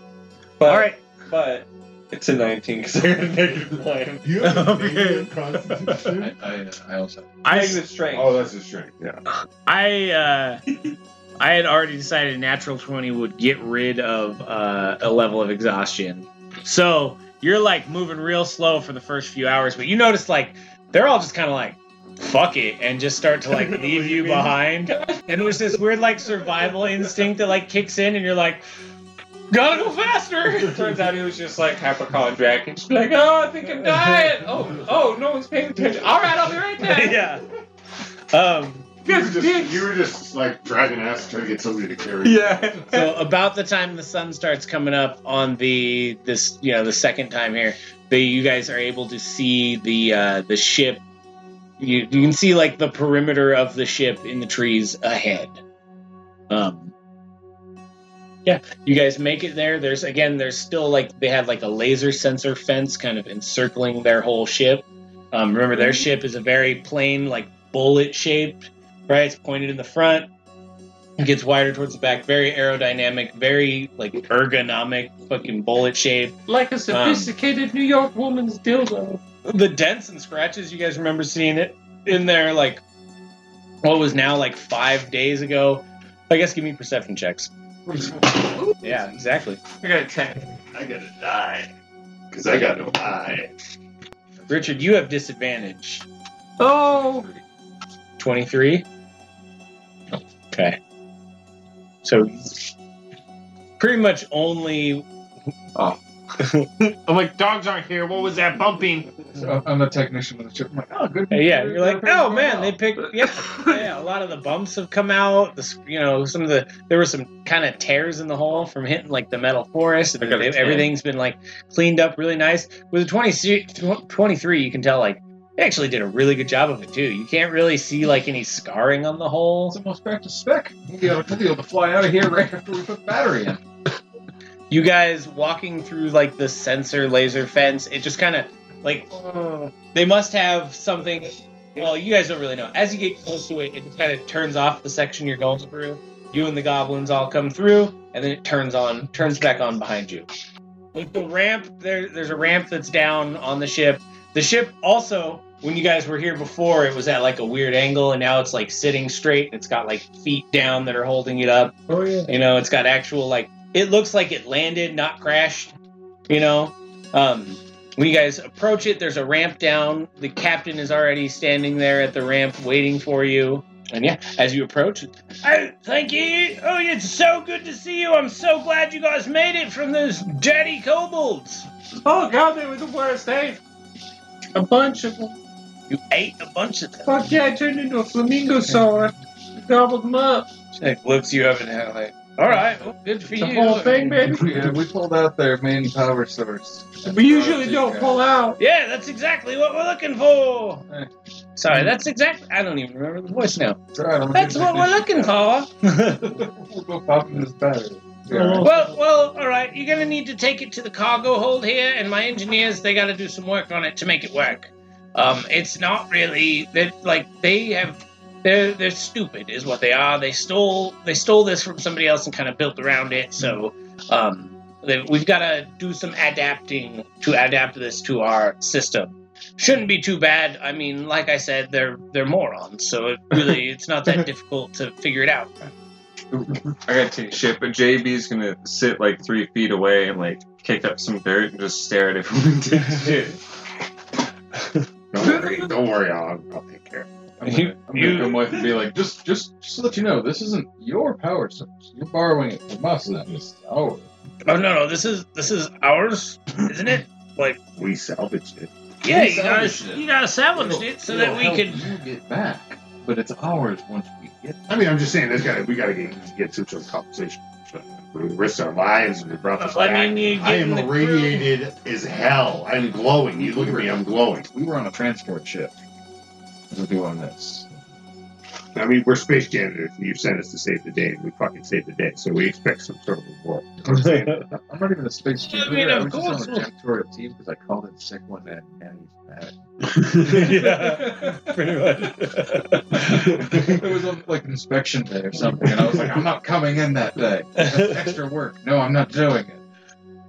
But, all right. But it's a 19 because I got a negative one. You have a Okay. negative I, constitution. I, I also. I Negative strength. Oh, that's his strength. Yeah. I uh, I had already decided natural twenty would get rid of uh, a level of exhaustion. So you're like moving real slow for the first few hours, but you notice like they're all just kind of like fuck it and just start to like leave you behind. And there's this weird like survival instinct that like kicks in, and you're like, gotta go faster. Turns out he was just like hypochondriac and just be like, oh, I think I'm dying. Oh, oh, no one's paying attention. All right, I'll be right there. yeah. Um. You were, just, you were just like dragging ass trying to get somebody to carry. you. Yeah. so about the time the sun starts coming up on the this you know the second time here the you guys are able to see the uh the ship you, you can see like the perimeter of the ship in the trees ahead. Um yeah you guys make it there. There's again there's still like they have like a laser sensor fence kind of encircling their whole ship. Um remember their ship is a very plain like bullet shaped right? It's pointed in the front. It gets wider towards the back, very aerodynamic, very like ergonomic, fucking bullet shape. Like a sophisticated New York woman's dildo. The dents and scratches, you guys remember seeing it in there like what was now like five days ago. I guess give me perception checks. Yeah, exactly. I got a 10. I gotta die. Because I got no eye. Richard, you have disadvantage. Oh! 23? Okay. So, pretty much only. Oh. I'm like, dogs aren't here. What was that bumping? So I'm the technician of the ship. I'm like, oh, good. Yeah, you're like, oh man, they picked. Yeah, yeah. A lot of the bumps have come out. The, you know, some of the there were some kind of tears in the hull from hitting like the metal forest. And I got a 10. everything's been like cleaned up really nice. With a 20, 23, you can tell like they actually did a really good job of it too. You can't really see like any scarring on the hull. It's almost back to spec. We'll be able, we'll be able to fly out of here right after we put the battery in. You guys walking through like the sensor laser fence it just kind of like they must have something well you guys don't really know. As you get close to it it just kind of turns off the section you're going through. You and the goblins all come through and then it turns on turns back on behind you. Like the ramp there there's a ramp that's down on the ship. The ship also when you guys were here before it was at like a weird angle and now it's like sitting straight it's got like feet down that are holding it up. Oh, yeah. you know, it's got actual like it looks like it landed, not crashed. You know, um, when you guys approach it, there's a ramp down. The captain is already standing there at the ramp waiting for you. And yeah, as you approach, oh, thank you. Oh, it's so good to see you. I'm so glad you guys made it from those dirty kobolds. Oh, God, they were the worst, eh? A bunch of them. You ate a bunch of them. Fuck yeah, I turned into a flamingo saw. Gobbled them up. Like, looks you up and down like, all right, well, good for The you. whole thing, baby. Yeah, we pulled out their main power source. We usually don't pull out. Yeah, that's exactly what we're looking for. Hey. Sorry, that's exactly. I don't even remember the voice now. It's all right, I'm That's what we're looking for. We'll go pop in this battery. Yeah. well, well, all right. You're gonna need to take it to the cargo hold here, and my engineers they got to do some work on it to make it work. Um, it's not really that like they have. They're they're stupid, is what they are. They stole they stole this from somebody else and kind of built around it. So, um, they, we've got to do some adapting to adapt this to our system. Shouldn't be too bad. I mean, like I said, they're they're morons, so it really it's not that difficult to figure it out. I gotta take shit, but Jaybee's gonna sit like three feet away and like kick up some dirt and just stare at it from a distance. Don't worry, don't worry, I'll, I'll take care. I'm gonna, I'm gonna come with and be like, just, just, just to let you know, this isn't your power source. You're borrowing it from us, and this ours. Oh no, no, this is this is ours, isn't it? Like, We salvaged it. yeah, We you guys, salvaged it. you guys salvaged It'll- it so that we help could. you get back, but it's ours once we get. I mean, I'm just saying, there's gotta, we gotta get, get some sort of compensation. We risked our lives and we brought this uh, I back. mean, I am the crew- as hell. I'm glowing. You look at me, I'm glowing. We were on a transport ship. We're on this. I mean, we're space janitors. You sent us to save the day, and we fucking saved the day. So we expect some sort of reward. I'm not even a space I janitor. mean, I of was course just on we'll- a janitorial team because I called in sick one day and he's bad. yeah, pretty much. it was on like inspection day or something, and I was like, I'm not coming in that day. That's extra work. No, I'm not doing it.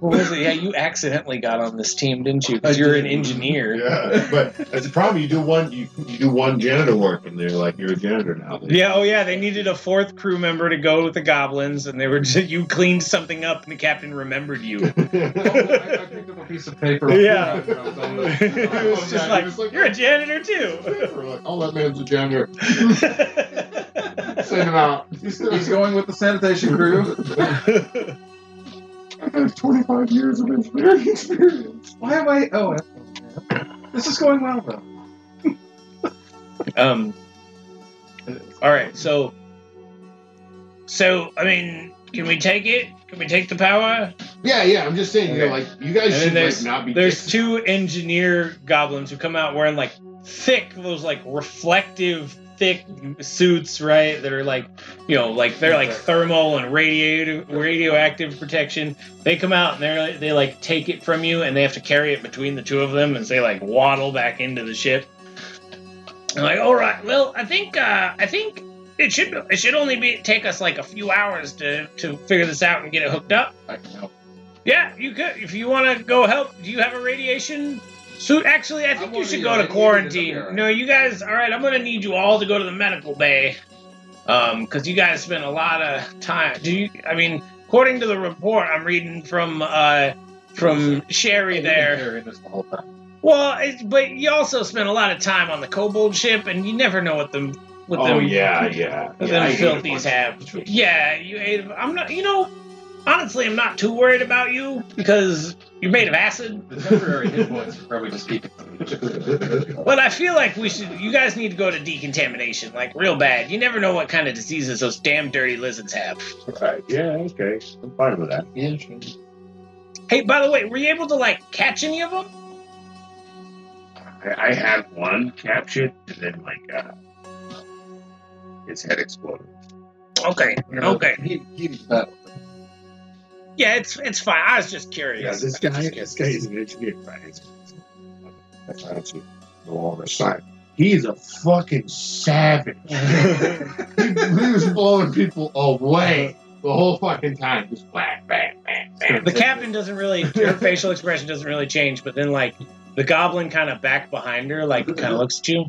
What was it? Yeah, you accidentally got on this team, didn't you? Because you're an engineer. Yeah, but that's the problem. You do one, you, you do one janitor work, and they're like, you're a janitor now. Yeah, oh yeah, they needed a fourth crew member to go with the goblins, and they were just, you cleaned something up, and the captain remembered you. Oh, I, I picked up a piece of paper. Yeah. when was on it was just like, was like- you're a janitor too. Like, oh, that man's a janitor. Send him out. He's, He's going with the sanitation crew. I have 25 years of engineering experience. Why am I? Oh, this is going well though. um. All right, so, so I mean, can we take it? Can we take the power? Yeah, yeah. I'm just saying, you know, like you guys And should there's- like not be. There's dicks. two engineer goblins who come out wearing like thick, those like reflective, thick suits, right? That are like, you know, like they're like thermal and radio radioactive protection. They come out and they're they like take it from you, and they have to carry it between the two of them as they like waddle back into the ship. I'm like, all right, well, I think, uh, I think, it should it should only be take us like a few hours to to figure this out and get it hooked up. I can help. Yeah, you could if you want to go help. Do you have a radiation suit? Actually, I think I'm you should go to I quarantine. No, you guys. All right, I'm gonna need you all to go to the medical bay, um, because you guys spent a lot of time. Do you? I mean, according to the report I'm reading from uh from Sherry there. the. Well, it's, but you also spent a lot of time on the kobold ship, and you never know what them what Oh them yeah, yeah. what yeah them filthies have. Yeah, you ate. I'm not. You know, honestly, I'm not too worried about you because you're made of acid. The temporary hit points are probably just keeping. But I feel like we should. You guys need to go to decontamination, like real bad. You never know what kind of diseases those damn dirty lizards have. Right. Yeah. Okay. I'm fine with that. Yeah, sure. Hey, by the way, were you able to like catch any of them? I, I had one captured, and then like uh, his head exploded. Okay, okay, He, he was bad. Yeah, it's it's fine. I was just Yeah, curious. this guy, this guy is an engineer, right? That's why I don't know all this side. He's a fucking savage. he, he was blowing people away the whole fucking time. Just bang, bang, bang, bang. The captain doesn't really, her facial expression doesn't really change, but then like the goblin kind of back behind her, like kind of looks at you.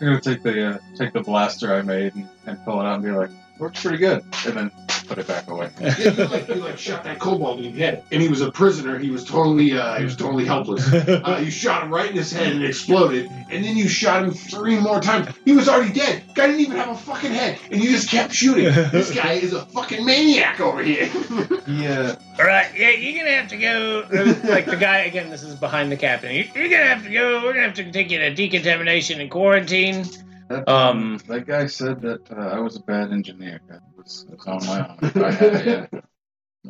I'm gonna take the uh, take the blaster I made and, and pull it out and be like, Works pretty good. And then put it back away. Yeah, you like you like shot that kobold in the head, and he was a prisoner. He was totally uh, he was totally helpless. Uh, you shot him right in his head and it exploded, and then you shot him three more times. He was already dead. Guy didn't even have a fucking head, and you just kept shooting. This guy is a fucking maniac over here. Yeah. All right, yeah, you're gonna have to go. Like the guy again, this is behind the captain. You- You're gonna have to go. We're gonna have to take you to decontamination and quarantine. That, Um, that guy said that uh, I was a bad engineer. That was, that's on my own. I, I, yeah.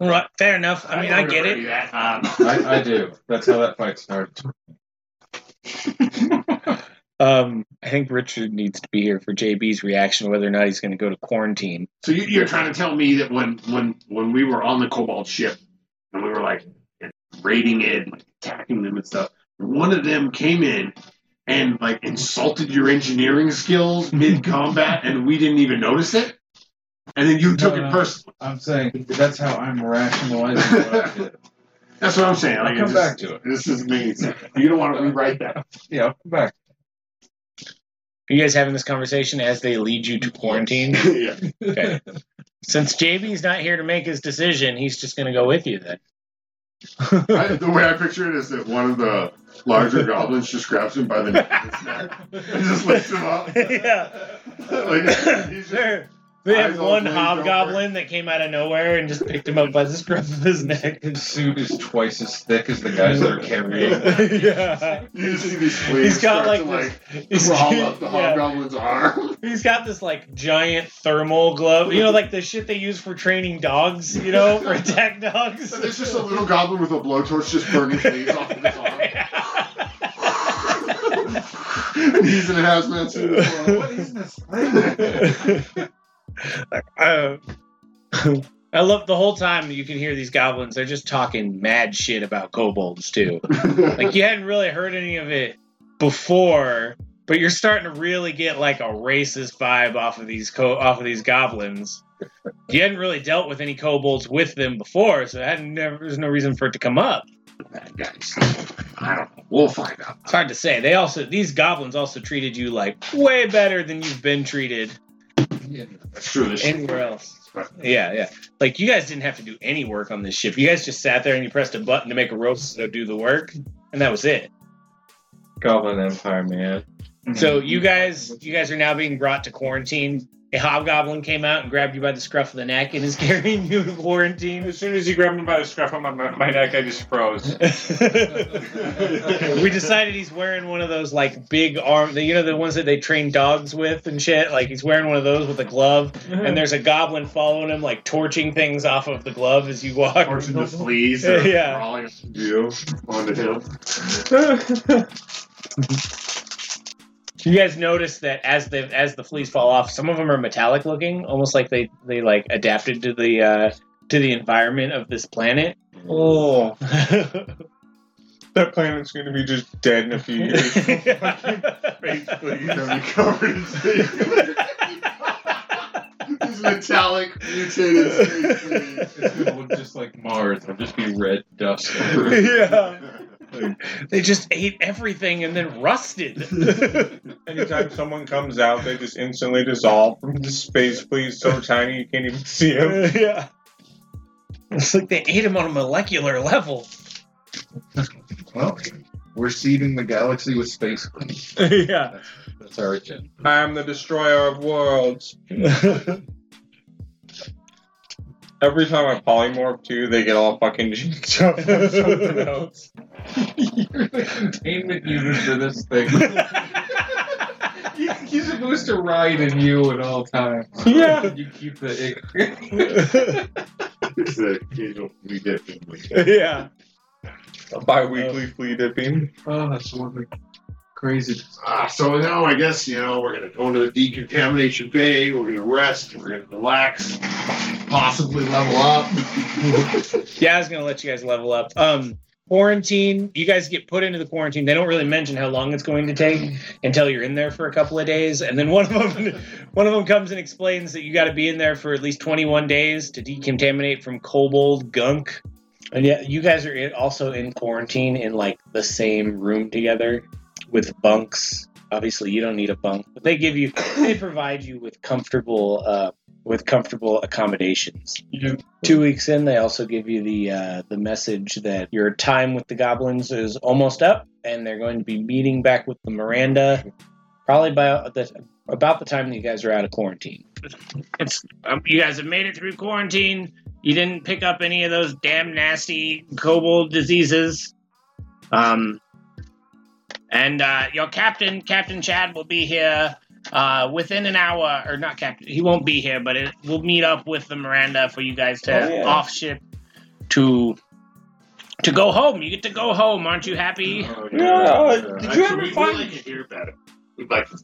All right, fair enough. I mean, I get it. Um, I, I do. That's how that fight started. Um, I think Richard needs to be here for Jaybee's reaction, whether or not he's gonna go to quarantine. So you, you're trying to tell me that when when when we were on the Kobold ship and we were like raiding it, like attacking them and stuff, one of them came in and like insulted your engineering skills mid combat, and we didn't even notice it. And then you took No, it personally. I'm saying that's how I'm rationalizing what I did. That's what I'm saying. I'll Like, come it back just- to it. This is making sense. You don't want to rewrite that. Yeah, I'll come back. Are you guys having this conversation as they lead you to quarantine? yeah. Okay. Since Jaybee's not here to make his decision, he's just gonna go with you then. I, the way I picture it is that one of the larger goblins just grabs him by the neck and his neck and just lifts him up. yeah. like, he's just, They're- They have one hobgoblin that came out of nowhere and just picked him up by the scruff of his neck. His suit is twice as thick as the guys that are carrying. yeah. you see these fleas He's got like to, this. He's, crawl up the yeah. hobgoblin's arm. He's got this like giant thermal glove. You know, like the shit they use for training dogs. You know, for attack dogs. So there's just a little goblin with a blowtorch just burning fleas off of his arm. and he's in a hazmat suit. What is this thing? Uh, I love the whole time you can hear these goblins. They're just talking mad shit about kobolds too. Like you hadn't really heard any of it before, but you're starting to really get like a racist vibe off of these co- off of these goblins. You hadn't really dealt with any kobolds with them before, so it hadn't never, there's no reason for it to come up. Bad guys. I don't know. We'll find out. It's hard to say. They also these goblins also treated you like way better than you've been treated That's true. This anywhere else. Yeah, yeah. Like you guys didn't have to do any work on this ship. You guys just sat there and you pressed a button to make a rope so do the work, and that was it. Goblin Empire, man. So you guys, you guys are now being brought to quarantine. A hobgoblin came out and grabbed you by the scruff of the neck and is carrying you to quarantine. As soon as he grabbed me by the scruff of my, my neck, I just froze. we decided he's wearing one of those like big arm, you know, the ones that they train dogs with and shit. Like he's wearing one of those with a glove, and there's a goblin following him, like torching things off of the glove as you walk. Torching the fleas that are Yeah. crawling you onto him. You guys notice that as the as the fleas fall off, some of them are metallic looking, almost like they they like adapted to the uh, to the environment of this planet. oh, that planet's gonna be just dead in a few years. Basically, he's gonna be covered in fleas. metallic mutated space green. It's gonna look just like Mars. It'll just be red dust. yeah. They just ate everything and then rusted. Anytime someone comes out, they just instantly dissolve from the space fleas so tiny you can't even see them. yeah. It's like they ate him on a molecular level. Well, we're seeding the galaxy with space cleans. yeah. That's, that's our agenda. I am the destroyer of worlds. Every time I polymorph too, they get all fucking jinked up on something else. You're the containment unit for this thing. He's supposed to ride in you at all times. Yeah. You keep the ick. It's the occasional flea dipping. yeah. Bi-weekly flea dipping. Oh, that's one crazy. Ah, so now I guess you know we're gonna go into the decontamination bay. We're gonna rest. We're gonna relax. Possibly level up. Yeah, I was gonna let you guys level up. Um, quarantine. You guys get put into the quarantine. They don't really mention how long it's going to take until you're in there for a couple of days, and then one of them, one of them comes and explains that you got to be in there for at least 21 days to decontaminate from kobold gunk. And yeah, you guys are also in quarantine in like the same room together with bunks. Obviously, you don't need a bunk, but they give you, they provide you with comfortable, uh, with comfortable accommodations. Two weeks in, they also give you the uh, the message that your time with the goblins is almost up, and they're going to be meeting back with the Miranda, probably by the, about the time that you guys are out of quarantine. It's um, you guys have made it through quarantine. You didn't pick up any of those damn nasty kobold diseases. Um, and uh, your captain, Captain Chad, will be here uh, within an hour, or not Captain. He won't be here, but it, we'll meet up with the Miranda for you guys to Oh, yeah. off ship to to go home. You get to go home, aren't you happy? Oh, Yeah, uh, yeah. did you Actually, ever find- we like to hear about it. We'd like to.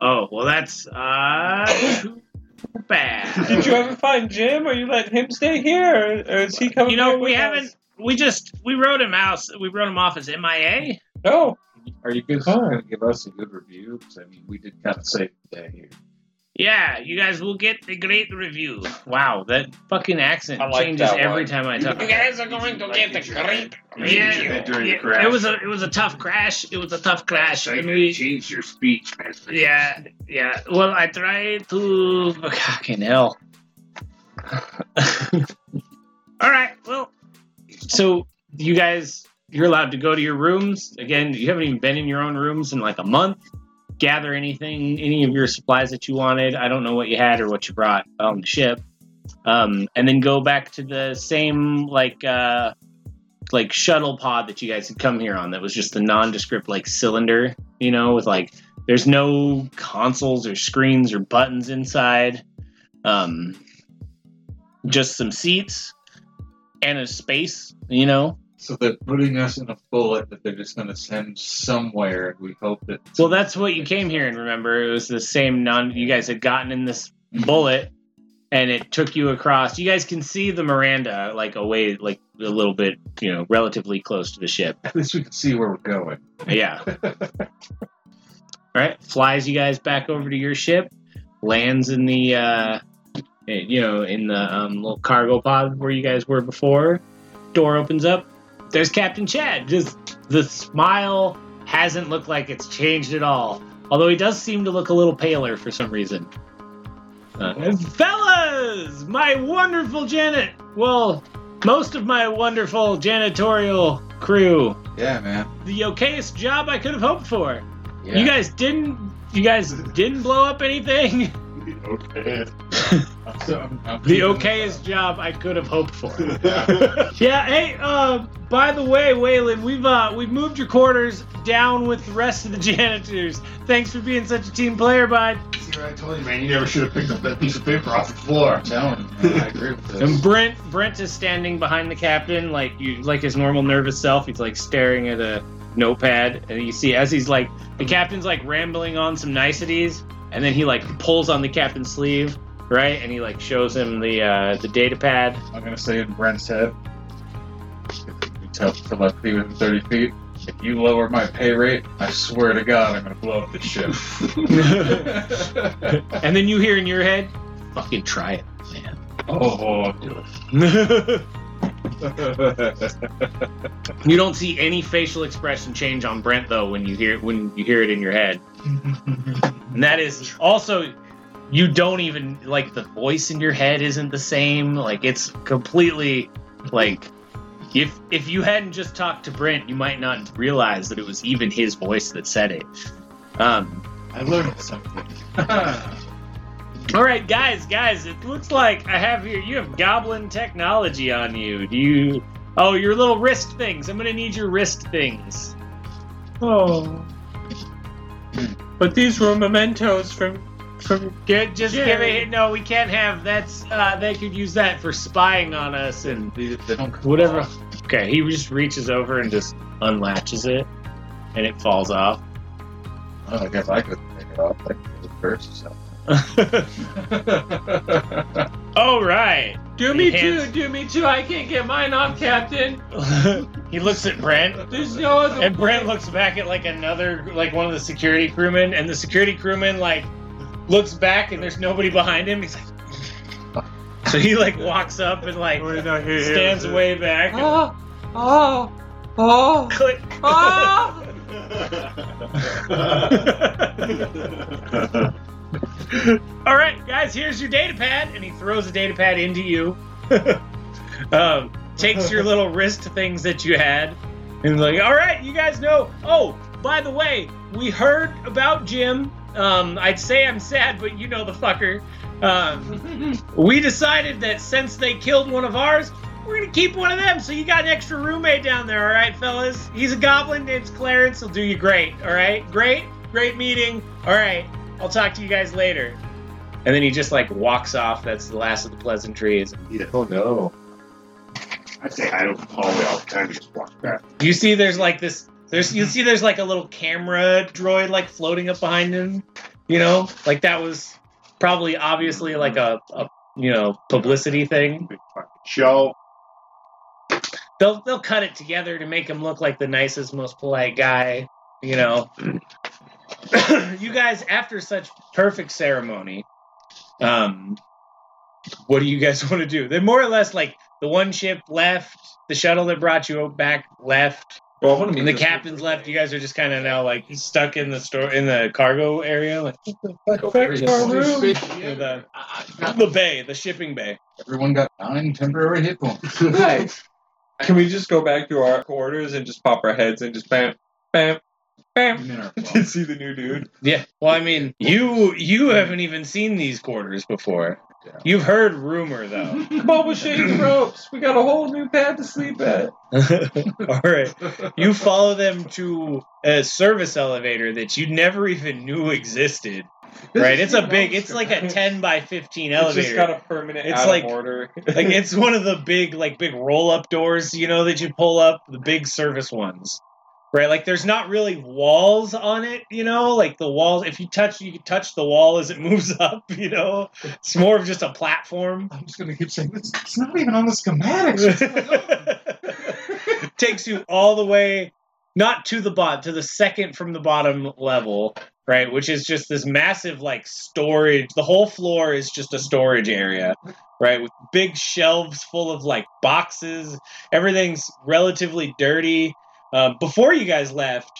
Oh well, that's uh too bad. Did you ever find Jim? Are you letting him stay here, or, or is he coming? You know, here we with haven't. us? We just we wrote him out. We wrote him off as MIA. No. Are you guys going to give us a good review? Because I mean, we did kind of save the day here. Yeah, you guys will get the great review. Wow, that fucking accent like changes every one. time I talk. You guys are going to get the great. You Yeah, it during the yeah, crash. it was a it was a tough crash. It was a tough crash. Like, And we- change your speech, man. yeah, yeah. Well, I tried to. Fucking hell. All right. Well, so you guys, you're allowed to go to your rooms again. You haven't even been in your own rooms in like a month. Gather anything, any of your supplies that you wanted. I don't know what you had or what you brought on the ship, um, and then go back to the same like uh, like shuttle pod that you guys had come here on. That was just the nondescript like cylinder, you know, with like there's no consoles or screens or buttons inside. Um, just some seats and a space, you know. So they're putting us in a bullet that they're just going to send somewhere, and we hope that. Well, that's what you came here and remember. It was the same non. You guys had gotten in this bullet, and it took you across. You guys can see the Miranda like away, like a little bit, you know, relatively close to the ship. At least we can see where we're going. Yeah. All right, flies you guys back over to your ship, lands in the, uh, you know, in the um, little cargo pod where you guys were before. Door opens up. There's Captain Chad. Just the smile hasn't looked like it's changed at all. Although he does seem to look a little paler for some reason. Uh, fellas, my wonderful Janet. Well, most of my wonderful janitorial crew Yeah, man. the okayest job I could have hoped for. Yeah. You guys didn't. You guys didn't blow up anything. Okay. I'm so- I'm- I'm The keeping- okayest job I could have hoped for. yeah. Hey. Uh. By the way, Waylon, we've uh we've moved your quarters down with the rest of the janitors. Thanks for being such a team player, bud. See what I told you, man? You never should have picked up that piece of paper off the floor. I'm telling you, man, I agree with this. And Brent Brent is standing behind the captain, like you like his normal nervous self. He's like staring at a notepad, and you see as he's like the captain's like rambling on some niceties, and then he like pulls on the captain's sleeve, right, and he like shows him the uh, the data pad. I'm gonna say in Brent's head. If you tell to left feet within 30 feet. If you lower my pay rate, I swear to God, I'm gonna blow up this ship. and then you hear in your head, Fucking try it, man. Oh, do it. You don't see any facial expression change on Brent though when you hear when you hear it in your head. And that is also you don't even like the voice in your head isn't the same. Like it's completely like if if you hadn't just talked to Brent, you might not realize that it was even his voice that said it. Um I learned something. all right, guys, guys, it looks like I have here you have goblin technology on you. Do you Oh, your little wrist things. I'm gonna need your wrist things. Oh. But these were mementos from from Get, just give it. No, we can't have. That's. Uh, they could use that for spying on us and They, they don't come whatever. Okay, he just reaches over and just unlatches it, and it falls off. Oh, I guess I could take it off like it first. So. All right. Do me hands- too, do me too. I can't get mine off, Captain. he looks at Brent, There's no other. and Brent looks back at like another, like one of the security crewmen, and the security crewman like looks back, and there's nobody behind him. He's like, so he like walks up and like Wait, no, here, here, stands here. way back. And Oh, oh, oh, click. oh. All right, guys, here's your data pad, and he throws the data pad into you. um, takes your little wrist things that you had, and like, all right, you guys know. Oh, by the way, we heard about Jim. Um, I'd say I'm sad, but you know the fucker. Um, we decided that since they killed one of ours, we're gonna keep one of them. So you got an extra roommate down there, all right, fellas? He's a goblin. Name's Clarence. He'll do you great. All right, great, great meeting. All right, I'll talk to you guys later. And then he just like walks off. That's the last of the pleasantries. Oh no. I say I don't hallway all the time. Just walk back. You see, there's like this. There's you see, there's like a little camera droid like floating up behind him. You know, like that was probably obviously like a, a you know publicity thing. Show. They'll they'll cut it together to make him look like the nicest, most polite guy. You know, you guys after such perfect ceremony, um, what do you guys want to do? They're more or less like the one ship left, the shuttle that brought you back left. Well, I want And the captain's left. You guys are just kind of now like stuck in the store in the cargo area, like Back to our room. or the the bay, the shipping bay. Everyone got nine temporary hit points. Nice. Can we just go back to our quarters and just pop our heads and just bam, bam, bam? I'm in our to see the new dude. Yeah. Well, I mean, you you haven't even seen these quarters before. Yeah. You've heard rumor though. Bubble shades ropes. We got a whole new pad to sleep at. All right. You follow them to a service elevator that you never even knew existed. Right? It's a big. It's like a ten by fifteen It's just elevator. got a permanent It's out like- of order. like it's one of the big like big roll up doors you know that you pull up the big service ones right? Like there's not really walls on it you know? Like the walls if you touch you can touch the wall as it moves up you know? It's more of just a platform. I'm just gonna keep saying this. It's not even on the schematics. it takes you all the way not to the bot to the second from the bottom level right? Which is just this massive like storage. The whole floor is just a storage area right? With big shelves full of like boxes. Everything's relatively dirty um, before you guys left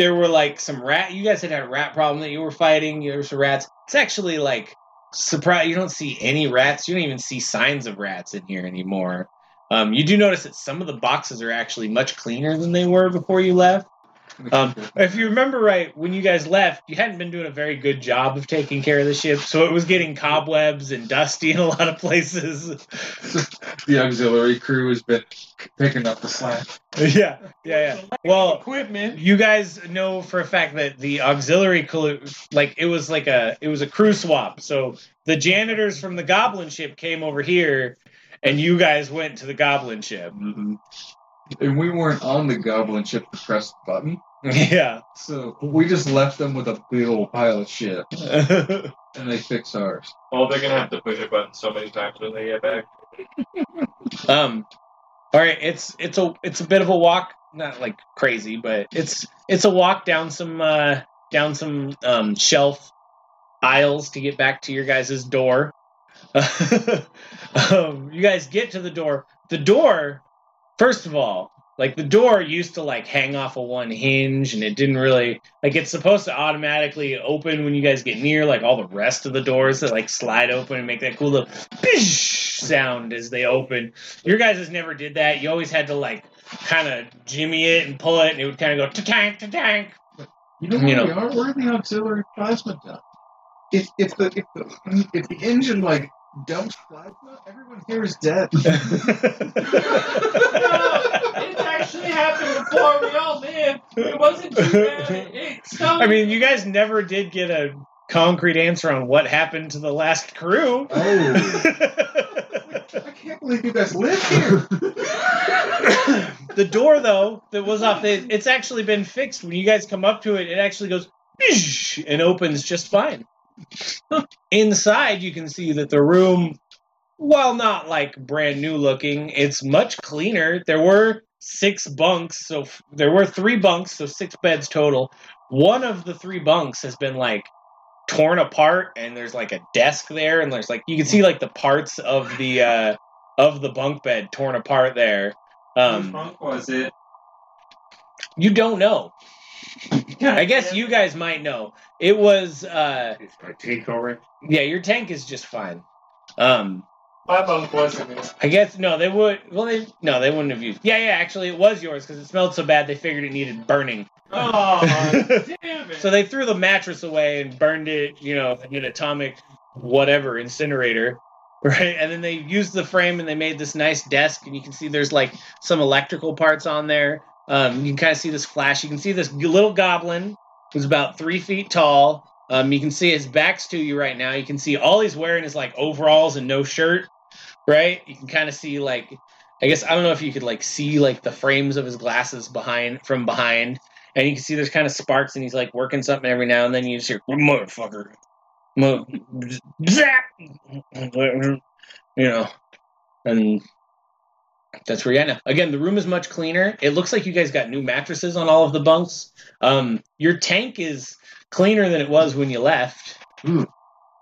there were like some rat you guys had had a rat problem that you were fighting. There were some rats. It's actually like surprise you don't see any rats. You don't even see signs of rats in here anymore. Um, you do notice that some of the boxes are actually much cleaner than they were before you left. Um, if you remember right, when you guys left, you hadn't been doing a very good job of taking care of the ship, so it was getting cobwebs and dusty in a lot of places. the auxiliary crew has been picking up the slack. yeah, yeah, yeah. Well, Equipment. you guys know for a fact that the auxiliary crew, like it was like a it was a crew swap. So the janitors from the Goblin ship came over here, and you guys went to the Goblin ship. And we weren't on the goblin ship to press the button. Yeah. So we just left them with a big old pile of shit. And they fix ours. Well, they're gonna have to push a button so many times when they get back. Um, all right, it's it's a it's a bit of a walk, not like crazy, but it's it's a walk down some uh, down some um, shelf aisles to get back to your guys' door. um, you guys get to the door. The door, first of all, like the door used to like hang off of one hinge, and it didn't really like it's supposed to automatically open when you guys get near, like all the rest of the doors that like slide open and make that cool little bish sound as they open. Your guys' has never did that. You always had to like kind of jimmy it and pull it, and it would kind of go ta tank ta tank. You know, You you know. we are? We're the auxiliary plasma dump. If if the if the if the engine like dumps plasma, everyone here is dead. It's actually happened before. We all lived. It wasn't too bad. It stunk. I mean, you guys never did get a concrete answer on what happened to the last crew. Oh, I can't believe you guys live here. the door, though, that was off, the, it's actually been fixed. When you guys come up to it, it actually goes and opens just fine. Inside, you can see that the room, while not like brand new looking, it's much cleaner. There were six bunks, so f- there were three bunks, so six beds total. One of the three bunks has been like torn apart, and there's like a desk there, and there's like you can see like the parts of the uh, of the bunk bed torn apart there. Which Um, bunk was it? you don't know. I guess you guys might know. It was uh Is my tank all right? yeah, your tank is just fine. Um My wasn't it. I guess no, they would well they no, they wouldn't have used. Yeah, yeah, actually it was yours cuz it smelled so bad they figured it needed burning. Oh, damn it. So they threw the mattress away and burned it, you know, in an atomic whatever incinerator. Right, and then they used the frame and they made this nice desk, and you can see there's like some electrical parts on there. Um, you can kind of see this flash. You can see this little goblin who's about three feet tall. Um, you can see his back's to you right now. You can see all he's wearing is like overalls and no shirt. Right, you can kind of see like, I guess I don't know if you could like see like the frames of his glasses behind from behind, and you can see there's kind of sparks, and he's like working something every now and then. You just hear motherfucker, Mo- zap, you know, and that's where you're at now. Again, the room is much cleaner. It looks like you guys got new mattresses on all of the bunks. Um, your tank is cleaner than it was when you left.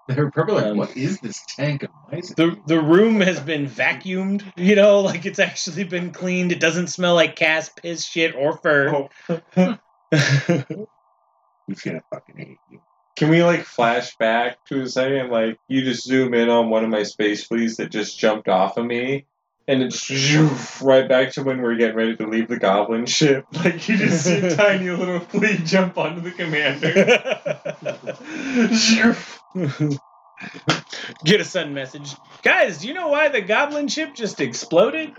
They're probably like, Um, what is this tank of mice? the The room has been vacuumed. You know, like it's actually been cleaned. It doesn't smell like cast piss, shit, or fur. He's gonna fucking hate you. Can we like flash back to a second? Like you just zoom in on one of my space fleas that just jumped off of me, and it's right back to when we are getting ready to leave the goblin ship. Like you just see a tiny little flea jump onto the commander. Zhoof. Get a sudden message, guys. Do you know why the goblin ship just exploded?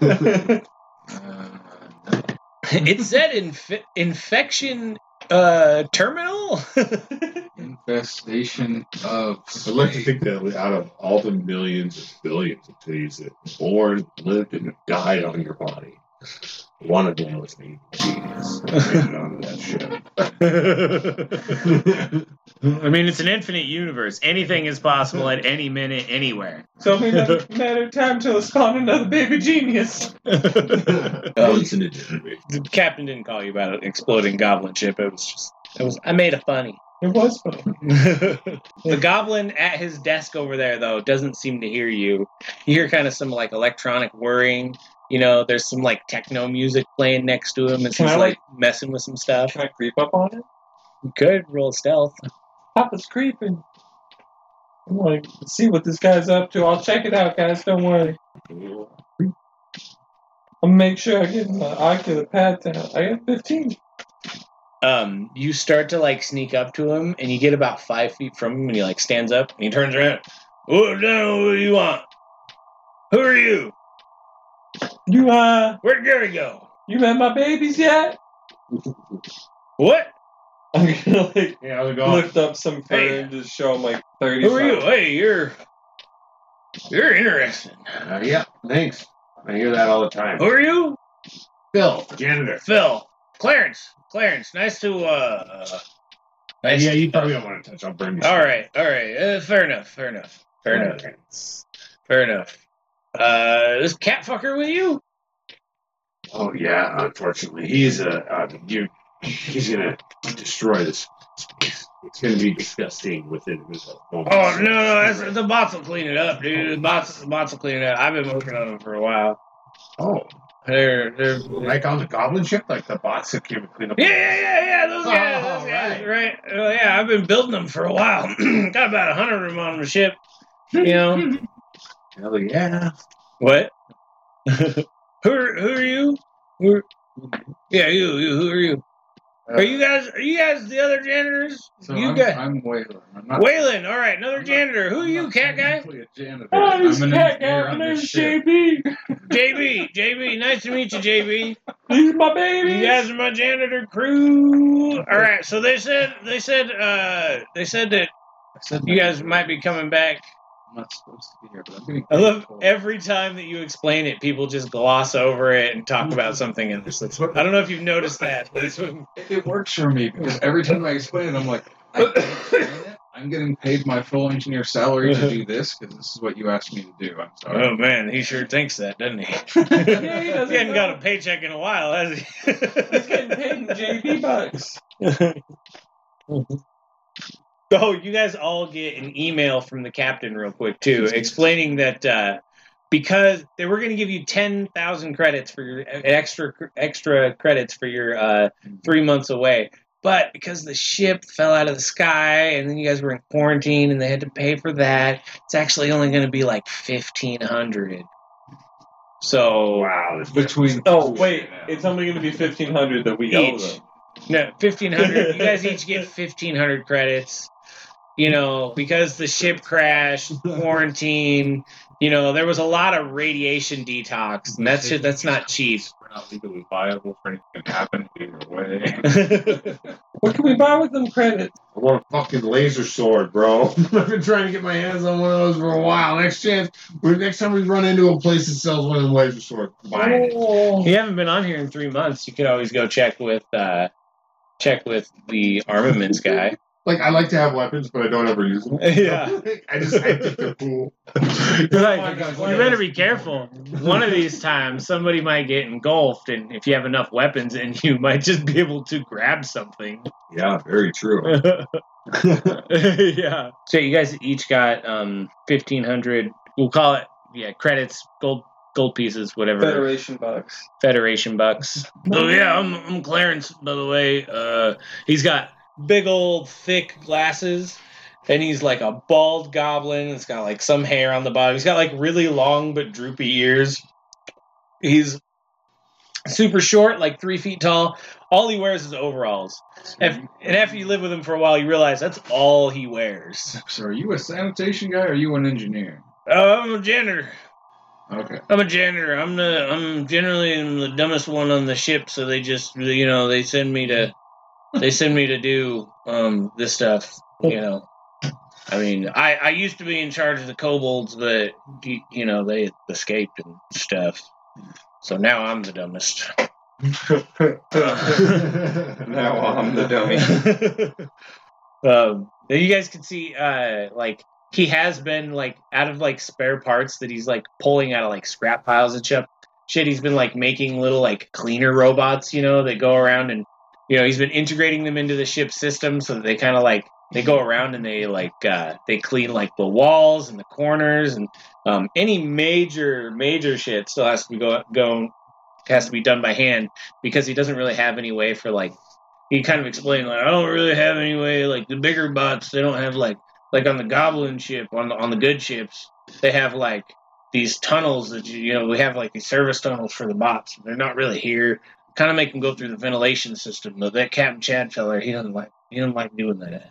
Uh, it said inf- infection uh, terminal. infestation of. I'd like to think that out of all the millions and billions of things that born, lived, and died on your body, one of them was the genius that made it onto that ship. I mean, it's an infinite universe. Anything is possible at any minute, anywhere. so it only matter of time till it spawned another baby genius. Once in a generation. the captain didn't call you about an exploding goblin ship. It was just, it was. I made a funny. It was funny. the goblin at his desk over there, though, doesn't seem to hear you. You hear kind of some like electronic whirring. You know, there's some like techno music playing next to him and he's I, like messing with some stuff. Can I creep up on it? You could roll stealth. Papa's creeping. I'm like, see what this guy's up to. I'll check it out, guys. Don't worry. I'll make sure I get my ocular pad down. I got 15. Um, you start to like sneak up to him, and you get about five feet from him, and he like stands up and he turns around. What the hell do you want? Who are you? You, uh, Where'd Gary go? you met my babies yet? What? I'm gonna, like, Hey, how's it going? lift up some fur Hey. and just show him, like, 30 Who are you? Hey, you're you're interesting. Uh, yeah, thanks. I hear that all the time. Who are you? Phil, janitor. Phil. Clarence. Clarence. Nice to uh. Nice. yeah, you probably don't want to touch. I'll burn you. All right. All right. Uh, fair enough. Fair enough. Fair enough. Fair enough. Uh, this cat fucker with you? Oh yeah, unfortunately, he's a uh, you. He's gonna destroy this it's to be disgusting within the Oh no, no, that's, the bots will clean it up, dude. The bots, the bots will clean it up. I've been working on them for a while. Oh, They're, they're, like on the goblin ship, like the bots that came and clean up. yeah, yeah, yeah, yeah. Those guys, Oh, those guys, right. right? Uh, yeah, I've been building them for a while. Got about a hundred of them on the ship. You know Hell yeah. what? who are, who are you? Who, yeah, you, you. Who are you? Are you guys? Are you guys the other janitors? So you I'm, guys. I'm Waylon. I'm not. Waylon, all right, another I'm not- janitor. Who are I'm you, not cat guy? technically A janitor. Oh, this I'm an cat engineer guy. on My name's. Jaybee. Jaybee, Jaybee, nice to meet you, Jaybee. These are my babies. You guys are my janitor crew. All right, so they said they said uh they said that said you guys name. might be coming back. I'm not supposed to be here, but I'm getting. I love cold. every time that you explain it, people just gloss over it and talk about something else. It's- I don't know if you've noticed that. but it's- It works for me because every time I explain it, I'm like, it. I'm getting paid my full engineer salary to do this because this is what you asked me to do. I'm sorry. Oh man, he sure thinks that, doesn't he? Yeah, he doesn't he hadn't got a paycheck in a while, has he? He's getting paid in Jaybee bucks. Oh, you guys all get an email from the captain real quick too, explaining that uh, because they were going to give you ten thousand credits for your extra extra credits for your uh, three months away, but because the ship fell out of the sky and then you guys were in quarantine and they had to pay for that, it's actually only going to be like fifteen hundred. So Wow. Between Oh wait, it's only going to be fifteen hundred that we owe Each. them. No, fifteen hundred. you guys each get fifteen hundred credits. You know, because the ship crashed, quarantine. You know, there was a lot of radiation detox, and that's that's not cheap. We're not legally viable for anything to happen either way. What can we buy with them credits? I want a fucking laser sword, bro. I've been trying to get my hands on one of those for a while. Next chance, next time we run into a place that sells one of them laser swords, buy it. Oh. you haven't been on here in three months. You could always go check with uh, check with the armaments guy. Like I like to have weapons, but I don't ever use them. Yeah. I just I think they're cool. You're like, my God, you better be careful. One of these times, somebody might get engulfed, and if you have enough weapons, and you might just be able to grab something. Yeah, very true. yeah. So you guys each got um fifteen hundred. We'll call it yeah credits, gold gold pieces, whatever. Federation bucks. Federation bucks. Oh yeah, I'm I'm Clarence. By the way, uh, he's got big old thick glasses. And he's like a bald goblin. It's got like some hair on the bottom. He's got like really long but droopy ears. He's super short, like three feet tall. All he wears is overalls. And after you live with him for a while, you realize that's all he wears. so are you a sanitation guy or are you an engineer? Oh, I'm a janitor. Okay. I'm a janitor. I'm the I'm generally the dumbest one on the ship, so they just you know they send me to they send me to do um this stuff. You know, I mean, I I used to be in charge of the kobolds, but you, you know they escaped and stuff. So now I'm the dumbest. Now I'm the dummy. um, you guys can see, uh, like he has been like out of like spare parts that he's like pulling out of like scrap piles and shit. Shit, he's been like making little like cleaner robots, you know, that go around and you know he's been integrating them into the ship system so that they kind of like they go around and they like uh, they clean like the walls and the corners and um, any major major shit still has to be go go has to be done by hand because he doesn't really have any way for like he kind of explained like I don't really have any way like the bigger bots they don't have like like on the goblin ship on the on the good ships they have like these tunnels that you, you know we have like these service tunnels for the bots. They're not really here kind of make him go through the ventilation system but that Captain Chad feller he doesn't like he doesn't like doing that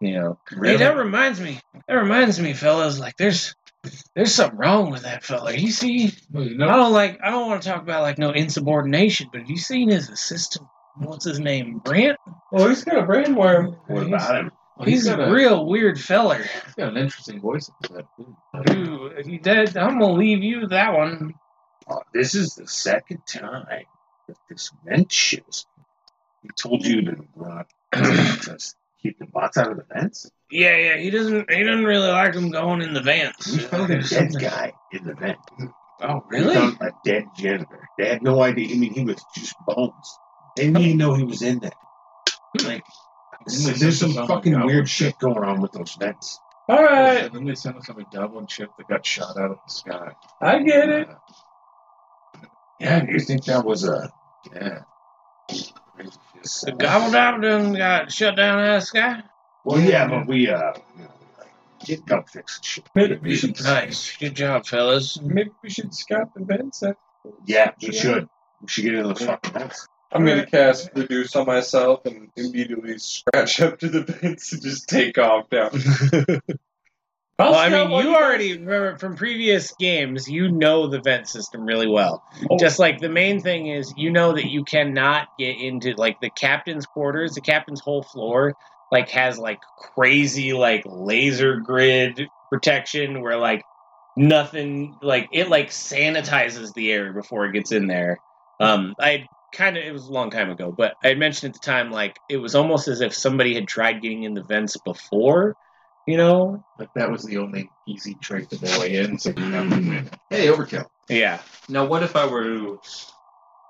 you know hey that reminds me that reminds me fellas like there's there's something wrong with that fella you see Well, you I don't like. I don't want to talk about like no insubordination, but have you seen his assistant? What's his name? Brent. Well, he's got a brainworm. What about him? well, He's got a real weird feller. he's got an interesting voice. for that. Dude, if you did, I'm gonna leave you that one. Uh, this is the second time that this vent shit's. He told you to uh, just keep the bots out of the vents. Yeah, yeah. He doesn't. He doesn't really like them going in the vents. We found a dead guy in the vent. Oh, We really? found a dead janitor. They had no idea. I mean, he was just bones. They didn't even know he was in there. Like, There's some fucking weird shit going on with those vents. All right, And then they sent us on a goblin ship that got shot out of the sky. I get it. Yeah, do you think that was a Yeah. The gobble gobble done got shut down out of the sky. Well, yeah, but we uh, you know, get gun fixing shit. Maybe we should. Nice, good job, fellas. Maybe we should scout the vents. after- Yeah, we should. We should get into the fucking vents. I'm gonna cast reduce on myself and immediately scratch up to the vents and just take off down. Well, I mean, you already remember from previous games, you know the vent system really well. Oh. Just like the main thing is, you know that you cannot get into like the captain's quarters. The captain's whole floor like has like crazy like laser grid protection where like nothing like it like sanitizes the air before it gets in there. Um, I kind of it was a long time ago, but I mentioned at the time like it was almost as if somebody had tried getting in the vents before. You know, Like that was the only easy trick to way in, so you have to win. Hey, overkill. yeah. Now, what if I were to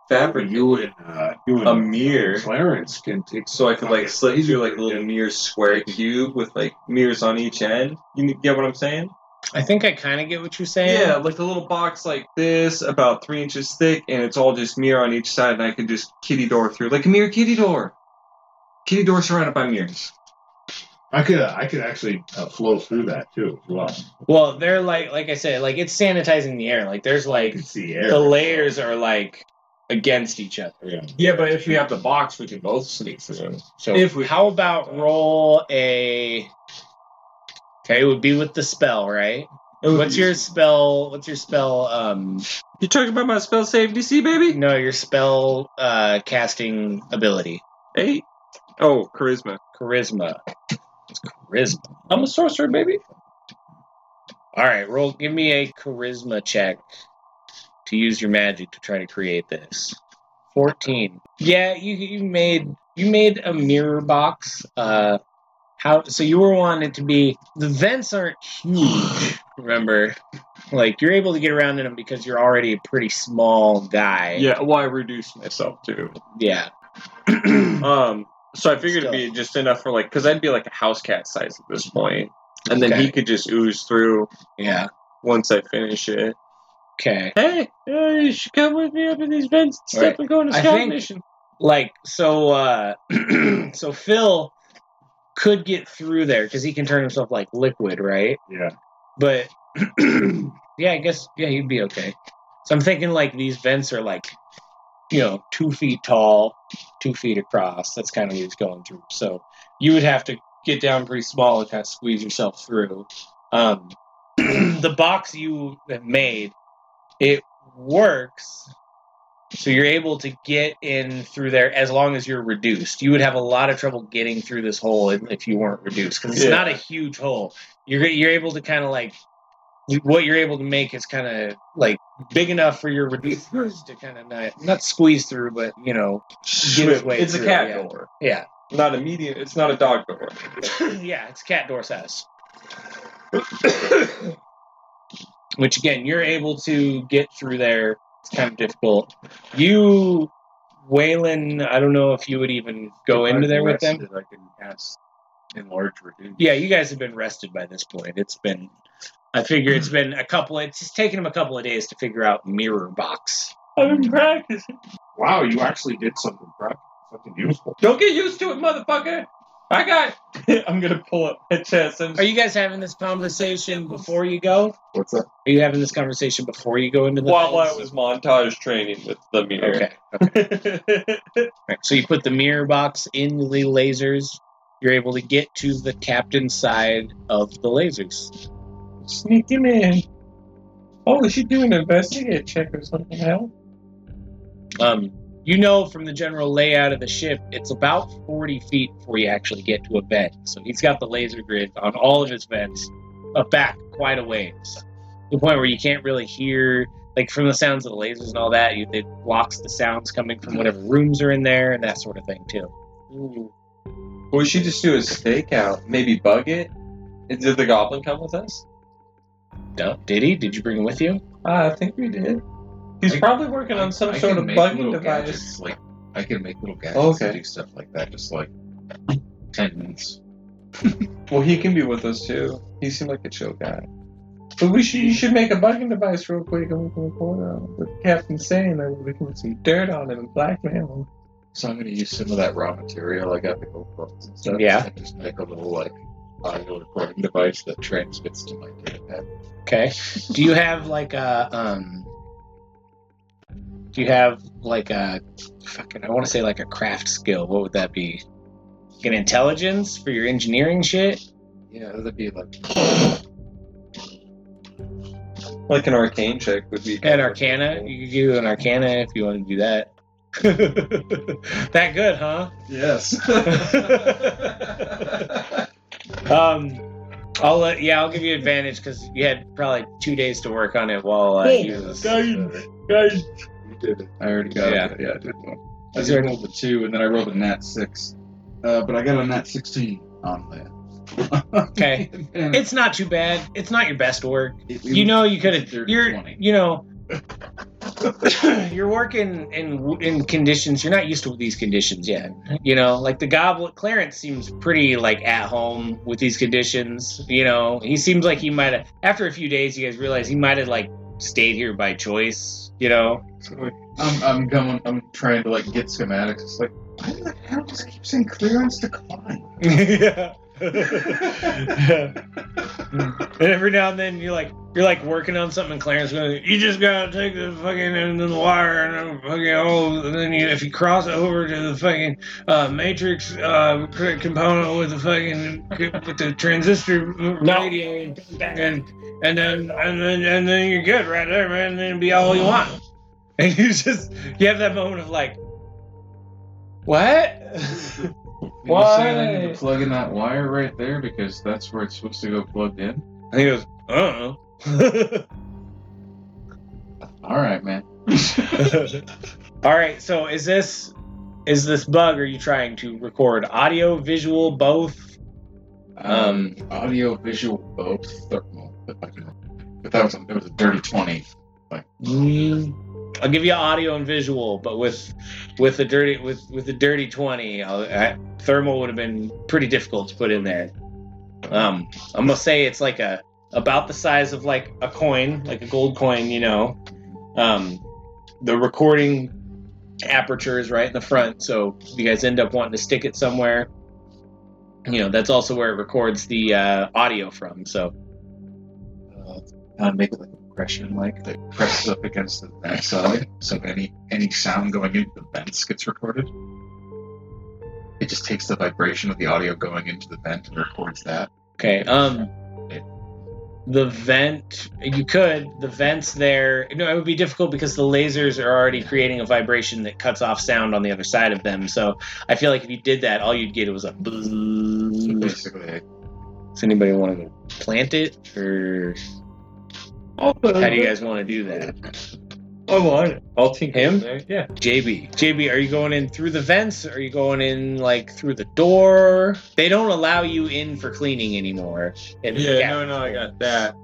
fabricate You and uh, you and a mirror Clarence can take. so I could like slit through like a little mirror square cube with like mirrors on each end? You get what I'm saying? I think I kind of get what you're saying. Yeah, like a little box like this, about three inches thick, and it's all just mirror on each side, and I could just kitty door through, like a mirror kitty door. Kitty door surrounded by mirrors. I could uh, I could actually uh, flow through that too as well. Well, they're like, like I said, like it's sanitizing the air. Like there's like can see air. the layers are like against each other. Yeah. Yeah, but if we have the box, we can both sneak through. So If we- how about roll a? Okay, it would be with the spell, right? What's your spell? What's your spell? Um, You talking about my spell save DC, baby? no, your spell uh casting ability, Eight. Oh, charisma. charisma. It's charisma. I'm a sorcerer, baby. All right, roll. Give me a charisma check to use your magic to try to create this. Fourteen. Yeah, you you made you made a mirror box. Uh, how? So you were wanting it to be. The vents aren't huge. Remember, like you're able to get around in them because you're already a pretty small guy. Yeah, well, I reduced myself too. Yeah. Um, so I figured Still. it'd be just enough for like, because I'd be like a house cat size at this point, and then Okay. he could just ooze through Yeah. once I finish it. Okay. Hey, uh, you should come with me up in these vents and stuff Right. and go on a I scout think- mission. like so uh so phil could get through there because he can turn himself like liquid right Yeah. but yeah i guess yeah he'd be okay so i'm thinking like these vents are like you know two feet tall two feet across that's kind of what he's going through so you would have to get down pretty small and kind of squeeze yourself through um the box you have made it works so you're able to get in through there as long as you're reduced. You would have a lot of trouble getting through this hole if if you weren't reduced because it's Yeah. not a huge hole. You're you're able to kind of like what you're able to make is kind of like big enough for your reducers to kind of not, not squeeze through, but you know, get his way it's a cat yeah. door, yeah, not a medium. It's not a dog door. yeah, it's cat door size. Which again, you're able to get through there. It's kind of difficult. You, Waylon, I don't know if you would even go If into there with them. I can cast enlarge reduce. Yeah, you guys have been rested by this point. It's been, I figure it's hmm. been a couple. It's just taken them a couple of days to figure out mirror box. I've been practicing. Wow, you actually did something prep, something useful. Don't get used to it, motherfucker. I got. I'm gonna pull up my chest. And Are you guys having this conversation before you go? What's that? Are you having this conversation before you go into the? while I was montage training with the mirror. Okay. Right, so you put the mirror box in the lasers. You're able to get to the captain's side of the lasers. Sneak him in. Oh, we should do an investigate check or something. Hell. Um, you know from the general layout of the ship, it's about 40 feet before you actually get to a vent. So he's got the laser grid on all of his vents, uh, back quite a ways. To the point where you can't really hear, like from the sounds of the lasers and all that, you, it blocks the sounds coming from whatever rooms are in there and that sort of thing too. Well, we should just do a stakeout. Maybe bug it. Did the goblin come with us? No, did he? Did you bring him with you? Uh, I think we did. He's I- probably working on some I sort can of make bugging little device. Gadgets, like I can make little gadgets Okay. and do stuff like that. Just like ten minutes. Well, he can be with us too. He seemed like a chill guy. But we should you should make a bugging device real quick and we can record uh, what Captain's saying and we can put some dirt on him and blackmail him. So I'm gonna use some of that raw material I got the GoPros and stuff. Yeah. And just make a little like audio recording device that transmits to my data pad. Okay. Do you have like a um? Do you have like a fucking? I want to say like a craft skill. What would that be? Like an intelligence for your engineering shit? Yeah, that'd be like Like an arcane check would be. An arcana. You could do an arcana if you want to do that. that good, huh? Yes. Um, I'll let, yeah, I'll give you advantage because you had probably two days to work on it while uh, you was, guys. You did it. I already got Yeah. it. Yeah, I did one. I Is just rolled a two, and then I rolled a nat six. Uh, but I got a nat sixteen on that. Okay. And It's not too bad. It's not your best work. it- You know, you could have. dirty You're, 20. you know, you're working in in conditions. You're not used to these conditions yet. You know, like the goblet. Clarence seems pretty like at home with these conditions. You know, he seems like he might have. After a few days, you guys realize he might have like stayed here by choice. You know. I'm, I'm going. I'm trying to like get schematics. It's like, why the hell does it keep saying clearance decline? yeah. and every now and then you're like you're like working on something and Clarence goes, You just gotta take the fucking end of the wire and then fucking oh and then you, if you cross over to the fucking uh, matrix uh, component with the fucking with the transistor radio and and then and then and then you're good right there, man, and then it'll be all you want. And you just you have that moment of like what? You saying I need to plug in that wire right there because that's where it's supposed to go plugged in? And he goes, uh uh All right, man. All right, so is this is this bug? Are you trying to record audio, visual, both? Um, audio, visual, both thermal. If I can, but that was a, it was a dirty twenty. Mm, I'll give you audio and visual, but with with the dirty with with the dirty twenty, I'll, thermal would have been pretty difficult to put in there. Um, I'm gonna say it's like a about the size of like a coin, like a gold coin, you know. Um, the recording aperture is right in the front, so if you guys end up wanting to stick it somewhere, you know that's also where it records the uh, audio from. So Uh, make it compression mic that presses up against the vent side, so any any sound going into the vents gets recorded. It just takes the vibration of the audio going into the vent and records that. Okay. Um, the vent you could the vents there. No, it would be difficult because the lasers are already creating a vibration that cuts off sound on the other side of them. So I feel like if you did that, all you'd get was a. So basically, Does anybody want to plant it, or how do you uh, guys want to do that? I want it. I'll tinker Him? there. Yeah. Jaybee, Jaybee, are you going in through the vents? Or are you going in like through the door? They don't allow you in for cleaning anymore. in Yeah, no, no, I got that.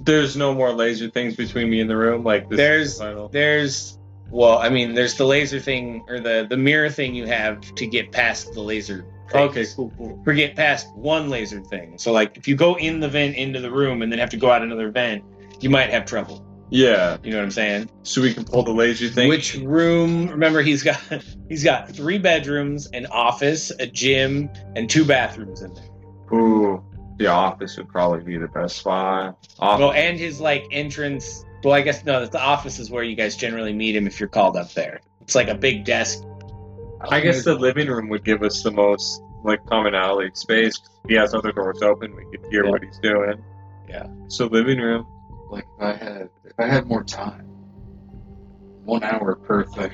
There's no more laser things between me and the room. Like this There's- is the final. There's well, I mean, there's the laser thing or the the mirror thing you have to get past the laser. things. Okay, cool, cool. Or get past one laser thing. So like, if you go in the vent into the room and then have to go out another vent, you might have trouble. Yeah, You know what I'm saying? so we can pull the lazy thing. Which room? Remember, he's got he's got three bedrooms, an office, a gym, and two bathrooms in there. Ooh, the office would probably be the best spot. Office. Well, and his like entrance. Well, I guess no. The office is where you guys generally meet him if you're called up there. It's like a big desk. I guess the living room would give us the most like commonality space. He has other doors open, we could hear Yeah. what he's doing. Yeah. So living room. Like if I had if I had more time, one hour per thing.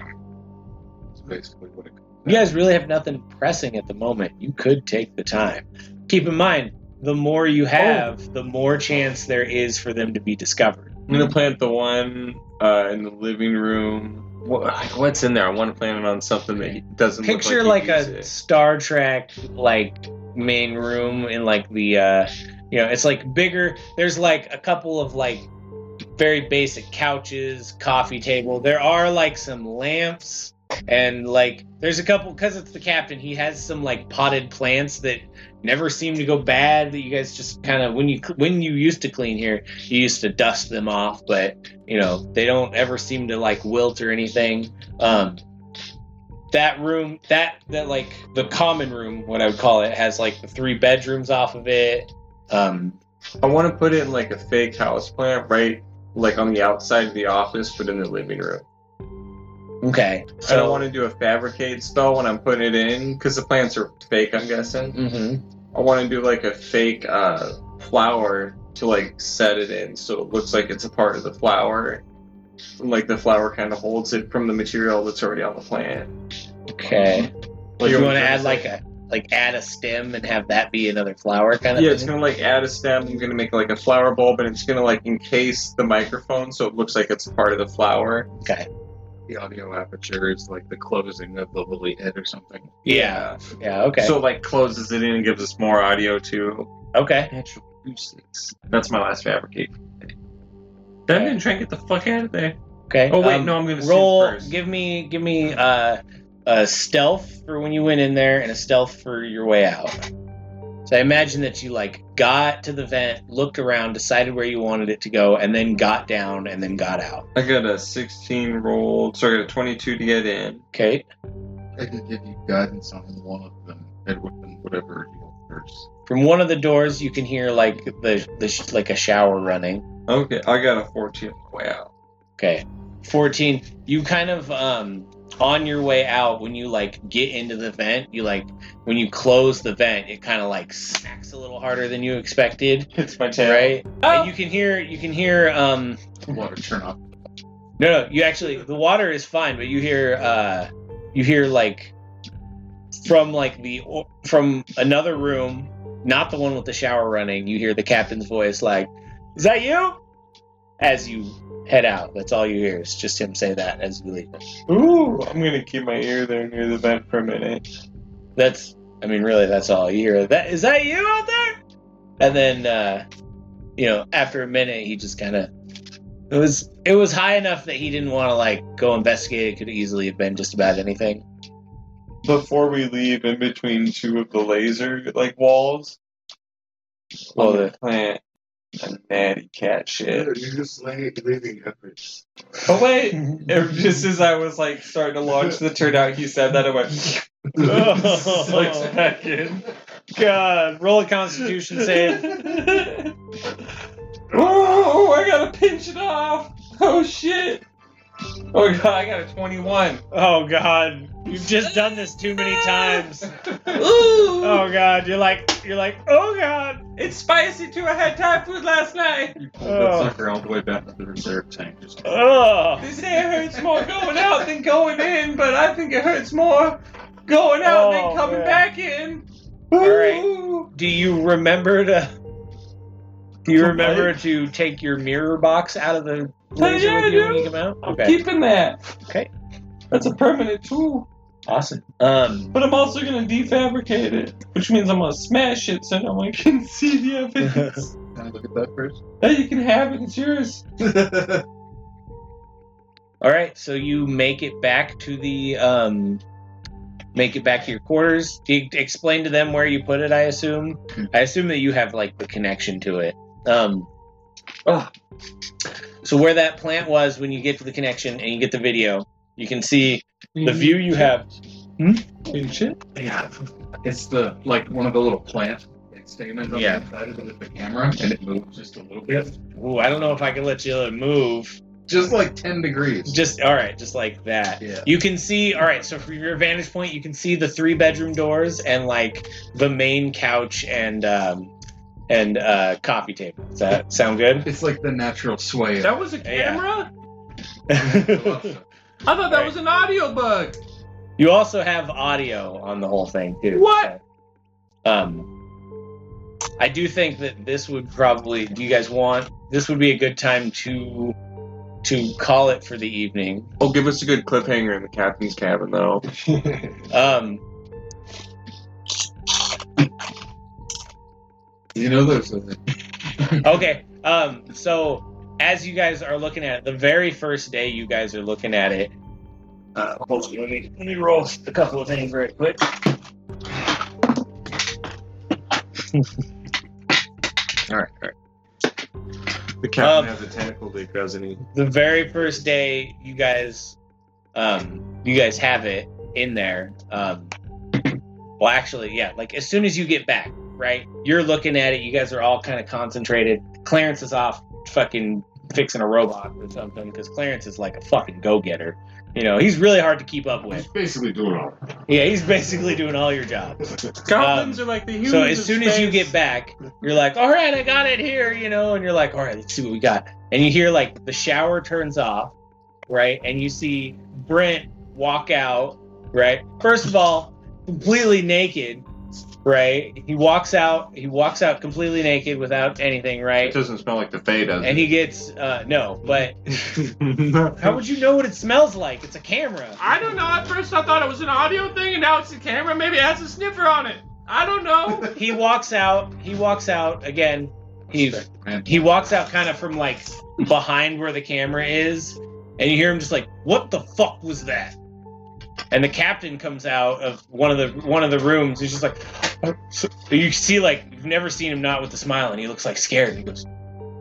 Is basically what it. comes You guys really have nothing pressing at the moment. You could take the time. Keep in mind, the more you have, the more chance there is for them to be discovered. I'm gonna plant the one uh, in the living room. What, what's in there? I want to plant it on something that doesn't Picture look like, like, a Star Trek like main room in like the uh you know, it's like bigger. There's like a couple of like very basic couches, coffee table. There are like some lamps and like there's a couple because it's the captain. He has some like potted plants that never seem to go bad. That you guys just kind of when you when you used to clean here, you used to dust them off, but you know they don't ever seem to like wilt or anything. Um, that room, that that like the common room, what I would call it, has like the three bedrooms off of it. Um, I want to put it in like a fake house plant right like on the outside of the office, but in the living room. okay, I don't want to do a fabricate spell when I'm putting it in because the plants are fake. I'm guessing. Mm-hmm. I want to do like a fake uh, flower to like set it in, so it looks like it's a part of the flower. Like the flower kind of holds it from the material that's already on the plant. Okay. Like you want to add like a like add a stem and have that be another flower kind of thing. Yeah, thing? it's gonna like add a stem. I'm gonna make like a flower bulb, and it's gonna like encase the microphone, so it looks like it's part of the flower. Okay. The audio aperture is like the closing of the lily head or something. yeah. Yeah. Okay. So it, like closes it in and gives us more audio too. okay. Natural acoustics. That's my last fabricate. Then I'm gonna try and get the fuck out of there. Okay. Oh wait, Um, no, I'm gonna roll. roll first. Give me give me uh, a stealth for when you went in there and a stealth for your way out. So I imagine that you like got to the vent, looked around, decided where you wanted it to go, and then got down and then got out. I got a 16 rolled, so I got a 22 to get in. Okay. I could give you guidance on one of them. Edward and whatever you go first. From one of the doors, you can hear like the the sh- like a shower running. Okay, I got a 14 on the way out. Okay. 14. You kind of um on your way out when you like get into the vent, you like when you close the vent, it kind of like smacks a little harder than you expected, Hits my tail. right? Oh. And you can hear you can hear um Water turn off. no no, you actually the water is fine, but you hear uh you hear like from like the from another room, not the one with the shower running, you hear the captain's voice like, "Is that you?" As you head out. That's all you hear. It's just him say that as you leave. Ooh, I'm gonna keep my ear there near the vent for a minute. That's, I mean, really, that's all you hear. That is that you out there? And then, uh, you know, after a minute, he just kind of. It was it was high enough that he didn't want to like go investigate. It could easily have been just about anything. Before we leave, in between two of the laser like walls, Well, the, the plant a natty cat shit. You're just like leaving efforts. Oh wait, it- just as I was like starting to launch the turnout, he said that I went slicks back in. God, roll a Constitution save. oh, I gotta pinch it off. Oh shit. Oh god, I got a 21. Oh God, you've just done this too many times. Ooh, Oh God, you're like you're like oh God. it's spicy too. I had Thai food last night. You pull Oh. that sucker all the way back to the reserve tank. Just Oh. They say it hurts more going out than going in, but I think it hurts more going out Oh, than coming man. back in. All right. Do you remember to? Do you remember what? to take your mirror box out of the laser yeah, with you when do. you come out? I'm keeping that. Okay. That's a permanent tool. awesome. Um, But I'm also gonna defabricate it, which means I'm gonna smash it so no one can see the evidence. can I look at that first? hey, you can have it. It's yours. all right, so you make it back to the um, make it back to your quarters. Do you explain to them where you put it? I assume. I assume that you have like the connection to it. Um, Oh, so where that plant was when you get to the connection and you get the video, you can see the view you have. pinch it. Yeah, it's the like one of the little plant stamens on Yeah. the side of it with the camera, and it moves just a little bit, Ooh, I don't know if I can let you move. just like ten degrees. Just all right, just like that. yeah. You can see, all right, so from your vantage point, you can see the three bedroom doors and like the main couch and um and uh coffee table. Does that sound good? It's like the natural sway. That was a Yeah. camera? I thought that Right. was an audio bug. you also have audio on the whole thing too. What? Um I do think that this would probably do you guys want this would be a good time to to call it for the evening. Oh, give us a good cliffhanger in the captain's cabin, though. Um You know, there's a okay um so as you guys are looking at it the very first day you guys are looking at it Uh, hold on, let me let me roll a couple of things right quick. all right, all right. The captain Um, has a tentacle dick, doesn't he? the very first day you guys um you guys have it in there um well actually yeah like as soon as you get back right you're looking at it you guys are all kind of concentrated clarence is off fucking fixing a robot or something because clarence is like a fucking go-getter you know he's really hard to keep up with. He's with basically doing all. yeah he's basically doing all your jobs Goblins um, are like the humans. so as of soon as you get back, you're like, all right, I got it here, you know, and you're like, all right, let's see what we got. And you hear like the shower turns off, right? And you see Brent walk out, right? First of all, completely naked, right? He walks out, he walks out completely naked without anything, right? It doesn't smell like the Fae, does And he gets uh no, but how would you know what it smells like? It's a camera. I don't know. At first, I thought it was an audio thing, and now it's a camera. Maybe it has a sniffer on it. I don't know. He walks out, he walks out again. He he walks out kind of from like behind where the camera is, and you hear him just like, "What the fuck was that?" And the captain comes out of one of the one of the rooms. He's just like, "Oh, so-" you see like you've never seen him not with a smile, and he looks like scared. He goes,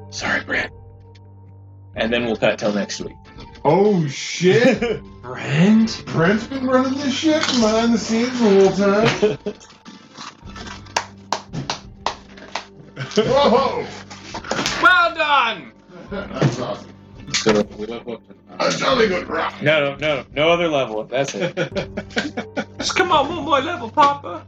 "Sorry, Brent." And then we'll cut till next week. Oh shit! Brent? Brent's been running this shit behind the scenes the whole time. Whoa! Well done. That's awesome. So we level up to That's really good rock. No, no, no, no other level. That's it. Just come on, one more level, Papa.